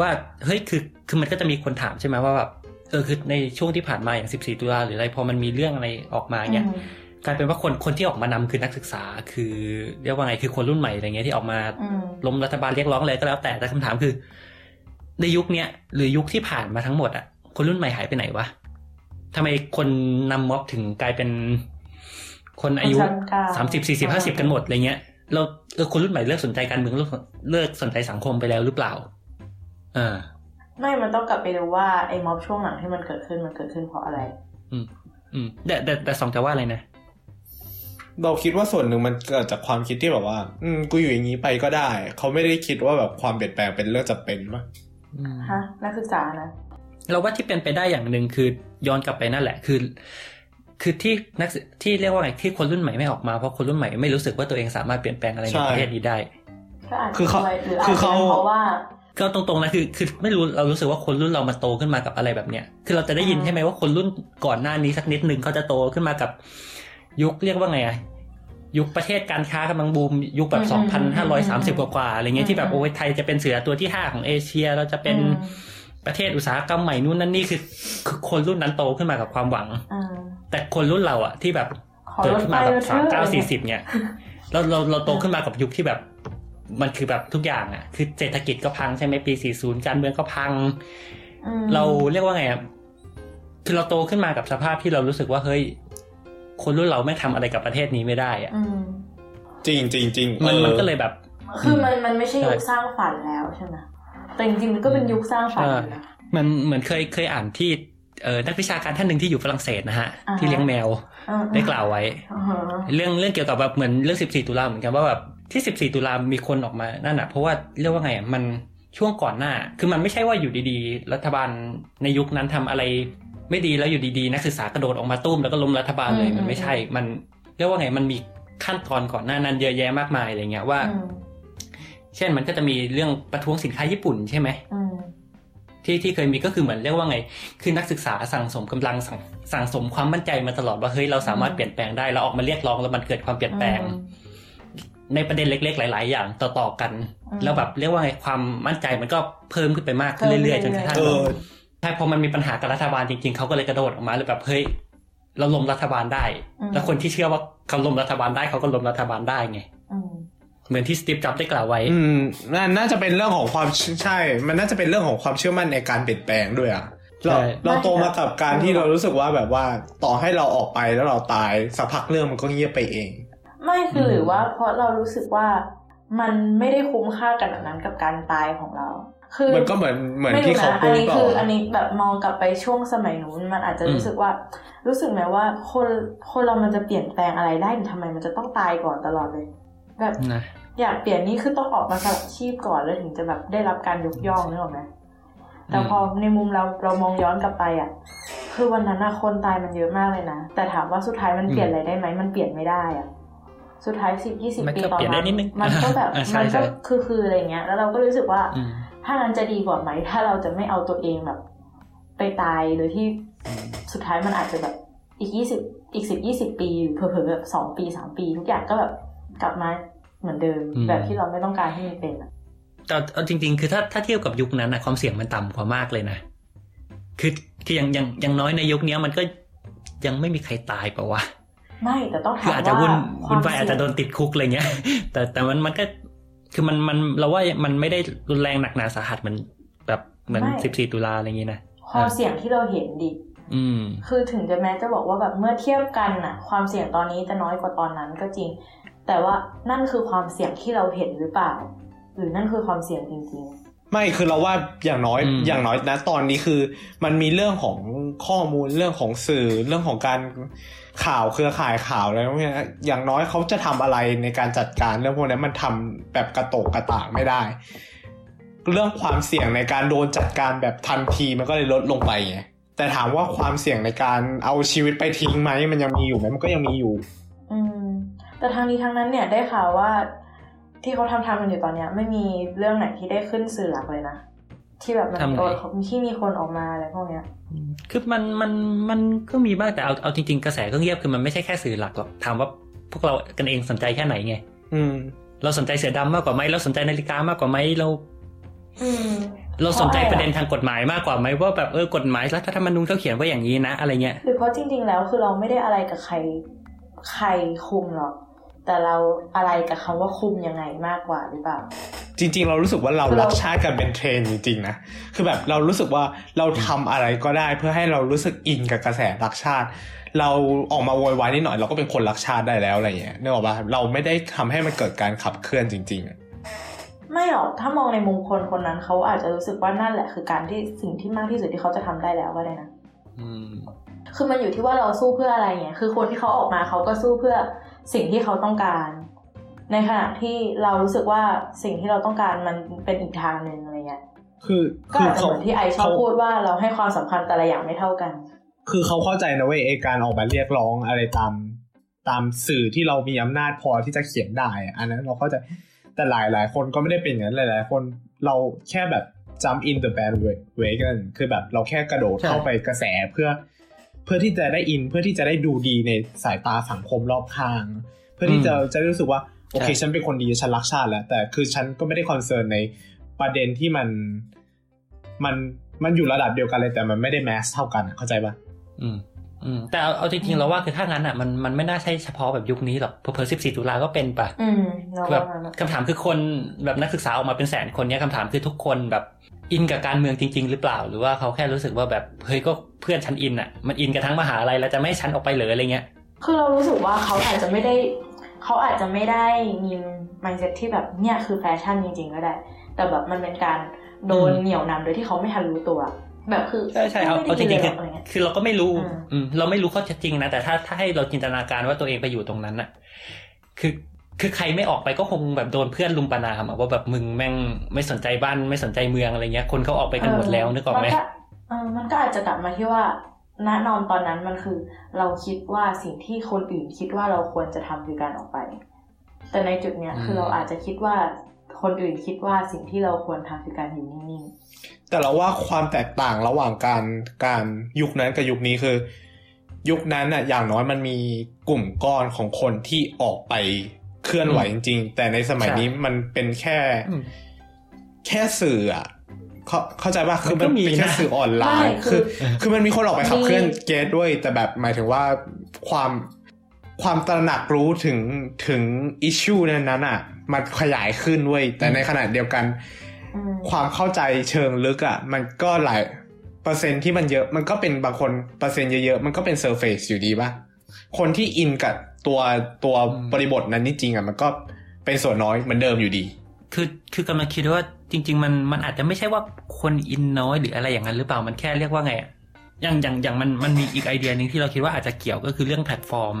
ว่าเฮ้ยคือคือมันก็จะมีคนถามใช่ไหมว่าแบบเออคือในช่วงที่ผ่านมาอย่าง14ตุลาหรืออะไรพอมันมีเรื่องอะไรออกมาเงี้ย กลายเป็นว่าคนคนที่ออกมานำคือนักศึกษา คือเรียกว่าไงคือคนรุ่นใหม่อะไรเงี้ยที่ออกมาอืมล้มรัฐบาลเรียกร้องอะไรก็แล้วแต่แต่คำถามคือ ในยุคเนี้ยหรือยุคที่ผ่านมาทั้งหมดอะคนรุ่นใหม่หายไปไหนวะทำไมคนนำม็อบถึงกลายเป็นคนอายุคนชั้นกลางสามสิบสี่สิบห้าสิบกันหมดอะไรเงี้ยเราเออคนรุ่นใหม่เลิกสนใจการเมืองเลิกเลิกสนใจสังคมไปแล้วหรือเปล่าอ่าไม่มันต้องกลับไปดูว่าไอ้ม็อบช่วงหลังที่มันเกิดขึ้นมันเกิดขึ้นเพราะอะไร อืม อืมแต่แต่แต่สองจะว่าอะไรนะ เราคิดว่าส่วนหนึ่งมันเกิดจากความคิดที่แบบว่า อืมกูอยู่อย่างนี้ไปก็ได้ เขาไม่ได้คิดว่าแบบความเปลี่ยนแปลงเป็นเรื่องจำเป็นปะอืมฮะนักศึกษานะเราว่าที่เป็นไปได้อย่างหนึ่งคือย้อนกลับไปนั่นแหละคือ คือที่นักศึกที่เรียกว่าไงที่คนรุ่นใหม่ไม่ออกมาเพราะคนรุ่นใหม่ไม่รู้สึกว่าตัวเองสามารถเปลี่ยนแปลงอะไรในประเทศนี้ได้ก็อาจจะคือเขาด้วยหรืออาจคือจะเขาเป็นเพราะว่าก็ตรงๆนะคือคือไม่รู้เรารู้สึกว่าคนรุ่นเรามาโตขึ้นมากับอะไรแบบเนี้ยคือเราจะได้ยินอืมใช่ไหมว่าคนรุ่นก่อนหน้านี้สักนิดหนึ่งเขาจะโตขึ้นมากับยุคเรียกว่าไงอะ ยุคประเทศการค้ากำลังบูมยุคแบบสองพันห้าร้อยสามสิบกว่าๆอะไรเงี้ยที่แบบโอ้ยไทยจะเป็นเสือตัวที่ห้าของเอเชียเราจะเป็นอืมประเทศอุตสาหกรรมใหม่นู่นนั่นนี่คือคือคนรุ่นนั้นโตขึ้นมากับความหวังอ่าแต่คนรุ่นเราอะที่แบบขอเกิดรถขึ้นไฟมาแบบรถสามเก้าเถสี่อะสิบเนี่ยเราเราเราโตขึ้นมากับยุคที่แบบมันคือแบบทุกอย่างอะคือเศรษฐกิจก็พังใช่ไหมปีสี่ศูนย์การเมืองก็พังอืมเราเรียกว่าไงอะคือเราโตขึ้นมากับสภาพที่เรารู้สึกว่าเฮ้ย คนรุ่นเราไม่ทำอะไรกับประเทศนี้ไม่ได้อะอืมจริงจริงจริงมันออมันก็เลยแบบ คือมันมันไม่ใช่ใช่ยุคสร้างฝันแล้วใช่ไหมแต่จริงๆมันก็เป็นยุคสร้างฝันอยู่นะมันเหมือนเคยเคยอ่านที่เออนักวิชาการท่านหนึ่งที่อยู่ฝรั่งเศสนะฮะอ่าฮะที่เลี้ยงแมวอืมได้กล่าวไว้อือฮะเรื่องเรื่องเกี่ยวกับแบบเหมือนเรื่อง 14 ตุลาเหมือนกันว่าแบบที่ 14 ตุลามีคนออกมานั่นอะเพราะว่าเรียกว่าไงอะมันช่วงก่อนหน้า คือมันไม่ใช่ว่าอยู่ดีๆ รัฐบาลในยุคนั้นทำอะไร ไม่ดีแล้วอยู่ดีๆ นักศึกษากระโดดออกมาตุ้มแล้วก็ล้มรัฐบาลเลยมันไม่ใช่ มันเรียกว่าไงมันมีขั้นตอนก่อนหน้านั้นเยอะแยะมากมายอะไรเงี้ยว่าอืมเช่นมันก็จะมีเรื่องประท้วงสินค้าญี่ปุ่นใช่ไหมอืมที่ที่เคยมีก็คือเหมือนเรียกว่าไง คือนักศึกษาสั่งสมกำลังสั่งสั่งสมความมั่นใจมาตลอดว่าเฮ้ยเราสามารถเปลี่ยนแปลงได้เราออกมาเรียกร้องแล้วมันเกิดความเปลี่ยนแปลง ในประเด็นเล็ก ๆ หลาย ๆ อย่างต่อๆกันอืมแล้วแบบเรียกว่าไงความมั่นใจมันก็เพิ่มขึ้นไปมากขึ้นเพิ่มเรื่อยๆจนกระทั่งเออ ใช่พอมันมีปัญหากับรัฐบาลจริงๆเขาก็เลยกระโดดออกมาเลยแบบเฮ้ยเราล้มรัฐบาลได้อืมแล้วคนที่เชื่อว่าเขาล้มรัฐบาลได้เขาก็ล้มรัฐบาลได้ไงอืมเหมือนที่สตีฟจ็อบส์ได้กล่าวไว้ อืมน่าน่าจะเป็นเรื่องของความใช่ มันน่าจะเป็นเรื่องของความเชื่อมั่นในการเปลี่ยนแปลงด้วยอะเราใช่เราโตมากับการที่เรารู้สึกว่าแบบว่าต่อให้เราออกไปแล้วเราตายสักพักเรื่องมันก็เงียบไปเอง ไม่คือมหรือว่าเพราะเรารู้สึกว่ามันไม่ได้คุ้มค่ากันแบบนั้นกับการตายของเรา คือมันก็เหมือนเหมือนไม่ที่รู้เขานะพูอันดนี้ต่อคืออันนี้แบบมองกลับไปช่วงสมัยนู้นมันอาจจะอืมรู้สึกว่า รู้สึกไหมว่าคนคนเรามันจะเปลี่ยนแปลงอะไรได้ทำไมมันจะต้องตายก่อนตลอดเลย แบบนะอยากเปลี่ยนนี่คือต้องออกมาสละชีพก่อนแล้วถึงจะแบบได้รับการยกย่องนึกออกไหมแต่พอในมุมเราเรามองย้อนกลับไปอะ คือวันนั้นนะคนตายมันเยอะมากเลยนะ แต่ถามว่าสุดท้ายมันเปลี่ยนอะไรได้ไหมมันเปลี่ยนไม่ได้อะสุดท้ายสิบยี่สิบมันปีก็ต่อเปลี่ยนมาได้นิดนึงมันก็แบบอ่าใช่มันก็ใช่คือคืออะไรเงี้ย แล้วเราก็รู้สึกว่าอืม ถ้านั้นจะดีกว่าไหม ถ้าเราจะไม่เอาตัวเองแบบ ไปตายโดยที่สุดท้ายมันอาจจะแบบอีกยี่สิบอีกสิบยี่สิบปีเผลอๆแบบสองปีสามปี ทุกอย่างก็แบบกลับมาเหมือนเดิมอืมแบบที่เราไม่ต้องการให้มันเป็นอะแต่เอาจริง ๆ คือถ้าถ้าเทียบกับยุคนั้นนะความเสี่ยงมันต่ำกว่ามากเลยนะ คือคืออย่างอย่างอย่างน้อยในยุคเนี้ยมันก็ยังไม่มีใครตายเปล่าวะไม่แต่ต้องคือถามอาจจะว่าวุ่นคววุ่มนวายอาจจะโดนติดคุกอะไรเงี้ย แต่แต่มันมันก็ คือมันมันเราว่ามันไม่ได้รุนแรงหนักหนาสาหัสเหมือนแบบเหมือนสิบสี่ตุลาอะไรอย่างงี้นะความเสี่ยงที่เราเห็นดิอืมคือถึงจะแม้จะบอกว่าแบบเมื่อเทียบกันน่ะ ความเสี่ยงตอนนี้จะน้อยกว่าตอนนั้นก็จริง แต่ว่านั่นคือความเสี่ยงที่เราเห็นหรือเปล่า หรือนั่นคือความเสี่ยงจริงไม่คือเราว่าอย่างน้อยอืมอย่างน้อยนะตอนนี้คือ มันมีเรื่องของข้อมูลเรื่องของสื่อเรื่องของการ ข่าวเครือข่ายข่าวอะไรพวกนี้อย่างน้อยเขาจะทำอะไรในการจัดการเรื่องพวกนี้มันทำแบบกระโตกกระตากไม่ได้ เรื่องความเสี่ยงในการโดนจัดการแบบทันทีมันก็เลยลดลงไปไงแต่ถามว่าความเสี่ยงในการเอาชีวิตไปทิ้งไหมมันยังมีอยู่ไหมมันก็ยังมีอยู่ อืม แต่ทางนี้ทางนั้นเนี่ยได้ข่าวว่าที่เขาทำทำกันอยู่ตอนเนี้ย ไม่มีเรื่องไหนที่ได้ขึ้นสื่อหลักเลยนะ ที่แบบมันทำไงโดนที่มีคนออกมาอะไรพวกเนี้ยคือมันมันมันก็มีบ้างแต่เอาเอาจริงๆกระแสก็เงียบคือมันไม่ใช่แค่สื่อหลักหรอกถามว่าพวกเรากันเองสนใจแค่ไหนไง อืม เราสนใจเสือดำมากกว่าไหมเราสนใจนาฬิกามากกว่าไหมเราอืมเราสนใจเพราะอะไรอะประเด็นทางกฎหมายมากกว่าไหมว่าแบบเออกฎหมายรัฐธรรมนูญเขาเขียนว่าอย่างนี้นะ อะไรเงี้ยหรือเพราะจริง ๆ แล้วคือเราไม่ได้อะไรกับใครใครคุมหรอก แต่เราอะไรกับคำว่าคุมยังไงมากกว่าหรือเปล่า จริง ๆ เรารู้สึกว่าเราคือเรารักชาติกันเป็นเทรนด์จริงๆนะคือแบบเรารู้สึกว่าเราทำอะไรก็ได้เพื่อให้เรารู้สึกอินกับกระแสรักชาติ เราออกมาโวยวายนิดหน่อยเราก็เป็นคนรักชาติได้แล้วอะไรเงี้ยนึกออกปะเราไม่ได้ทำให้มันเกิดการขับเคลื่อนจริงๆอะไม่หรอกถ้ามองในมุมคนคนนั้นเขาอาจจะรู้สึกว่านั่นแหละคือการที่สิ่งที่มากที่สุดที่เขาจะทำได้แล้วก็ได้นะอืมคือมันอยู่ที่ว่าเราสู้เพื่ออะไรไงคือคนที่เขาออกมาเขาก็สู้เพื่อสิ่งที่เขาต้องการ ในขณะที่เรารู้สึกว่าสิ่งที่เราต้องการมันเป็นอีกทางหนึ่งอะไรเงี้ยคือก็คืออาจจะเหมือนที่ไอชอบพูดว่าเราให้ความสำคัญแต่ละอย่างไม่เท่ากัน คือเขาเข้าใจนะเว้ยไอการออกมาเรียกร้องอะไรตามตามสื่อที่เรามีอำนาจพอที่จะเขียนได้อะอันนั้นเราเข้าใจแต่หลายหลายๆคนก็ไม่ได้เป็นอย่างนั้นหลายๆคนเราแค่แบบ jump in the bandwagon คือแบบเราแค่กระโดดใช่เข้าไปกระแสเพื่อ เพื่อที่จะได้อินเพื่อที่จะได้ดูดีในสายตาสังคมรอบข้าง เพื่อที่จะอืมจะได้รู้สึกว่า โอเคใช่ฉันเป็นคนดีฉันรักชาติแล้ว แต่คือฉันก็ไม่ได้ concern ในประเด็นที่มันมันมันอยู่ระดับเดียวกันเลยแต่มันไม่ได้ mass เท่ากันอะเข้าใจปะอืมอืมแต่เอาเอาจริงๆเราว่าคือถ้างั้นอะมันมันไม่น่าใช่เฉพาะแบบยุคนี้หรอกเพอเพอสิบสี่ตุลาก็เป็นปะอืมเราคือแบว่าบงั้นอะคำถามคือคนแบบนักศึกษาออกมาเป็นแสนคนเนี้ยคำถามคือทุกคนแบบอินกับการเมืองจริง ๆ หรือเปล่า หรือว่าเขาแค่รู้สึกว่าแบบเฮ้ยก็เพื่อนฉันอินอะ มันอินกันทั้งมหาลัยแล้วจะไม่ให้ฉันออกไปเหรออะไรเงี้ยคือเรารู้สึกว่าเขาอาจจะไม่ได้ เขาอาจจะไม่ได้มี mindset ที่แบบเนี่ยคือแฟชั่นจริง ๆ ก็ได้ แต่แบบมันเป็นการโดนอืมเหนี่ยวนำโดยที่เขาไม่ทันรู้ตัว แบบคือใช่ใช่เอาไม่เอาจได้ริงๆเลคืยออะไรเงี้ยคือเราก็ไม่รู้อืมอืมเราไม่รู้ข้อเท็จจริงนะ แต่ถ้าถ้าให้เราจินตนาการว่าตัวเองไปอยู่ตรงนั้นน่ะคือคือใครไม่ออกไปก็คงแบบโดนเพื่อนลุมประนามอะว่าแบบมึงแม่งไม่สนใจบ้านไม่สนใจเมืองอะไรเงี้ย คนเขาออกไปกันหมดแล้วนึกออกไหมนเออมันก็อาจจะกลับมาที่ว่า ณนอนตอนนั้นมันคือ เราคิดว่าสิ่งที่คนอื่นคิดว่าเราควรจะทำคือการออกไป แต่ในจุดเนี้ยอืมคือเราอาจจะคิดว่าคนอื่นคิดว่าสิ่งที่เราควรทำคือการอยู่นิ่งแต่เราว่าความแตกต่างระหว่างการการยุคนั้นกับยุคนี้คือ ยุคนั้นน่ะอย่างน้อยมันมีกลุ่มก้อนของคนที่ออกไปเคลื่อนไหวจริง ๆ แต่ในสมัยนี้มันเป็นแค่อืมแค่สื่ออะ เข้าเข้าใจป่ะคือมันก็มันมีเป็นแค่นะสื่อออนไลไม่น์คืคืออคือมันมีคนออกไปขับเคลื่อนมีเกตด้วย แต่แบบหมายถึงว่าความความตระหนักรู้ถึงถึงอิชชูนั้นๆอะ มันขยายขึ้นเว้ยแต่ในขณะเดียวกันๆอืมความเข้าใจเชิงลึกอะ มันก็หลายเปอร์เซ็นต์ที่มันเยอะมันก็เป็นบางคนเปอร์เซ็นต์เยอะๆ มันก็เป็น surface อยู่ดีป่ะ คนที่อินกับตัวตัวบริบทนั้นจริงๆอะ มันก็เป็นส่วนน้อยเหมือนเดิมอยู่ดี คือคือกำลังคิดว่าจริง ๆ มันมันอาจจะไม่ใช่ว่าคนอินน้อยหรืออะไรอย่างนั้นหรือเปล่ามันแค่เรียกว่าไงอะอย่างอย่างอย่างมันมันมีอีกไอเดียหนึ่งที่เราคิดว่าอาจจะเกี่ยวก็คือเรื่องแพลตฟอร์ม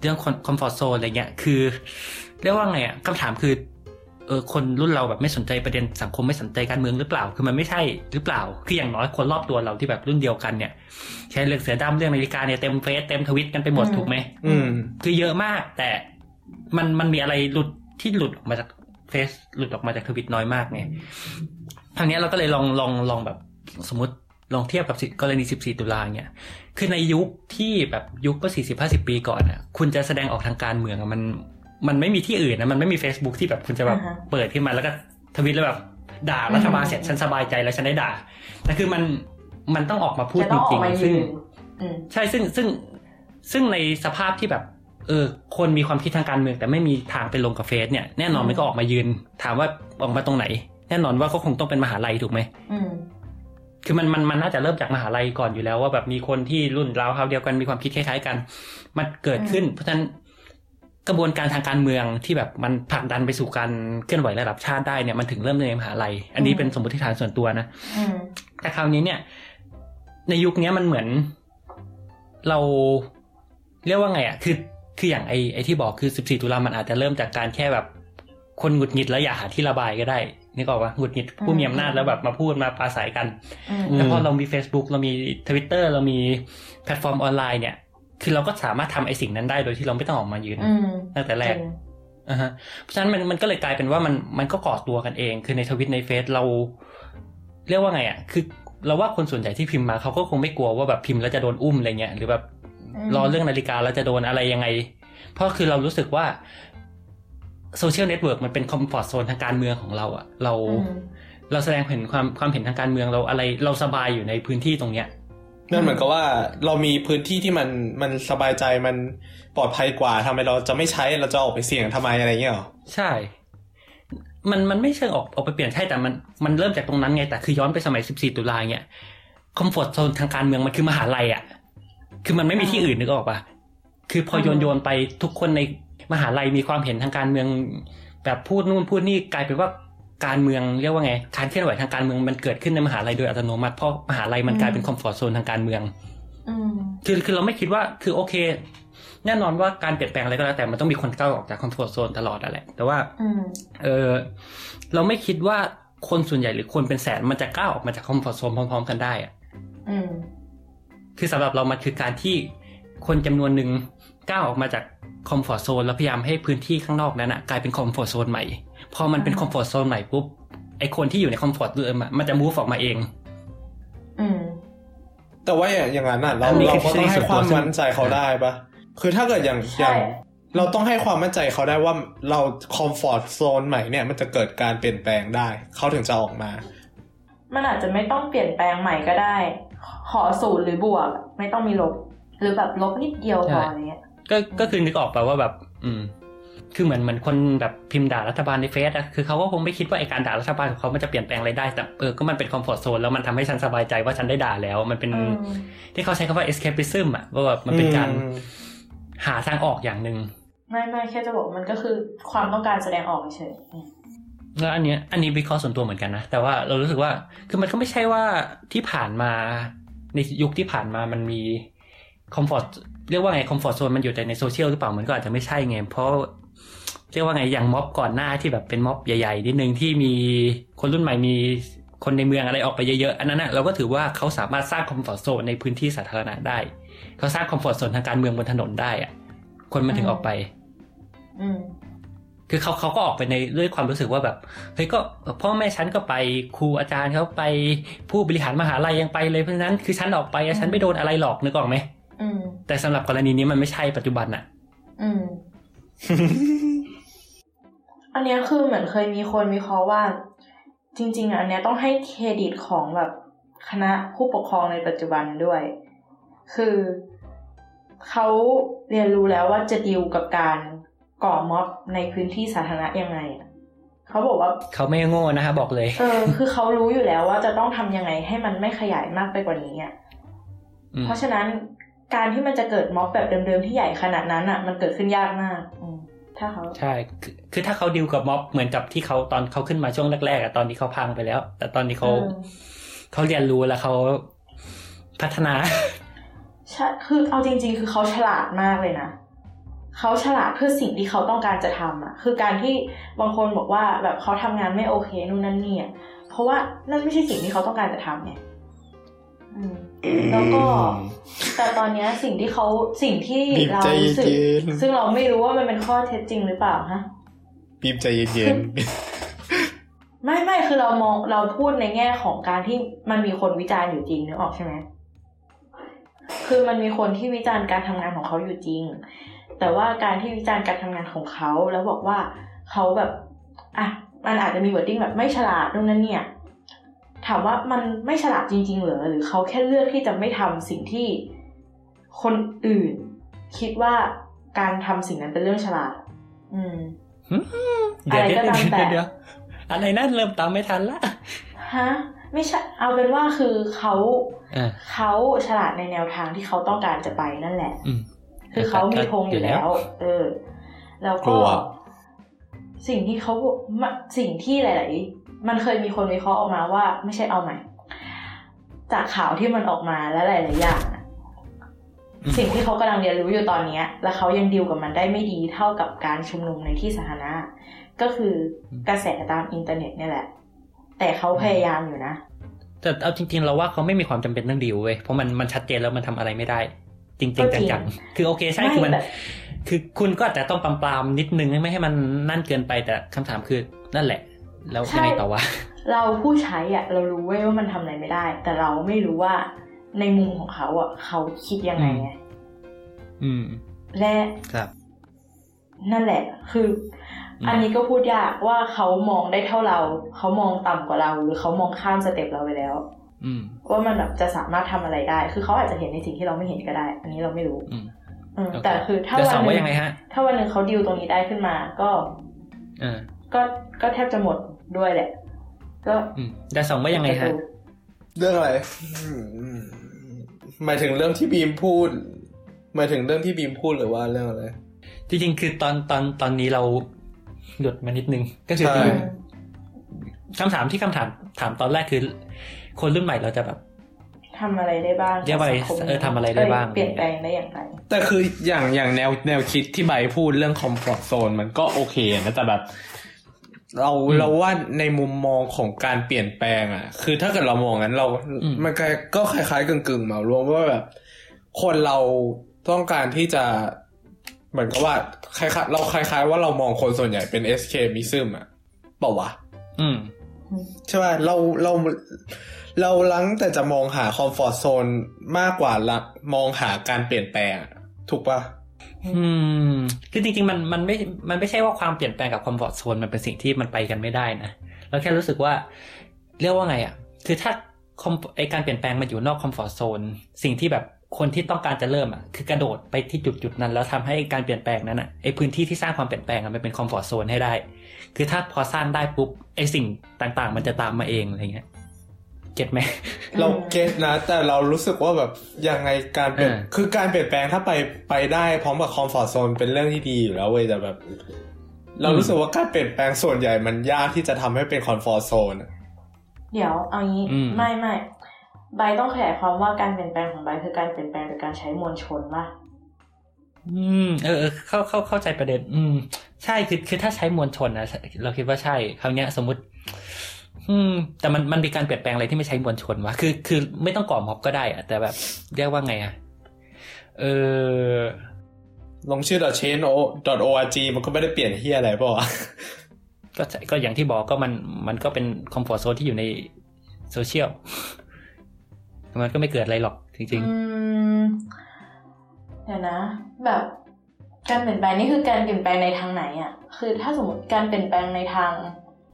เรื่องคอมฟอร์ z โซนอะไรเงี้ยคือ เรียกว่าไงอะคำถามคือเออคนรุ่นเราแบบไม่สนใจประเด็นสังคมไม่สนใจการเมืองหรือเปล่า คือมันไม่ใช่หรือเปล่า คืออย่างน้อยคนรอบตัวเราที่แบบรุ่นเดียวกันเนี่ยใช้เรื่องเสือดำเรื่องนาฬิกาเนี่ยเต็มเฟซเต็มทวิตกันไปหมดอืมถูกไหมอืม คือเยอะมาก แต่มันมันมีอะไรหลุดที่หลุดออกมาจาก เฟซหลุดออกมาจากทวิตน้อยมากไงทางเนี้ยเราก็เลยลองลองลองแบบสมมติลองเทียบกับสิกรณี 14 ตุลาเนี่ย คือในยุคที่แบบยุคเมื่อ40 50 ปีก่อนอะ คุณจะแสดงออกทางการเมืองอะมัน มันไม่มีที่อื่นนะ มันไม่มี Facebook ที่แบบคุณจะแบบอ่าฮะเปิดขึ้นมาแล้วก็ทวิตแล้วแบบด่ารัฐบาลเสร็จฉันสบายใจแล้วฉันได้ด่า แต่คือมัน มันต้องออกมาพูดจะจต้องออริกงมาๆยืซึ่งนอืมใช่ ซึ่ง ซึ่ง ซึ่งในสภาพที่แบบ เออคนมีความคิดทางการเมืองแต่ไม่มีทางไปลงกับเฟซเนี่ยแน่นอนอืมมันก็ออกมายืน ถามว่าออกมาตรงไหน แน่นอนว่าก็คงต้องเป็นมหาลัยถูกไหมอืมคือมันมันมันน่าจะเริ่มจากมหาลัยก่อนอยู่แล้ว ว่าแบบมีคนที่รุ่นราวคราวเดียวกันมีความคิดคล้าย ๆ กัน มันเกิดขึ้น เพราะฉะนั้นกระบวนการทางการเมืองที่แบบมันผลักดันไปสู่การเคลื่อนไหวระดับชาติได้เนี่ยมันถึงเริ่มในมหาลัย อันนี้อืมเป็นสมมติฐานส่วนตัวนะอืมแต่คราวนี้เนี่ย ในยุคเนี้ยมันเหมือน เราเรียกว่าไงอะ คือ คืออย่างไอไอที่บอกคือ 14 ตุลามันอาจจะเริ่มจากการแค่แบบคนหงุดหงิดแล้วอยากหาที่ระบายก็ได้นึกออกปะหงุดหงิดผู้มีอำนาจแล้วแบบมาพูดมาปราศัยกันอืมอืมแต่พอเรามี Facebook เรามี Twitter เรามีแพลตฟอร์มออนไลน์เนี่ย คือเราก็สามารถทำไอสิ่งนั้นได้โดยที่เราไม่ต้องออกมายืนอืมตั้งแต่แรกจงอ่าฮะเพราะฉะนั้นมันมันก็เลยกลายเป็นว่ามันมันก็ก่อตัวกันเอง คือในทวิตในเฟซเรา เรียกว่าไงอะคือเราว่าคนส่วนใหญ่ที่พิมพ์มาเขาก็คงไม่กลัวว่าแบบพิมพ์แล้วจะโดนอุ้มอะไรเงี้ยหรือแบบม ล้อเรื่องนาฬิกาแล้วจะโดนอะไรยังไง เพราะคือเรารู้สึกว่าโซเชียลเน็ตเวิร์กมันเป็น comfort zone ทางการเมืองของเราอะเราอืมเราแสดงเห็นความความเห็นทางการเมืองเราอะไรเราสบายอยู่ในพื้นที่ตรงเนี้ยนั่นเหมือนกับว่าเรามีพื้นที่ที่มันมันสบายใจมันปลอดภัยกว่าทำไมเราจะไม่ใช้เราจะออกไปเสี่ยงทำไมอะไรเงี้ยหรอใช่ มันมันไม่เชิงออกออกไปเปลี่ยนใช่แต่มันมันเริ่มจากตรงนั้นไงแต่คือย้อนไปสมัย14ตุลาเนี่ยคอมฟอร์ทโซนทางการเมืองมันคือมหาลัยอะ คือมันไม่มีที่อื่นนึกออกปะคือพอโยนโยนไปทุกคนในมหาลัยมีความเห็นทางการเมือง แบบพูดนู่นพูดนี่กลายเป็นว่าการเมืองเรียกว่าไง การเคลื่อนไหวทางการเมืองมันเกิดขึ้นในมหาลัยโดยอัตโนมัติเพราะมหาลัยมันกลายเป็น comfort zone ทางการเมืองอืมคือคือเราไม่คิดว่าคือโอเค แน่นอนว่าการเปลี่ยนแปลงอะไรก็แล้วแต่มันต้องมีคนก้าวออกจาก comfort zone ตลอดอะแหละ แต่ว่าอืมเออเราไม่คิดว่าคนส่วนใหญ่หรือคนเป็นแสนมันจะก้าวออกมาจาก comfort zone พร้อม ๆ กันได้อะอืม คือสำหรับเรามันคือการที่คนจำนวนหนึ่งก้าวออกมาจาก comfort zone แล้วพยายามให้พื้นที่ข้างนอกนั้นอะกลายเป็น comfort zone ใหม่ พอมันเป็นอืม comfort zone ใหม่ปุ๊บไอคนที่อยู่ใน comfort เดิมอะมันจะ move ออกมาเอง อืม แต่ว่าอย่างอย่างนั้นอะเราอันนี้เราคือก็ต้องให้ความทฤษฎีส่วนตัวมั่นใจเขาได้ปะคือถ้าเกิดอย่างอใช่ย่างเราต้องให้ความมั่นใจเขาได้ว่าเราคอมฟอร์ z โซนใหม่เนี่ยมันจะเกิดการเปลี่ยนแปลงได้ เขาถึงจะออกมา มันอาจจะไม่ต้องเปลี่ยนแปลงใหม่ก็ได้ ขอศูนย์หรือบวก ไม่ต้องมีลบ หรือแบบลบนิดเดียวพออะไรเงี้ยก็ก็คือนึกออกไปว่าแบบ อืม คือเหมือนเหมือนคนแบบพิมพ์ด่ารัฐบาลในเฟซอะคือเขาก็คงไม่คิดว่าไอการด่ารัฐบาลของเขามันจะเปลี่ยนแปลงอะไรได้แต่เออก็มันเป็นคอมฟอร์ z โซนแล้วมันทำให้ฉันสบายใจว่าฉันได้ด่าแล้ว มันเป็นอืมที่เขาใช้คำว่า escapism อะว่าแบบมันเป็นการอืมหาทางออกอย่างหนึ่งไม่ไม่แค่จะบอกมันก็คือความต้องการแสดงออกเฉยอืม แล้วอันเนี้ยอันนี้วิเคราะห์ส่วนตัวเหมือนกันนะ แต่ว่าเรารู้สึกว่าคือมันก็ไม่ใช่ว่าที่ผ่านมาในยุคที่ผ่านมามันมี comfort เรียกว่าไง comfort zone มันอยู่แต่ในโซเชียลหรือเปล่ามันก็อาจจะไม่ใช่ไง เพราะเรียกว่าไงอย่างม็อบก่อนหน้าที่แบบเป็นม็อบใหญ่ๆนิดนึงที่มีคนรุ่นใหม่มีคนในเมืองอะไรออกไปเยอะๆอันนั้นนะเราก็ถือว่าเขาสามารถสร้าง comfort zone ในพื้นที่สาธารณะได้เขาสร้าง comfort zone ทางการเมืองบนถนนได้อะคนมันถึงออกไปอืม คือเขาเขาก็ออกไปในด้วยความรู้สึกว่าแบบเฮ้ยก็พ่อแม่ฉันก็ไปครูอาจารย์เขาไปผู้บริหารมหาลัยยังไปเลยเพราะฉะนั้นคือฉันออกไปอะฉันไม่โดนอะไรหรอกนึกออกไหมอืมแต่สำหรับกรณีนี้มันไม่ใช่ปัจจุบันอะอืม อันเนี้ยคือเหมือนเคยมีคนวิเคราะห์ว่า จริง ๆอะอันเนี้ยต้องให้เครดิตของแบบคณะผู้ปกครองในปัจจุบันด้วย คือเขาเรียนรู้แล้วว่าจะดีลกับการ ก่อม็อบในพื้นที่สาธารณะยังไงอะเขาบอกว่าเขาไม่โง่นะคะบอกเลย เออ คือเขารู้อยู่แล้วว่าจะต้องทำยังไงให้มันไม่ขยายมากไปกว่านี้อะอืมเพราะฉะนั้นการที่มันจะเกิดม็อบแบบเดิมๆที่ใหญ่ขนาดนั้นอะ มันเกิดขึ้นยากมากอืมถ้าเขาใช่คือคือถ้าเขาดิวกับม็อบเหมือนกับที่เขาตอนเขาขึ้นมาช่วงแรกๆอะตอนนี้เขาพังไปแล้ว แต่ตอนนี้เขาอืมเขาเรียนรู้แล้วเขาพัฒนาใช่คือเอาจริง ๆ คือเขาฉลาดมากเลยนะ เขาฉลาดเพื่อสิ่งที่เขาต้องการจะทำอะ คือการที่บางคนบอกว่าแบบเขาทำงานไม่โอเคนู่นนั่นนี่อะเพราะว่านั่นไม่ใช่สิ่งที่เขาต้องการจะทำไงอืมแล้วก็แต่ตอนเนี้ยสิ่งที่เขาสิ่งที่บีบเราใจรู้สึกเย็นซึ่งเราไม่รู้ว่ามันเป็นข้อเท็จจริงหรือเปล่าฮะบีบใจเย็นไม่ไม่คือเรามองเราพูดในแง่ของการที่มันมีคนวิจารณ์อยู่จริงนึกออกใช่ไหมคือมันมีคนที่วิจารณ์การทำงานของเขาอยู่จริง แต่ว่าการที่วิจารณ์การทำงานของเขาแล้วบอกว่าเขาแบบอะมันอาจจะมี wording แบบไม่ฉลาดนู่นนั่นเนี่ย ถามว่ามันไม่ฉลาดจริง ๆ เหรอหรือเขาแค่เลือกที่จะไม่ทำสิ่งที่คนอื่น คิดว่าการทำสิ่งนั้นเป็นเรื่องฉลาด อืมเดี๋ยวอะไรเดี๋ยก็วตามแต่เดี๋ยวอะไรนั่นเริ่มตามไม่ทันละฮะไม่ใช่เอาเป็นว่าคือเขาอ่าเขาฉลาดในแนวทางที่เขาต้องการจะไปนั่นแหละอืม คือเขามีธงอยู่แล้ว เออ แล้วกก็ลัวสิ่งที่เขามะสิ่งที่หลาย ๆ มันเคยมีคนวิเคราะห์ออกมาว่า ไม่ใช่เอาใหม่ จากข่าวที่มันออกมาและหลาย ๆ อย่างอะอืมสิ่งที่เขากำลังเรียนรู้อยู่ตอนเนี้ยแล้วเขายังดีลกับมันได้ไม่ดีเท่ากับการชุมนุมในที่สาธารณะ ก็คือกระแสตามอินเทอร์เน็ตเนี่ยแหละ แต่เขาพยายามอยู่นะ แต่เอาจริง ๆ เราว่าเขาไม่มีความจำเป็นต้องดิวเว้ยเพราะมันมันชัดเจนแล้วมันทำอะไรไม่ได้ จริงก็ๆจริงจังๆคือโอเคใช่ไม่คือมันแต่คือคุณก็อาจจะต้องปรามๆนิดนึงไม่ให้มันนั่นเกินไปแต่คำถามคือนั่นแหละ แล้วยังไงต่อวะเราผู้ใช้อะ เรารู้เว้ยว่ามันทำอะไรไม่ได้ แต่เราไม่รู้ว่าในมุมของเขาอะ เขาคิดยังไงไงอืม และครับ นั่นแหละ คืออืมอันนี้ก็พูดยากว่าเขามองได้เท่าเรา เขามองต่ำกว่าเรา หรือเขามองข้ามสเต็ปเราไปแล้วอืม ว่ามันแบบจะสามารถทำอะไรได้ คือเขาอาจจะเห็นในสิ่งที่เราไม่เห็นก็ได้ อันนี้เราไม่รู้อืมอืมโอเคแต่คือถ้าเดี๋ยววันสองหว่านึ่ยังไงฮะถ้าวันหนึ่งเขาดิวตรงนี้ได้ขึ้นมา ก็อ่าก็ก็แทบจะหมดด้วยแหละ ก็อืมแต่สองว่ายังไงฮะเรื่องอะไรหมายถึงเรื่องที่บีมพูดหมายถึงเรื่องที่บีมพูดหรือว่าเรื่องอะไร จริงๆ คือตอนตอนตอนนี้เราหลุดมานิดนึง ก็คือใช่คำถามที่คำถามถามตอนแรกคือ คนรุ่นใหม่เราจะแบบทำอะไรได้บ้างเรียกว่าอะไรกับสังคมเออทำอะไรได้บ้าง เปลี่ยนแปลงได้อย่างไร แต่คืออย่างอย่างแนวแนวคิดที่ใบพูดเรื่องคอมฟอร์ z โซนมันก็โอเคนะแต่แบบ เราอืมเราว่าในมุมมองของการเปลี่ยนแปลง อะ คือถ้าเกิดเรามองงั้นเราอืมมันก็ก็คล้ายๆกึ่งๆเหมารวมว่าแบบ คนเราต้องการที่จะ เหมือนกับว่าคล้ายๆเราคล้าย ๆ ว่าเรามองคนส่วนใหญ่เป็น escapism อะเปล่าวะอืม ใช่ป่ะเราเรา เรารังแต่จะมองหาคอมฟอร์ z โซนมากกว่าละมองหาการเปลี่ยนแปลงอะถูกป่ะอืมคือจริงๆมันมันไม่ มันไม่ใช่ว่าความเปลี่ยนแปลงกับ comfort zone มันเป็นสิ่งที่มันไปกันไม่ได้นะเราแค่รู้สึกว่า เรียกว่าไงอะ คือถ้าคอมไอการเปลี่ยนแปลงมันอยู่นอก comfort zone สิ่งที่แบบคนที่ต้องการจะเริ่มอะคือกระโดดไปที่จุดจุดๆนั้น แล้วทำให้การเปลี่ยนแปลงนั้นอะไอพื้นที่ที่สร้างความเปลี่ยนแปลงอะมันเป็น comfort zone ให้ได้ คือถ้าพอสร้างได้ปุ๊บไอสิ่งต่างๆ มันจะตามมาเองอะไรเงี้ย get ไหมเรา get นะ แต่เรารู้สึกว่าแบบยังไงการเปลี่ยนเออคือการเปลี่ยนแปลงถ้าไปไปได้พร้อมกับคอมฟอร์ z โซนเป็นเรื่องที่ดีอยู่แล้วเว้ยแต่แบบ เรารู้สึกว่าการเปลี่ยนแปลงส่วนใหญ่มันยากที่จะทำให้เป็นคอมฟอร์ z โซนเดี๋ยวเอางี้อืมไม่ไม่ใบต้องขยายความว่าการเปลี่ยนแปลงของใบคือการเปลี่ยนแปลงโดยการใช้มวลชนป่ะอืมเออเออเข้าเข้าเข้าใจประเด็น อืม ใช่คือคือถ้าใช้มวลชนนะเราคิดว่าใช่คราวเนี้ยสมมติ อืม แต่มันมันมีการเปลี่ยนแปลงอะไรที่ไม่ใช้มวลชนวะคือ คือไม่ต้องก่อม็อบก็ได้อะแต่แบบ เรียกว่าไงอะเออลงชื่อ change.org มันก็ไม่ได้เปลี่ยนที่อะไรเปล่าวะก็ใช่ก็อย่างที่บอกก็มันมันก็เป็นคอมฟอร์ z โซนที่อยู่ในโซเชียลมันก็ไม่เกิดอะไรหรอกจริงอืมเดี๋ยวนะ แบบการเปลี่ยนแปลงนี่คือการเปลี่ยนแปลงในทางไหนอะ คือถ้าสมมติการเปลี่ยนแปลงในทาง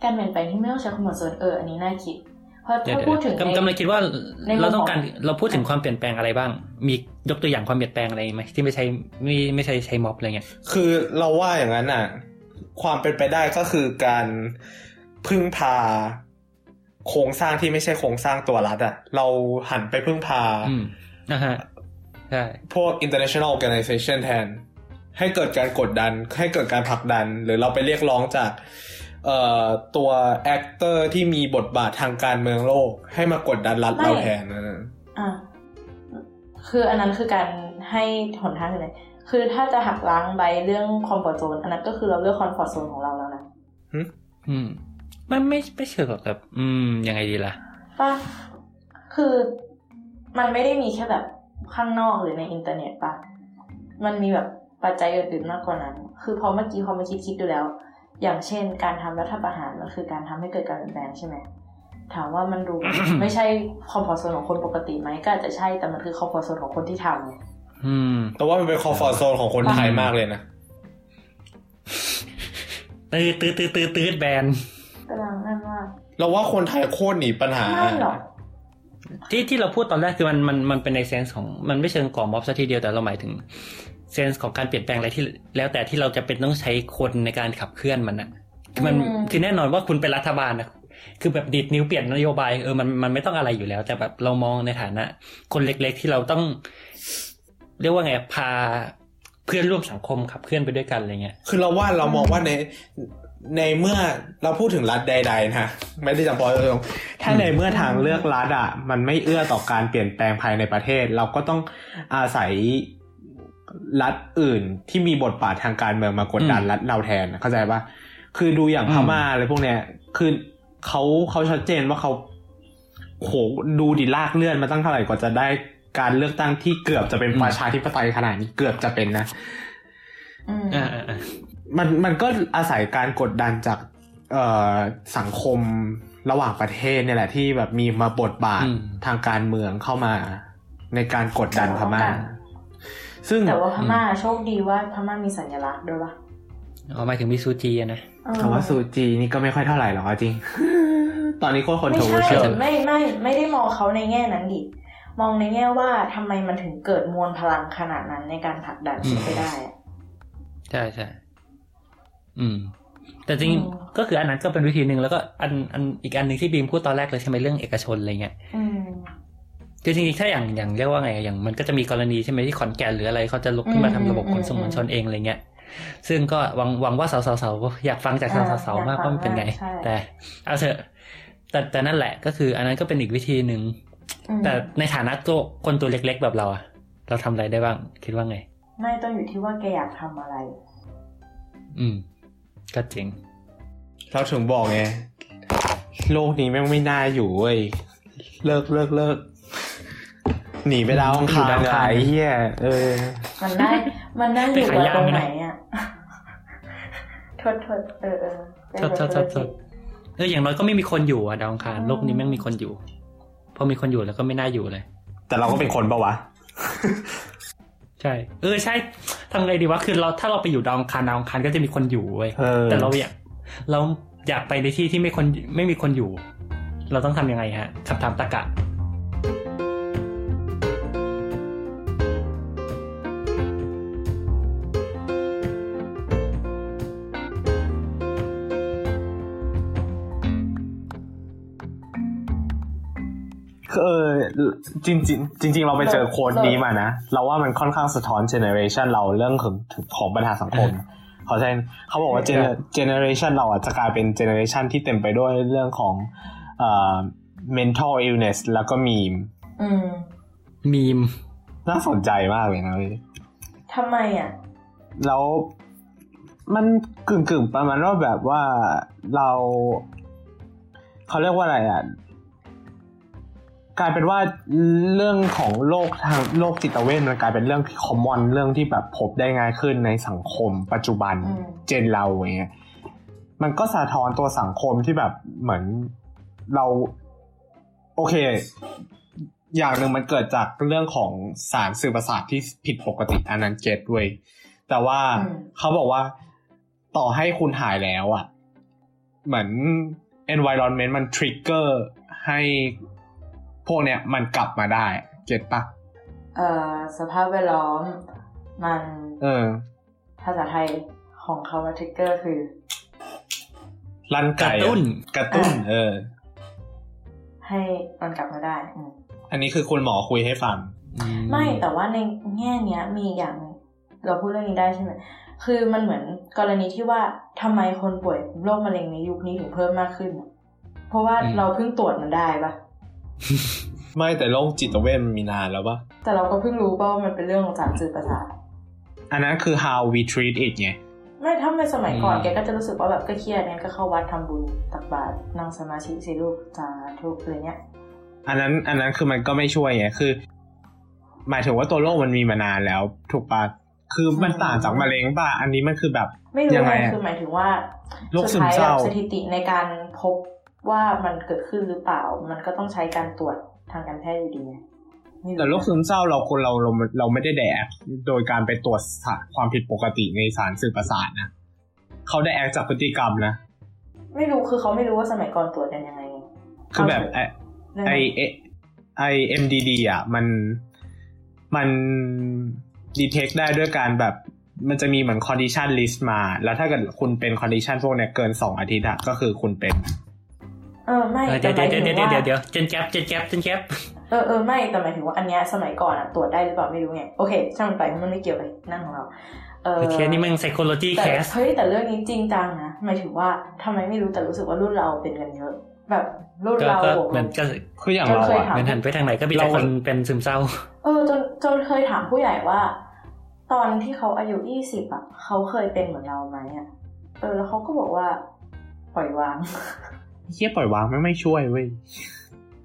การเปลี่ยนแปลงที่ไม่ต้องใช้ comfort zone เอออันนี้น่าคิดเพราะๆเดี๋ยวถ้าเดี๋ยวพูดถึงกำกำลังคิดว่าในมุมเราต้องของการเราพูดถึงความเปลี่ยนแปลงอะไรบ้าง มียกตัวอย่างความเปลี่ยนแปลงอะไรไหมที่ไม่ใช่ไม่ไม่ใช่ใช้ม็อบอะไรเงี้ยคือเราว่าอย่างนั้นอะ ความเป็นไปได้ก็คือการพึ่งพาโครงสร้างที่ไม่ใช่โครงสร้างตัวรัฐอะ เราหันไปพึ่งพาอืมนะฮะใช่พวก international organization แทน ให้เกิดการกดดัน ให้เกิดการผลักดัน หรือเราไปเรียกร้องจาก เอ่อตัว actor ที่มีบทบาททางการเมืองโลก ให้มากดดันรัฐเราแทนนะอะคืออันนั้นคือการให้หนทางเลยคือถ้าจะหักล้างใบเรื่อง comfort zone อันนั้นก็คือเราเลือก comfort zone ของเราแล้วนะอืมมันไม่ไม่เชิงหรอกแบบ อืม ยังไงดีล่ะป่ะคือมันไม่ได้มีแค่แบบข้างนอกหรือในอินเทอร์เน็ตป่ะ มันมีแบบปัจจัยอื่นๆมากกว่านั้น คือพอเมื่อกี้พอมาคิดคิดดูแล้ว อย่างเช่น การทำรัฐประหารมันคือการทำให้เกิดการเปลี่ยนแปลงใช่ไหมถามว่ามันดูไม่ใช่ comfort zone ของคนปกติไหมก็อาจจะใช่แต่มันคือ comfort zone ของคนที่ทำไงอืม แต่ว่ามันเป็น comfort zone ของคนไทยมากเลยนะตืดตืดตืดตืดตืดแบนกำลังนั่นว่าเราว่าคนไทยโคตรหนีปัญหาไม่หรอกที่ที่เราพูดตอนแรกคือมันมันมันเป็นใน sense ของมันไม่เชิงก่อม็อบซะทีเดียวแต่เราหมายถึง เซนส์ของการเปลี่ยนแปลงอะไรที่ แล้วแต่ที่เราจะเป็นต้องใช้คนในการขับเคลื่อนมันนะคือมันอืมคือแน่นอนว่าคุณเป็นรัฐบาลนะคือแบบดีดนิ้วเปลี่ยนนโยบายเออมันมันไม่ต้องอะไรอยู่แล้ว แต่แบบเรามองในฐานะ คนเล็ก ๆ ที่เราต้อง เรียกว่าไงพาเพื่อนร่วมสังคมขับเคลื่อนไปด้วยกันอะไรเงี้ยคือเราว่าเรามองว่าในในเมื่อเราพูดถึงรัฐใด ๆ นะไม่ได้จำเพาะตรงถ้าในเมื่อทางเลือกรัฐอะ มันไม่เอื้อต่อการเปลี่ยนแปลงภายในประเทศ เราก็ต้องอาศัย รัฐอื่นที่มีบทบาททางการเมืองมากดดันอืมรัฐเราแทนเข้าใจปะคือดูอย่างอืมพม่าอะไรพวกเนี้ย คือเขาเขาชัดเจนว่าเขาโหดูดิลากเลื่อนมาตั้งเท่าไหร่กว่าจะได้การเลือกตั้งที่เกือบจะเป็นประชาธิปไตยขนาดนี้เกือบจะเป็นนะอืมอ่าอ่าอ่ามันมันก็อาศัยการกดดันจากเอ่อสังคมระหว่างประเทศเนี่ยแหละที่แบบมีมาบทบาททางการเมืองเข้ามาในการกดดันพม่า ซึ่งแต่ว่าพม่าโชคดีว่าพม่ามีสัญลักษณ์ด้วยปะเอาหมายถึงมิซูจีอะนะเออคำว่าซูจีนี่ก็ไม่ค่อยเท่าไหร่หรอกเอาจริง ตอนนี้โคตรคอนไม่โทรเวอร์ใช่เชียลไม่ไม่ไม่ได้มองเขาในแง่นั้นดิมองในแง่ว่าทำไมมันถึงเกิดมวลพลังขนาดนั้นในการผลักดันอืมไปได้อะใช่ใช่อืม แต่จริงอืมก็คืออันนั้นก็เป็นวิธีหนึ่งแล้วก็อันอันอีกอันหนึ่งที่บีมพูดตอนแรกเลยใช่ไหมเรื่องเอกชนอะไรเงี้ยอืม คือจริงๆถ้าอย่างอย่างเรียกว่าไงอย่างมันก็จะมีกรณีใช่ไหมที่ขอนแก่นหรืออะไรเขาจะลุกขึ้นมาทำระบบขนส่งมวลชนเองอะไรเงี้ยซึ่งก็หวังหวังว่าสาวๆๆอยากฟังจากสาวๆๆมากว่ามันเป็นไงใช่แต่เอาเถอะแต่แต่นั่นแหละก็คืออันนั้นก็เป็นอีกวิธีหนึ่งอืมแต่ในฐานะตัวคนตัวเล็กๆแบบเราอะเราทำอะไรได้บ้าง คิดว่าไง ไม่ต้องอยู่ที่ว่าแกอยากทำอะไร อืม ก็จริงเราถึงบอกไงโลกนี้แม่งไม่น่าอยู่เว้ยเลิกเลิกเลิก หนีไปดาวอังคารอยู่ดาวอังคารไอ้เหี้ยเออ มันได้ มันได้อยู่ไปขายว่าตรงยางไหนนะอะโทษโทษเออเออโทษโทษโทษโทษเอออย่างน้อยก็ไม่มีคนอยู่อะดาวอังคารโลกนี้แม่งมีคนอยู่พอมีคนอยู่แล้วก็ไม่น่าอยู่เลย แต่เราก็เป็นคนปะวะใช่ เออใช่ทำไงดีวะ คือเราถ้าเราไปอยู่ดาวอังคารดาวอังคารก็จะมีคนอยู่เว้ยเออแต่เราอยากเราอยากไปในที่ที่ไม่คนไม่มีคนอยู่ เราต้องทำยังไงฮะคำถามตะกะ เออจริงจริงๆจริงๆเราไปเจอโค้ดนี้มานะ เราว่ามันค่อนข้างสะท้อนเจเนอเรชันเราเรื่องของของปัญหาสังคมเขาใช่เขาบอกว่า generation เราอะจะกลายเป็น generation ที่เต็มไปด้วยเรื่องของเอ่อ mental illness แล้วก็มีมอืมมีม น่าสนใจมากเลยนะเว้ยทำไมอะ แล้วมันกึ่งกึ่งๆประมาณว่าแบบว่าเราเขาเรียกว่าอะไรอะ กลายเป็นว่าเรื่องของโรคทางโรคจิตเวชมันกลายเป็นเรื่องที่ common เรื่องที่แบบพบได้ง่ายขึ้นในสังคม ปัจจุบันอืม gen เราอย่างเงี้ยมันก็สะท้อนตัวสังคมที่แบบเหมือนเรา โอเค อย่างหนึ่งมันเกิดจากเรื่องของสารสื่อประสาทที่ผิดปกติอันนั้นเก็ตด้วยแต่ว่าอืมเขาบอกว่าต่อให้คุณหายแล้วอะ เหมือน environment มัน trigger ให้ พวกเนี้ยมันกลับมาได้ เก็ตปะเอ่อสภาพแวดล้อม มัน เออ ภาษาไทยของคำว่าทริกเกอร์คือ ลั่นไก่กระตุ้น กระตุ้นอะเออ ให้มันกลับมาได้อืมอันนี้คือคุณหมอคุยให้ฟังไม่แต่ว่าในแง่เนี้ยมีอย่างหนึ่งเราพูดเรื่องนี้ได้ใช่ไหมคือมันเหมือนกรณีที่ว่าทำไมคนป่วยโรคมะเร็งในยุคนี้ถึงเพิ่มมากขึ้นอะเพราะว่าอืมเราเพิ่งตรวจมันได้ปะ ไม่แต่โรคจิตเวชมันมีนานแล้วปะแต่เราก็เพิ่งรู้ป่ะว่ามันเป็นเรื่องของสารสื่อประสาทอันนั้นคือ how we treat it ไงไม่ถ้าในสมัยก่อนอืมแกก็จะรู้สึกว่าแบบก็เครียดงั้นก็เข้าวัดทำบุญตักบาตรนั่งสมาธิสิลูกสาธุอะไรเงี้ย อันนั้นอันนั้นคือมันก็ไม่ช่วยไงคือ หมายถึงว่าตัวโรคมันมีมานานแล้วถูกปะคือมันต่างจากมะเร็งป่ะอันนี้มันคือแบบ ไม่รู้ยังไงไงอะคือหมายถึงว่าโรคซึสุดมท้ายเศร้าแบบสถิติในการพบ ว่ามันเกิดขึ้นหรือเปล่า มันก็ต้องใช้การตรวจทางการแพทย์อยู่ดีไงไม่รู้แต่โรคซึมเศร้าเราคนเราเราเราไม่ได้แดกโดยการไปตรวจสารความผิดปกติในสารสื่อประสาทนะเขาได้แอคจากพฤติกรรมนะ ไม่รู้คือเขาไม่รู้ว่าสมัยก่อนตรวจกันยังไงไงคือแบบไอเรื่องไอนั้นเอไอเอ็มดีดีอะมันมันดีเทคได้ด้วยการแบบมันจะมีเหมือน condition list มา แล้วถ้าเกิดคุณเป็น condition พวกเนี้ยเกินสองอาทิตย์อะก็คือคุณเป็น เออไม่เออแต่เดี๋ยวหมายเดี๋ถึยวงเดี๋ยวว่าเดี๋ยวเดี๋ยวเจนแก๊ปเจนแก๊ปเจนแก๊ปเออเออไม่แต่หมายถึงว่าอันเนี้ยสมัยก่อนอะตรวจได้หรือเปล่าไม่รู้ไงโอเคช่างมันไปเพราะมันไม่เกี่ยวกับนั่นของเราเออโอเคนี่มัน psychology แต่ cast เฮ้ยแต่เรื่องนี้จริงจังนะหมายถึงว่าทำไมไม่รู้แต่รู้สึกว่ารุ่นเราเป็นกันเยอะ แบบรุ่นก็เราก็บวกเหมือนก็คืออย่างเราเคยอะถามเหมือนหันไปทางไหนก็มีแต่เราคนเป็นซึมเศร้า เออจนจนเคยถามผู้ใหญ่ว่า ตอนที่เขาอายุยี่สิบอะเขาเคยเป็นเหมือนเราไหมอะเออแล้วเขาก็บอกว่าปล่อยวาง เฮียปล่อยวางไม่ไม่ช่วยเว้ย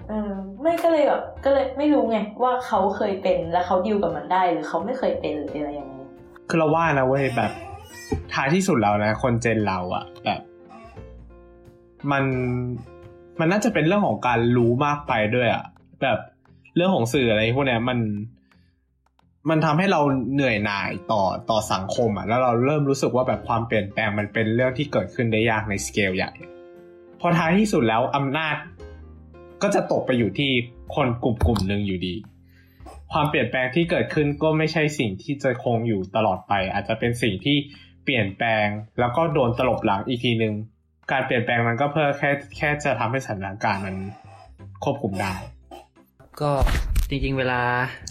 เออไม่ก็เลยแบบก็เลยไม่รู้ไงว่าเขาเคยเป็นแล้วเขาดิวกับมันได้หรือเขาไม่เคยเป็นหรืออะไรอย่างนี้คือเราว่านะเว้ยแบบท้ายที่สุดแล้วนะ คนเจนเราอะแบบ มันมันน่าจะเป็นเรื่องของการรู้มากไปด้วยอะแบบเรื่องของสื่ออะไรพวกเนี้ยมัน มันทำให้เราเหนื่อยหน่ายต่อต่อสังคมอะแล้วเราเริ่มรู้สึกว่าแบบความเปลี่ยนแปลงมันเป็นเรื่องที่เกิดขึ้นได้ยากในสเกลใหญ่ พอท้ายที่สุดแล้วอำนาจ ก็จะตกไปอยู่ที่คนกลุ่มกลุ่มหนึ่งอยู่ดี ความเปลี่ยนแปลงที่เกิดขึ้นก็ไม่ใช่สิ่งที่จะคงอยู่ตลอดไป อาจจะเป็นสิ่งที่เปลี่ยนแปลงแล้วก็โดนตลบหลังอีกทีหนึ่งการเปลี่ยนแปลงมันก็เพื่อแค่แค่จะทำให้สถานการณ์มันควบคุมได้ ก็จริง ๆ เวลา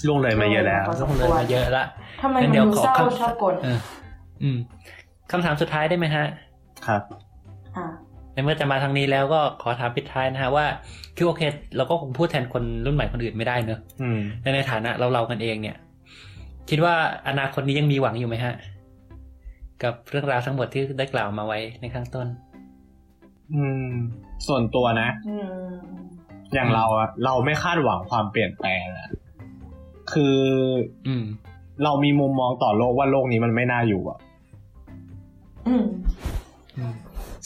ล่วงเลยมาเยอะแล้วต้องเลยมาเยอะละทำไมงั้มันนเดี๋ยวดูขอเศร้าคำชอบกลเอออืมคำถามสุดท้ายได้ไหมฮะ ครับ อะ ในเมื่อจะมาทางนี้แล้วก็ขอถามปิดท้ายนะฮะว่าคือโอเค เราก็คงพูดแทนคนรุ่นใหม่คนอื่นไม่ได้เนอะอืมแต่ในฐานะเราเรากันเองเนี่ย คิดว่าอนาคตนี้ยังมีหวังอยู่ไหมฮะ กับเรื่องราวทั้งหมดที่ได้กล่าวมาไว้ในข้างต้น อืม ส่วนตัวนะอืมอย่างเราอะเราไม่คาดหวังความเปลี่ยนแปลงอะคือ อืม เรามีมุมมองต่อโลกว่าโลกนี้มันไม่น่าอยู่อะอืมอืม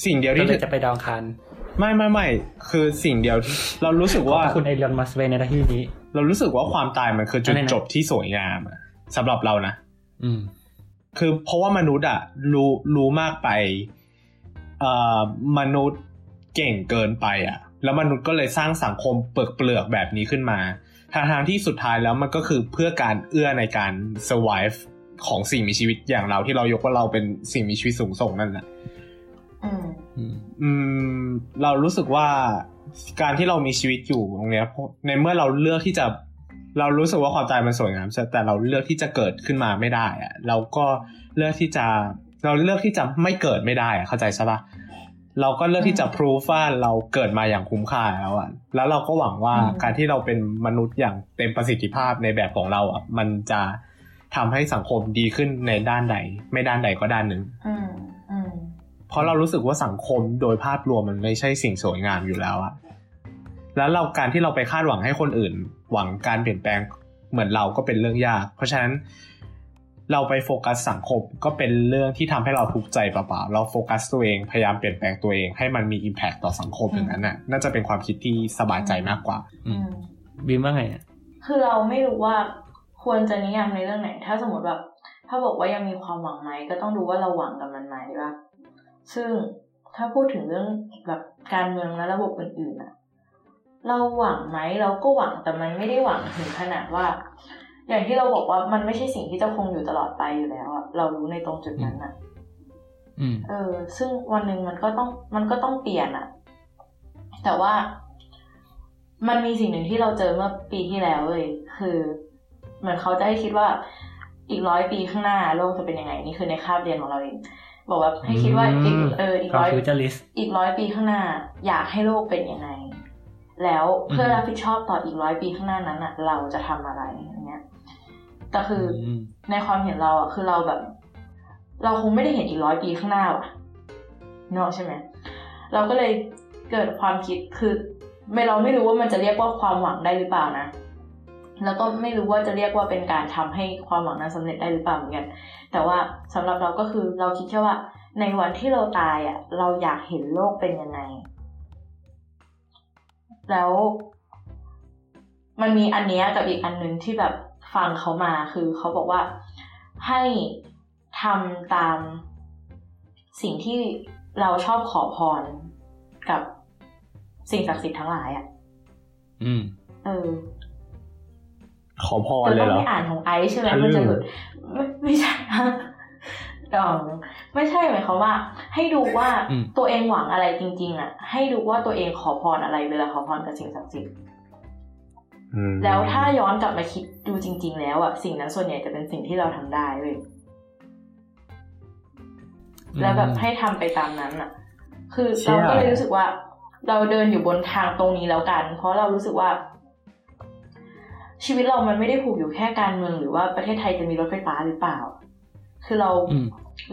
สิ่งเดียวก็ที่เลยจะไปดาวอังคารไม่ไม่ไม่คือสิ่งเดียวที่เรารู้สึกขอบว่าคุณไอรอนมัสเวในหน้าที่นี้ เรารู้สึกว่าความตายมันคือจุดอะไรนะจบที่สวยงามอะสำหรับเรานะ อืม คือเพราะว่ามนุษย์อะรู้รู้มากไปเอ่อมนุษย์เก่งเกินไปอะแล้วมนุษย์ก็เลยสร้างสังคมเปลือกเปลือกแบบนี้ขึ้นมาทางทางที่สุดท้ายแล้วมันก็คือเพื่อการเอื้อในการ survive ของสิ่งมีชีวิตอย่างเราที่เรายกว่าเราเป็นสิ่งมีชีวิตสูงส่งนั่นแหละอืมอืม อืม เรารู้สึกว่าการที่เรามีชีวิตอยู่ตรงเนี้ยในเมื่อเราเลือกที่จะ เรารู้สึกว่าความตายมันสวยงามใช่แต่เราเลือกที่จะเกิดขึ้นมาไม่ได้อะเราก็เลือกที่จะ เราเลือกที่จะไม่เกิดไม่ได้อะเข้าใจใช่ปะเราก็เลือกที่จะ prove ว่าเราเกิดมาอย่างคุ้มค่าแล้วอะแล้วเราก็หวังว่าอืมการที่เราเป็นมนุษย์อย่างเต็มประสิทธิภาพในแบบของเราอะมันจะทำให้สังคมดีขึ้นในด้านใด ไม่ด้านใดก็ด้านหนึ่งอืมอืม เพราะเรารู้สึกว่าสังคมโดยภาพรวมมันไม่ใช่สิ่งสวยงามอยู่แล้วอะแล้วเราการที่เราไปคาดหวังให้คนอื่น หวังการเปลี่ยนแปลงเหมือนเราก็เป็นเรื่องยาก เพราะฉะนั้น เราไปโฟกัสสังคมก็เป็นเรื่องที่ทำให้เราทุกข์ใจเปล่าๆเราโฟกัสตัวเองพยายามเปลี่ยนแปลงตัวเอง ให้มันมีอิมแพ t ต่อสังคมอย่างนั้นน่ะน่าจะเป็นความคิดที่สบายใจมากกว่าอือืมมบีมว่าไงอะคือเราไม่รู้ว่าควรจะนิยามในเรื่องไหน ถ้าสมมติแบบถ้าบอกว่ายังมีความหวังไหมก็ต้องดูว่าเราหวังกับมันไหมว่า ซึ่งถ้าพูดถึงเรื่องแบบการเมืองและระบบอื่นๆอะเราหวังไหมเราก็หวังแต่มันไม่ได้หวังถึงขนาดว่า อย่างที่เราบอกว่ามันไม่ใช่สิ่งที่จะคงอยู่ตลอดไปอยู่แล้วอะเรารู้ในตรงจุดนั้นอะอืมเออ ซึ่งวันหนึ่งมันก็ต้องมันก็ต้องเปลี่ยนอะแต่ว่ามันมีสิ่งหนึ่งที่เราเจอเมื่อปีที่แล้วเลย คือเหมือนเขาจะให้คิดว่าอีกร้อยปีข้างหน้าโลกจะเป็นยังไง นี่คือในคาบเรียนของเราเอง บอกว่าให้คิดว่าอีกเอออีกความร้อยฟิวเจอริสอีกร้อยปีข้างหน้า อยากให้โลกเป็นยังไง แล้วเพื่ออือฮึรับผิดชอบต่ออีกร้อยปีข้างหน้านั้นอะเราจะทำอะไรอย่างเงี้ยแต่คือออืมในความเห็นเราอะคือเราแบบ เราคงไม่ได้เห็นอีกร้อยปีข้างหน้าว่ะเนกอะใช่ไหมเราก็เลยเกิดความคิดคือไม่เราไม่รู้ว่ามันจะเรียกว่าความหวังได้หรือเปล่านะ แล้วก็ไม่รู้ว่าจะเรียกว่าเป็นการทำให้ความหวังนั้นสำเร็จได้หรือเปล่าเหมือนกัน แต่ว่าสำหรับเราก็คือเราคิดแค่ว่า ในวันที่เราตายอะเราอยากเห็นโลกเป็นยังไง แล้วมันมีอันเนี้ยกับอีกอันหนึ่งที่แบบฟังเขามาคือเขาบอกว่าให้ทำตามสิ่งที่เราชอบขอพรกับสิ่งศักดิ์สิทธิ์ทั้งหลายอะ อืม เออ ขอพรจะเลต้ยองเหรอไม่อ่านของไอซ์ใช่ไหมทะลึ่งมันจะหลุดไม่ไม่ใช่ดองไม่ใช่หมายความว่า ให้ดูว่าอืมตัวเองหวังอะไรจริง ๆ อะ ให้ดูว่าตัวเองขอพรอะไรเวลาขอพรกับสิ่งศักดิ์สิทธิ์อืมแล้วถ้าย้อนกลับมาคิดดูจริง ๆ แล้วอะสิ่งนั้นส่วนใหญ่จะเป็นสิ่งที่เราทำได้เว้ยแล้วแบบให้ทำไปตามนั้นอะ คือเราก็เลยรู้สึกว่า เราเดินอยู่บนทางตรงนี้แล้วกัน เพราะเรารู้สึกว่า ชีวิตเรามันไม่ได้ผูกอยู่แค่การเมืองหรือว่าประเทศไทยจะมีรถไฟฟ้าหรือเปล่า คือเราอืม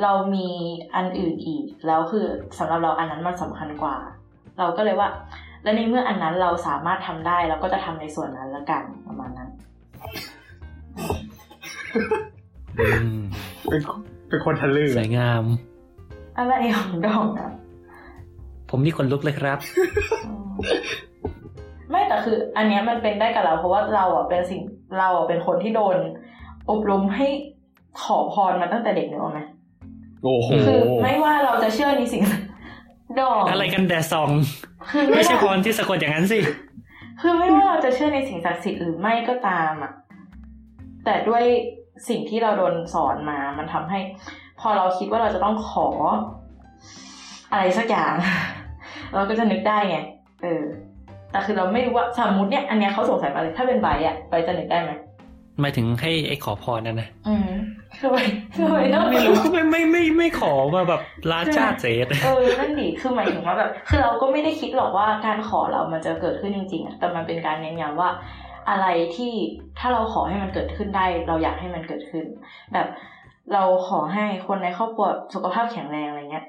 เรามีอันอื่นอีก แล้วคือสำหรับเราอันนั้นมันสำคัญกว่า เราก็เลยว่า และในเมื่ออันนั้นเราสามารถทำได้เราก็จะทำในส่วนนั้นละกันประมาณนั้นอืมเป็นเป็นคนทะลึ่งสวยงาม อะไรของดองนะผมนี่คนลุกเลยครับอืม ไม่แต่คือ อันเนี้ยมันเป็นได้กับเรา เพราะว่าเราอะเป็นสิ่งเราอะเป็นคนที่โดน อบรมให้ขอพรมาตั้งแต่เด็กนึกออกไหมโอ้โหคือไม่ว่าเราจะเชื่อในสิ่งดอกอะไรกันแดซองคือไม่ใช่ว่าพรที่สะกดอย่างนั้นสิคือไม่ว่าเราจะเชื่อในสิ่งศักดิ์สิทธิ์หรือไม่ก็ตามอะแต่ด้วยสิ่งที่เราโดนสอนมา มันทำให้ พอเราคิดว่าเราจะต้องขอ อะไรสักอย่าง เราก็จะนึกได้ไง เออ แต่คือเราไม่รู้ว่าสมมติเนี่ยอันเนี้ยเขาสงสัยมาเลยถ้าเป็นใบอะใบจะนึกได้ไหมหมายถึงให้ไอ้ขอพรนั่นนะอืมคือใบคือใบต้องไม่รู้ไม่ไม่ไม่ไม่ขอมาแบบลาชาติเศษเออนั่นดิคือหมายถึงว่าแบบ คือเราก็ไม่ได้คิดหรอกว่าการขอเรามันจะเกิดขึ้นจริงๆอะแต่มันเป็นการเน้นย้ำว่า อะไรที่ถ้าเราขอให้มันเกิดขึ้นได้ เราอยากให้มันเกิดขึ้น แบบเราขอให้คนในครอบครัวสุขภาพแข็งแรงอะไรเงี้ย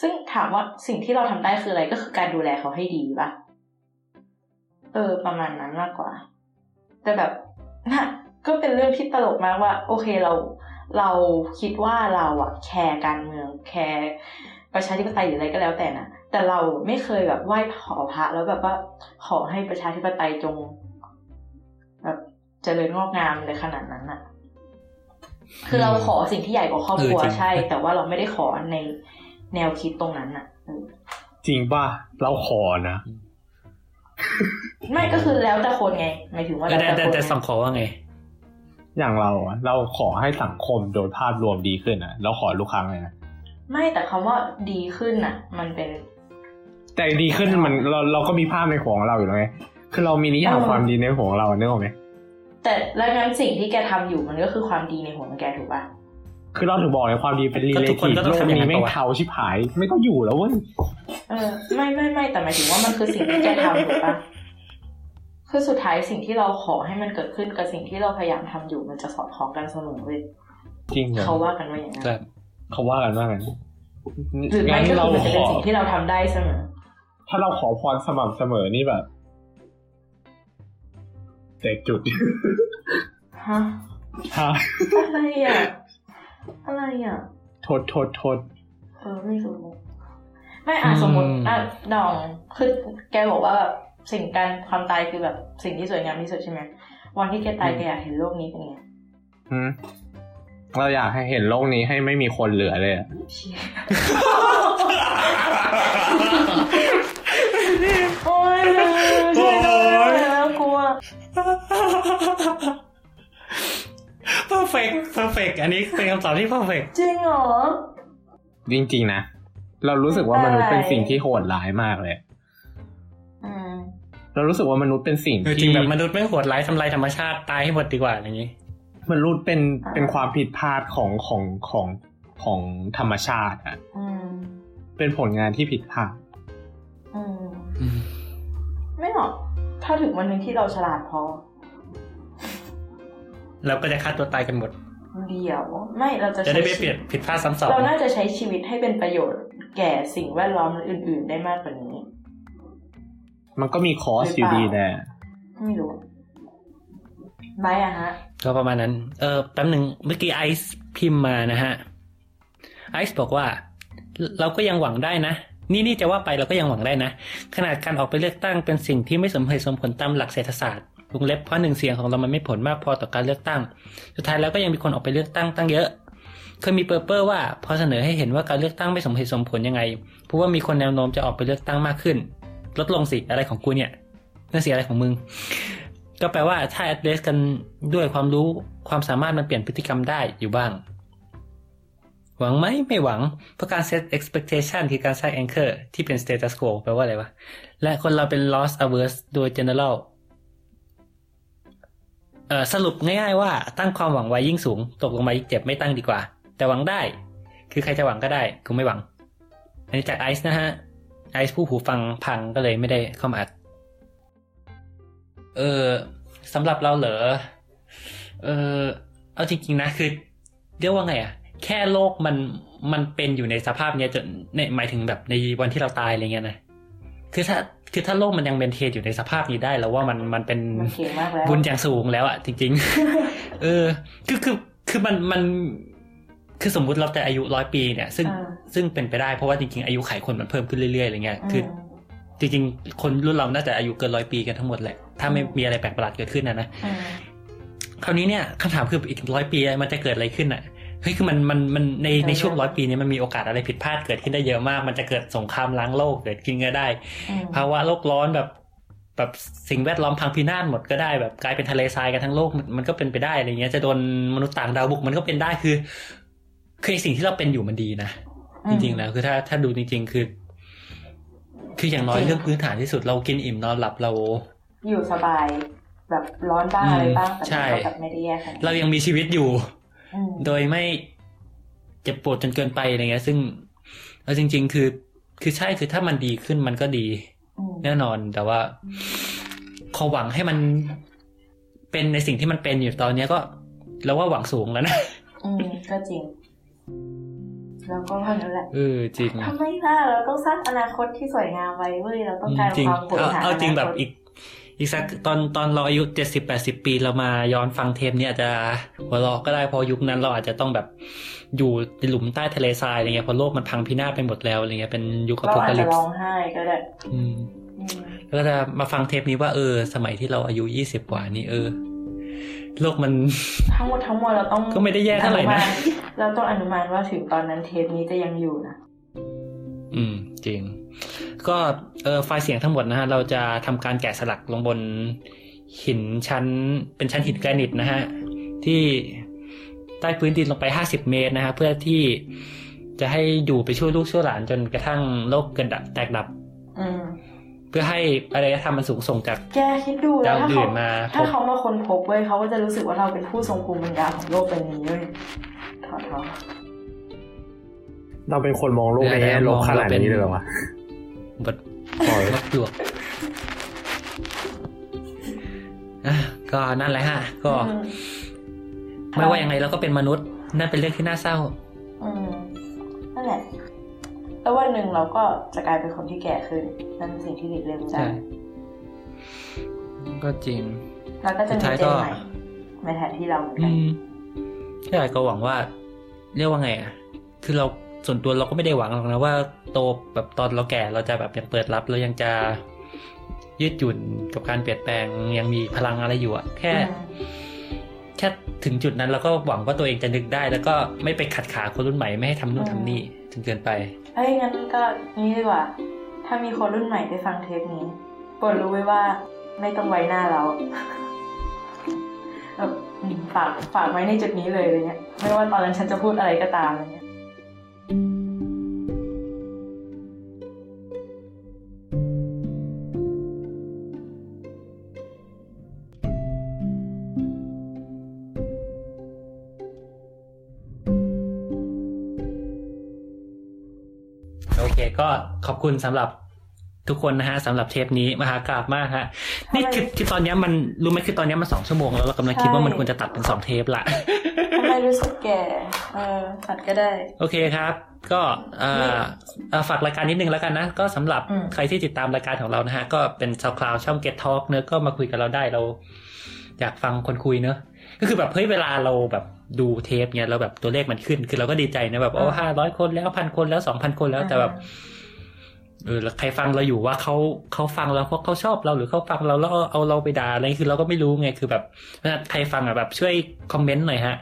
ซึ่งถามว่าสิ่งที่เราทำได้คืออะไรก็คือการดูแลเขาให้ดีปะ เออ ประมาณนั้นมากกว่า แต่แบบน่ะก็เป็นเรื่องที่ตลกมากว่า โอเคเรา เราคิดว่าเราอะแคร์การเมืองแคร์ประชาธิปไตยหรืออะไรก็แล้วแต่นะแต่เราไม่เคยแบบไหว้ขอพระแล้วแบบว่าขอให้ประชาธิปไตยจง แบบเจริญงอกงามเลยขนาดนั้นอะคือเราขอสิ่งที่ใหญ่กว่าครอบครัวเออจริงใช่ แต่ว่าเราไม่ได้ขอในแนวคิดตรงนั้นอะเออจริงป่ะเราขอนะ ไม่ก็คือแล้วแต่คนไงหมายถึงว่าแต่แล้วแต่แต่คนแต่ไงสังขอว่าไง อย่างเราอะเราขอให้สังคมโดยภาพรวมดีขึ้นอะเราขอทุกครั้งเลยนะไม่แต่คำว่าดีขึ้นอะมันเป็น แต่ดีขึ้นมันเราเราก็มีภาพในหัวของเราอยู่แล้วไงคือเรามีนิยามเออความดีในหัวของเราเนกออกไหมแต่แล้วงั้นสิ่งที่แกทำอยู่มันก็คือความดีในหัวของแกถูกป่ะ คือเราถึงบอกเลยความดีเป็นรีก็เลทุกคนทีฟก็ต้โลองกทำอย่างนั้นี้นไม่งปะวะเทาชิบหาย ไม่ต้องอยู่แล้วเว้ยเออไม่ไม่ไม่แต่หมายถึงว่ามันคือสิ่งที่แกทำถูกปะคือสุดท้ายสิ่งที่เราขอให้มันเกิดขึ้นกับสิ่งที่เราพยายามทำอยู่มันจะสอดคล้องกันเสมอเว้ยจริงเหรอเขาว่ากันว่าอย่างนั้นครับเขาว่ากันว่ากันหรือไม่ก็เราคือมันจะขเป็นอสิ่งที่เราทำได้เสมอ ถ้าเราขอพรสม่ำเสมอนี่แบบแตกจุดฮะฮะอะไรอะ อะไรอะโทษโทษโทษเออไม่รู้ไม่อะสมมติอะดองคือแกบอกว่าแบบสิ่งการความตายคือแบบสิ่งที่สวยงามที่สุดใช่ไหมวันที่แกตายแกอยากเห็นโลกนี้เป็นไงหืมเราอยากให้เห็นโลกนี้ให้ไม่มีคนเหลือเลยอะเชี่ยโอ้ยช่วยด้วยแล้ว กลัว perfect perfect อันนี้เป็นคำตอบที่ perfect จริงเหรอ จริงๆนะ เรารู้สึกว่ามนุษย์เป็นสิ่งที่โหดร้ายมากเลยอืมเรารู้สึกว่ามนุษย์เป็นสิ่งเออจริที่งแบบมนุษย์ไม่งโหดร้ายทำลายธรรมชาติตายให้หมดดีกว่าอย่างนี้ มนุษย์เป็นเป็นความผิดพลาดของของของของธรรมชาติอะอืมเป็นผลงานที่ผิดพลาดอืมไม่หรอกถ้าถึงวันหนึ่งที่เราฉลาดพอ เราก็จะฆ่าตัวตายกันหมด เดียวไม่เราจะจะใช้ได้ไม่เปลี่ยนผิดพลาดซ้ำสองเราน่าจะใช้ชีวิตให้เป็นประโยชน์ แก่สิ่งแวดล้อมอื่น ๆ ได้มากกว่านี้ มันก็มีคอสอยู่ดีแน่ไม่รู้บายอะฮะ ก็ประมาณนั้น เออแป๊บหนึ่งเมื่อกี้ไอซ์พิมพ์มานะฮะ ไอซ์บอกว่า เราก็ยังหวังได้นะ นี่นี่จะว่าไปเราก็ยังหวังได้นะ ขนาดการออกไปเลือกตั้งเป็นสิ่งที่ไม่สมเหตุสมผลตามหลักเศรษฐศาสตร์ วงเล็บเพราะหนึ่งเสียงของเรามันไม่ผลมากพอต่อการเลือกตั้ง สุดท้ายแล้วก็ยังมีคนออกไปเลือกตั้งตั้งเยอะ เคยมีเปอร์เปอร์ว่าพอเสนอให้เห็นว่าการเลือกตั้งไม่สมเหตุสมผลยังไงเพราะว่ามีคนแนวโน้มจะออกไปเลือกตั้งมากขึ้น ลดลงสิอะไรของกูเนี่ยนั่นสิอะไรของมึง ก็แปลว่าถ้า address กันด้วยความรู้ความสามารถมันเปลี่ยนพฤติกรรมได้อยู่บ้าง หวังไหมไม่หวัง เพราะการ set expectation คือการสร้าง anchor ที่เป็น status quo แปลว่าอะไรวะ และคนเราเป็น loss averse โดย general เอ่อ สรุปง่ายๆว่าตั้งความหวังไว้ยิ่งสูง ตกลงมายิ่งเจ็บไม่ตั้งดีกว่า แต่หวังได้ คือใครจะหวังก็ได้กูไม่หวัง อันนี้จากไอซ์นะฮะไอซ์ผู้หูฟังพังก็เลยไม่ได้เข้ามาอัดเออสำหรับเราเหรอเออเอาจริงๆนะคือเรียกว่าไงอะแค่โลกมันมันเป็นอยู่ในสภาพเนี้ยจนในหมายถึงแบบในวันที่เราตายอะไรเงี้ยนะ คือถ้าคือถ้าโลกมันยังเมนเทนอยู่ในสภาพนี้ได้แล้วว่ามันมันเป็นมันเก่งมากแล้วบุญอย่างสูงแล้วอะจริง ๆ เออ คือคือคือมันมันคือสมมุติเราแต่อายุร้อยปีเนี่ย ซึ่งอ่าซึ่งเป็นไปได้เพราะว่าจริงๆ อายุไขคนมันเพิ่มขึ้นเรื่อยๆอะไรเงี้ยคือมจริงๆ คนรุ่นเราน่าจะอายุเกินร้อยปีกันทั้งหมดแหละ ถ้าไม่มีอะไรแปลกประหลาดเกิดขึ้นนะนะอืมคราวนี้เนี่ยคำถามคืออีกร้อยปีมันจะเกิดอะไรขึ้นอะ เฮ้ยคือมันมันมันในในช่วงร้อยปีนี้มันมีโอกาสอะไรผิดพลาดเกิดขึ้นได้เยอะมาก มันจะเกิดสงครามล้างโลกเกิดขึ้นก็ได้อืมภาวะโลกร้อนแบบแบบสิ่งแวดล้อมพังพินาศหมดก็ได้แบบกลายเป็นทะเลทรายกันทั้งโลกมันมันก็เป็นไปได้อะไรเงี้ยจะโดนมนุษย์ต่างดาวบุกมันก็เป็นได้คือคือไอ้สิ่งที่เราเป็นอยู่มันดีนะจริงๆแล้วคือถ้าถ้าดูจริง ๆ คือ คืออย่างน้อยเรื่องพื้นฐานที่สุดเรากินอิ่มนอนหลับเรา อยู่สบายแบบร้อนบ้างอะไรบ้างแต่ใช่มันก็แบบไม่ได้แย่ขนาดนั้นเรายังมีชีวิตอยู่อืม โดยไม่เจ็บปวดจนเกินไปอะไรเงี้ย ซึ่งเอาจริง ๆ คือ คือใช่คือถ้ามันดีขึ้นมันก็ดีอืมแน่นอนแต่ว่าขอหวังให้มันเป็นในสิ่งที่มันเป็นอยู่ตอนเนี้ยก็เราว่าหวังสูงแล้วนะอืมก็จริงแล้วก็เท่านั้นแหละเออจริงทำไมล่ะเราต้องสร้างอนาคตที่สวยงามไว้เว้ยเราต้องการจริงความผลเอาหาเอาจริงแบบนาคตอีก อีกสักตอนตอนเราอายุเจ็ดสิบแปดสิบปีเรามาย้อนฟังเทปเนี้อาจจะหัวเราะก็ได้เพอยุคนั้นเราอาจจะต้องแบบอยู่ในหลุมใต้ทะเลทรายอะไรเงี้ยเพราะโลกมันพังพินาศไปหมดแล้วอะไรเงี้ยเป็นยุคอเราโพอาจคาลิจะปร้อส์งไห้ก็ได้อืมอืมแล้วก็จะมาฟังเทปนี้ว่าเออ สมัยที่เราอายุยี่สิบกว่านี่เออ โลกมันทั้งหมดทั้งมวลเราต้องก็ไม่ได้แย่เท่าไหร่นะอมเราต้องอนุมานว่าถึงตอนนั้นเทปนี้จะยังอยู่นะอืม จริง ก็เออไฟล์เสียงทั้งหมดนะฮะเราจะทำการแกะสลักลงบนหินชั้น เป็นชั้นหินแกรนิตนะฮะที่ใต้พื้นดินลงไปห้าสิบเมตรนะฮะเพื่อที่จะให้อยู่ไปช่วยลูกช่วยหลานจนกระทั่งโลกเกิดดับแตกดับอืมเพื่อให้อารยธรรมมันสูงส่งจากแกคิดดูแล้วถ้าดาวอื่เขานมาถ้าพบเขามาค้นพบเว้ยเขาก็จะรู้สึกว่าเราเป็นผู้ทรงภูมิปัญญาของโลกใบนี้เว้ยถอดถอดเราเป็นคนมองโลกในแง่ลบขนาดนี้เลยเหรอวะบทปล่อยบท ดวกอะก็นั่นแหละฮะ ก็อืมไม่ว่ายังไงเราก็เป็นมนุษย์ นั่นเป็นเรื่องที่น่าเศร้า อืมนั่นแหละแล้ววันหนึ่งเราก็จะกลายเป็นคนที่แก่ขึ้นนั่นเป็นสิ่งที่หลีกเลี่ยงไม่ใช่ได้ก็จริงแล้วก็จะมีสุดท้ายเจก็นใหม่มาแทนที่เราเหมือนอืกันมใช่ก็หวังว่า เรียกว่าไงอะ คือเรา ส่วนตัวเราก็ไม่ได้หวังหรอกนะว่าโตแบบตอนเราแก่เราจะแบบยังเปิดรับเรายังจะยืดหยุ่นกับการเปลี่ยนแปลงยังมีพลังอะไรอยู่อะแค่แค่ถึงจุดนั้นเราก็หวังว่าตัวเองจะนึกได้ แล้วก็ไม่ไปขัดขาคนรุ่นใหม่ไม่ให้ทำนู่นทำนี่จนเกินไปเอ้ยงั้นก็นี้ดีกว่า ถ้ามีคนรุ่นใหม่ได้ฟังเทปนี้โปรดรู้ไว้ว่าไม่ต้องไว้หน้าเราแบบอืมฝากฝากไว้ในจุดนี้เลยอะไรเงี้ย ไม่ว่าตอนนั้นฉันจะพูดอะไรก็ตามอะไรเงี้ย ก็ขอบคุณสำหรับทุกคนนะฮะสำหรับเทปนี้มหากราบมากฮะนี่คือคือตอนเนี้ยมันรู้ไหมคือตอนเนี้ยมันสองชั่วโมงแล้วเรากำลังคิดว่ามันควรจะตัดเป็นสองเทปละทำไมรู้สึกแก่เออตัดก็ได้ โอเคครับ ก็เอ่อเอ่อฝากรายการนิดนึงแล้วกันนะ ก็สำหรับอืมใครที่ติดตามรายการของเรานะฮะ ก็เป็นชาวคลาวช่อง Get Talk เนอะก็มาคุยกับเราได้เรา อยากฟังคนคุยเนอะก็คือแบบเฮ้ยเวลาเราแบบ ดูเทปเนี่ยเราแบบตัวเลขมันขึ้น คือเราก็ดีใจนะแบบโอ้ห้าร้อยคนแล้วพันคนแล้วสองพันคนแล้วแต่แบบเออแล้วใครฟังเราอยู่ว่าเขาเขาฟังเราเพราะเขาชอบเราหรือเขาฟังเราแล้วเอาเอาเราไปด่าอะไรคือเราก็ไม่รู้ไงคือแบบเพราะฉะนั้นใครฟังอะแบบช่วยคอมเมนต์หน่อยฮะ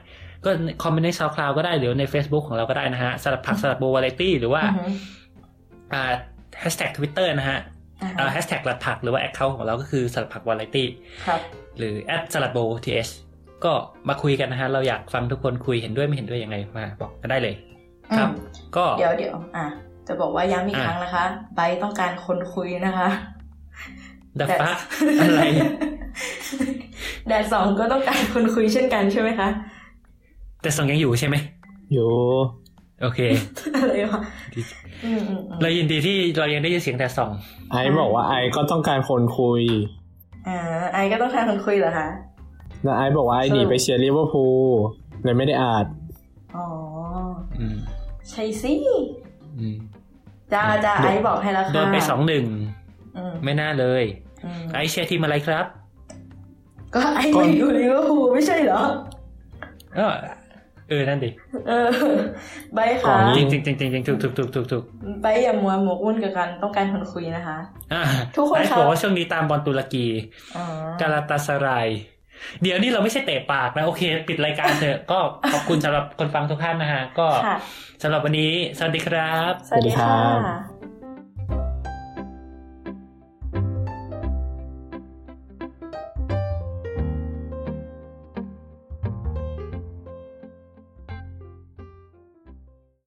ก็คอมเมนต์ใน SoundCloud ก็ได้หรือใน Facebook ของเราก็ได้นะฮะสลัดผัก Salad Bowl Variety หรือว่าอือหืออ่าแฮชแท็กทวิตเตอร์นะฮะอ่าอ่าฮะแฮชแท็กสลัดผักหรือว่า account ของเราก็คือสลัดผักวาไรตี้ครับหรือ at saladbowlTH ก็มาคุยกันนะฮะ เราอยากฟังทุกคนคุยเห็นด้วยไม่เห็นด้วยยังไงมาบอกกันได้เลย ครับอืมก็เดี๋ยวเดี๋ยวอะจะบอกว่าย้ำอีกอะครั้งนะคะไบร์ทต้องการคนคุยนะคะดับฟักอะไรแดดสองก็ต้องการคนคุยเช่นกันใช่ไหมคะแต่สองยังอยู่ใช่ไหมอยู่โอเคอะไรวะอืมอืมอืมเรายินดีที่เรายังได้ยินเสียงแต่สองไอบอกว่าไอก็ต้องการคนคุยอ่าไอก็ต้องการคนคุยเหรอคะ แล้วไอบอกว่าไอหนีไปเชียร์ลิเวอร์พูลเลยไม่ได้อ่านอ๋ออืมใช่สิอืมจ้าจ้าไอบอกให้แล้วค่ะโดนไปสองหนึ่งอืมไม่น่าเลยอืมไอเชียร์ทีมอะไรครับ ก็ไอไม่อยู่ลิเวอร์พูลไม่ใช่เหรอเออเออนั่นดิเออใบก่ค่ะอนนี้จริงจริงจริงจริงจริงถูกถูกถูกถูกถูกใบอย่ามัวหมกมุ่นกับการต้องการคนคุยนะคะอ่าทุกคนไอครับบอกว่าช่วงนี้ตามบอลตุรกีอ๋อกาลาตาสราย เดี๋ยวนี้เราไม่ใช่เตะปากนะ โอเค ปิดรายการเถอะก็ขอบคุณสำหรับคนฟังทุกท่านนะฮะ ก็ค่ะสำหรับวันนี้ สวัสดีครับ สวัสดีสวัสดีครัค่ะบ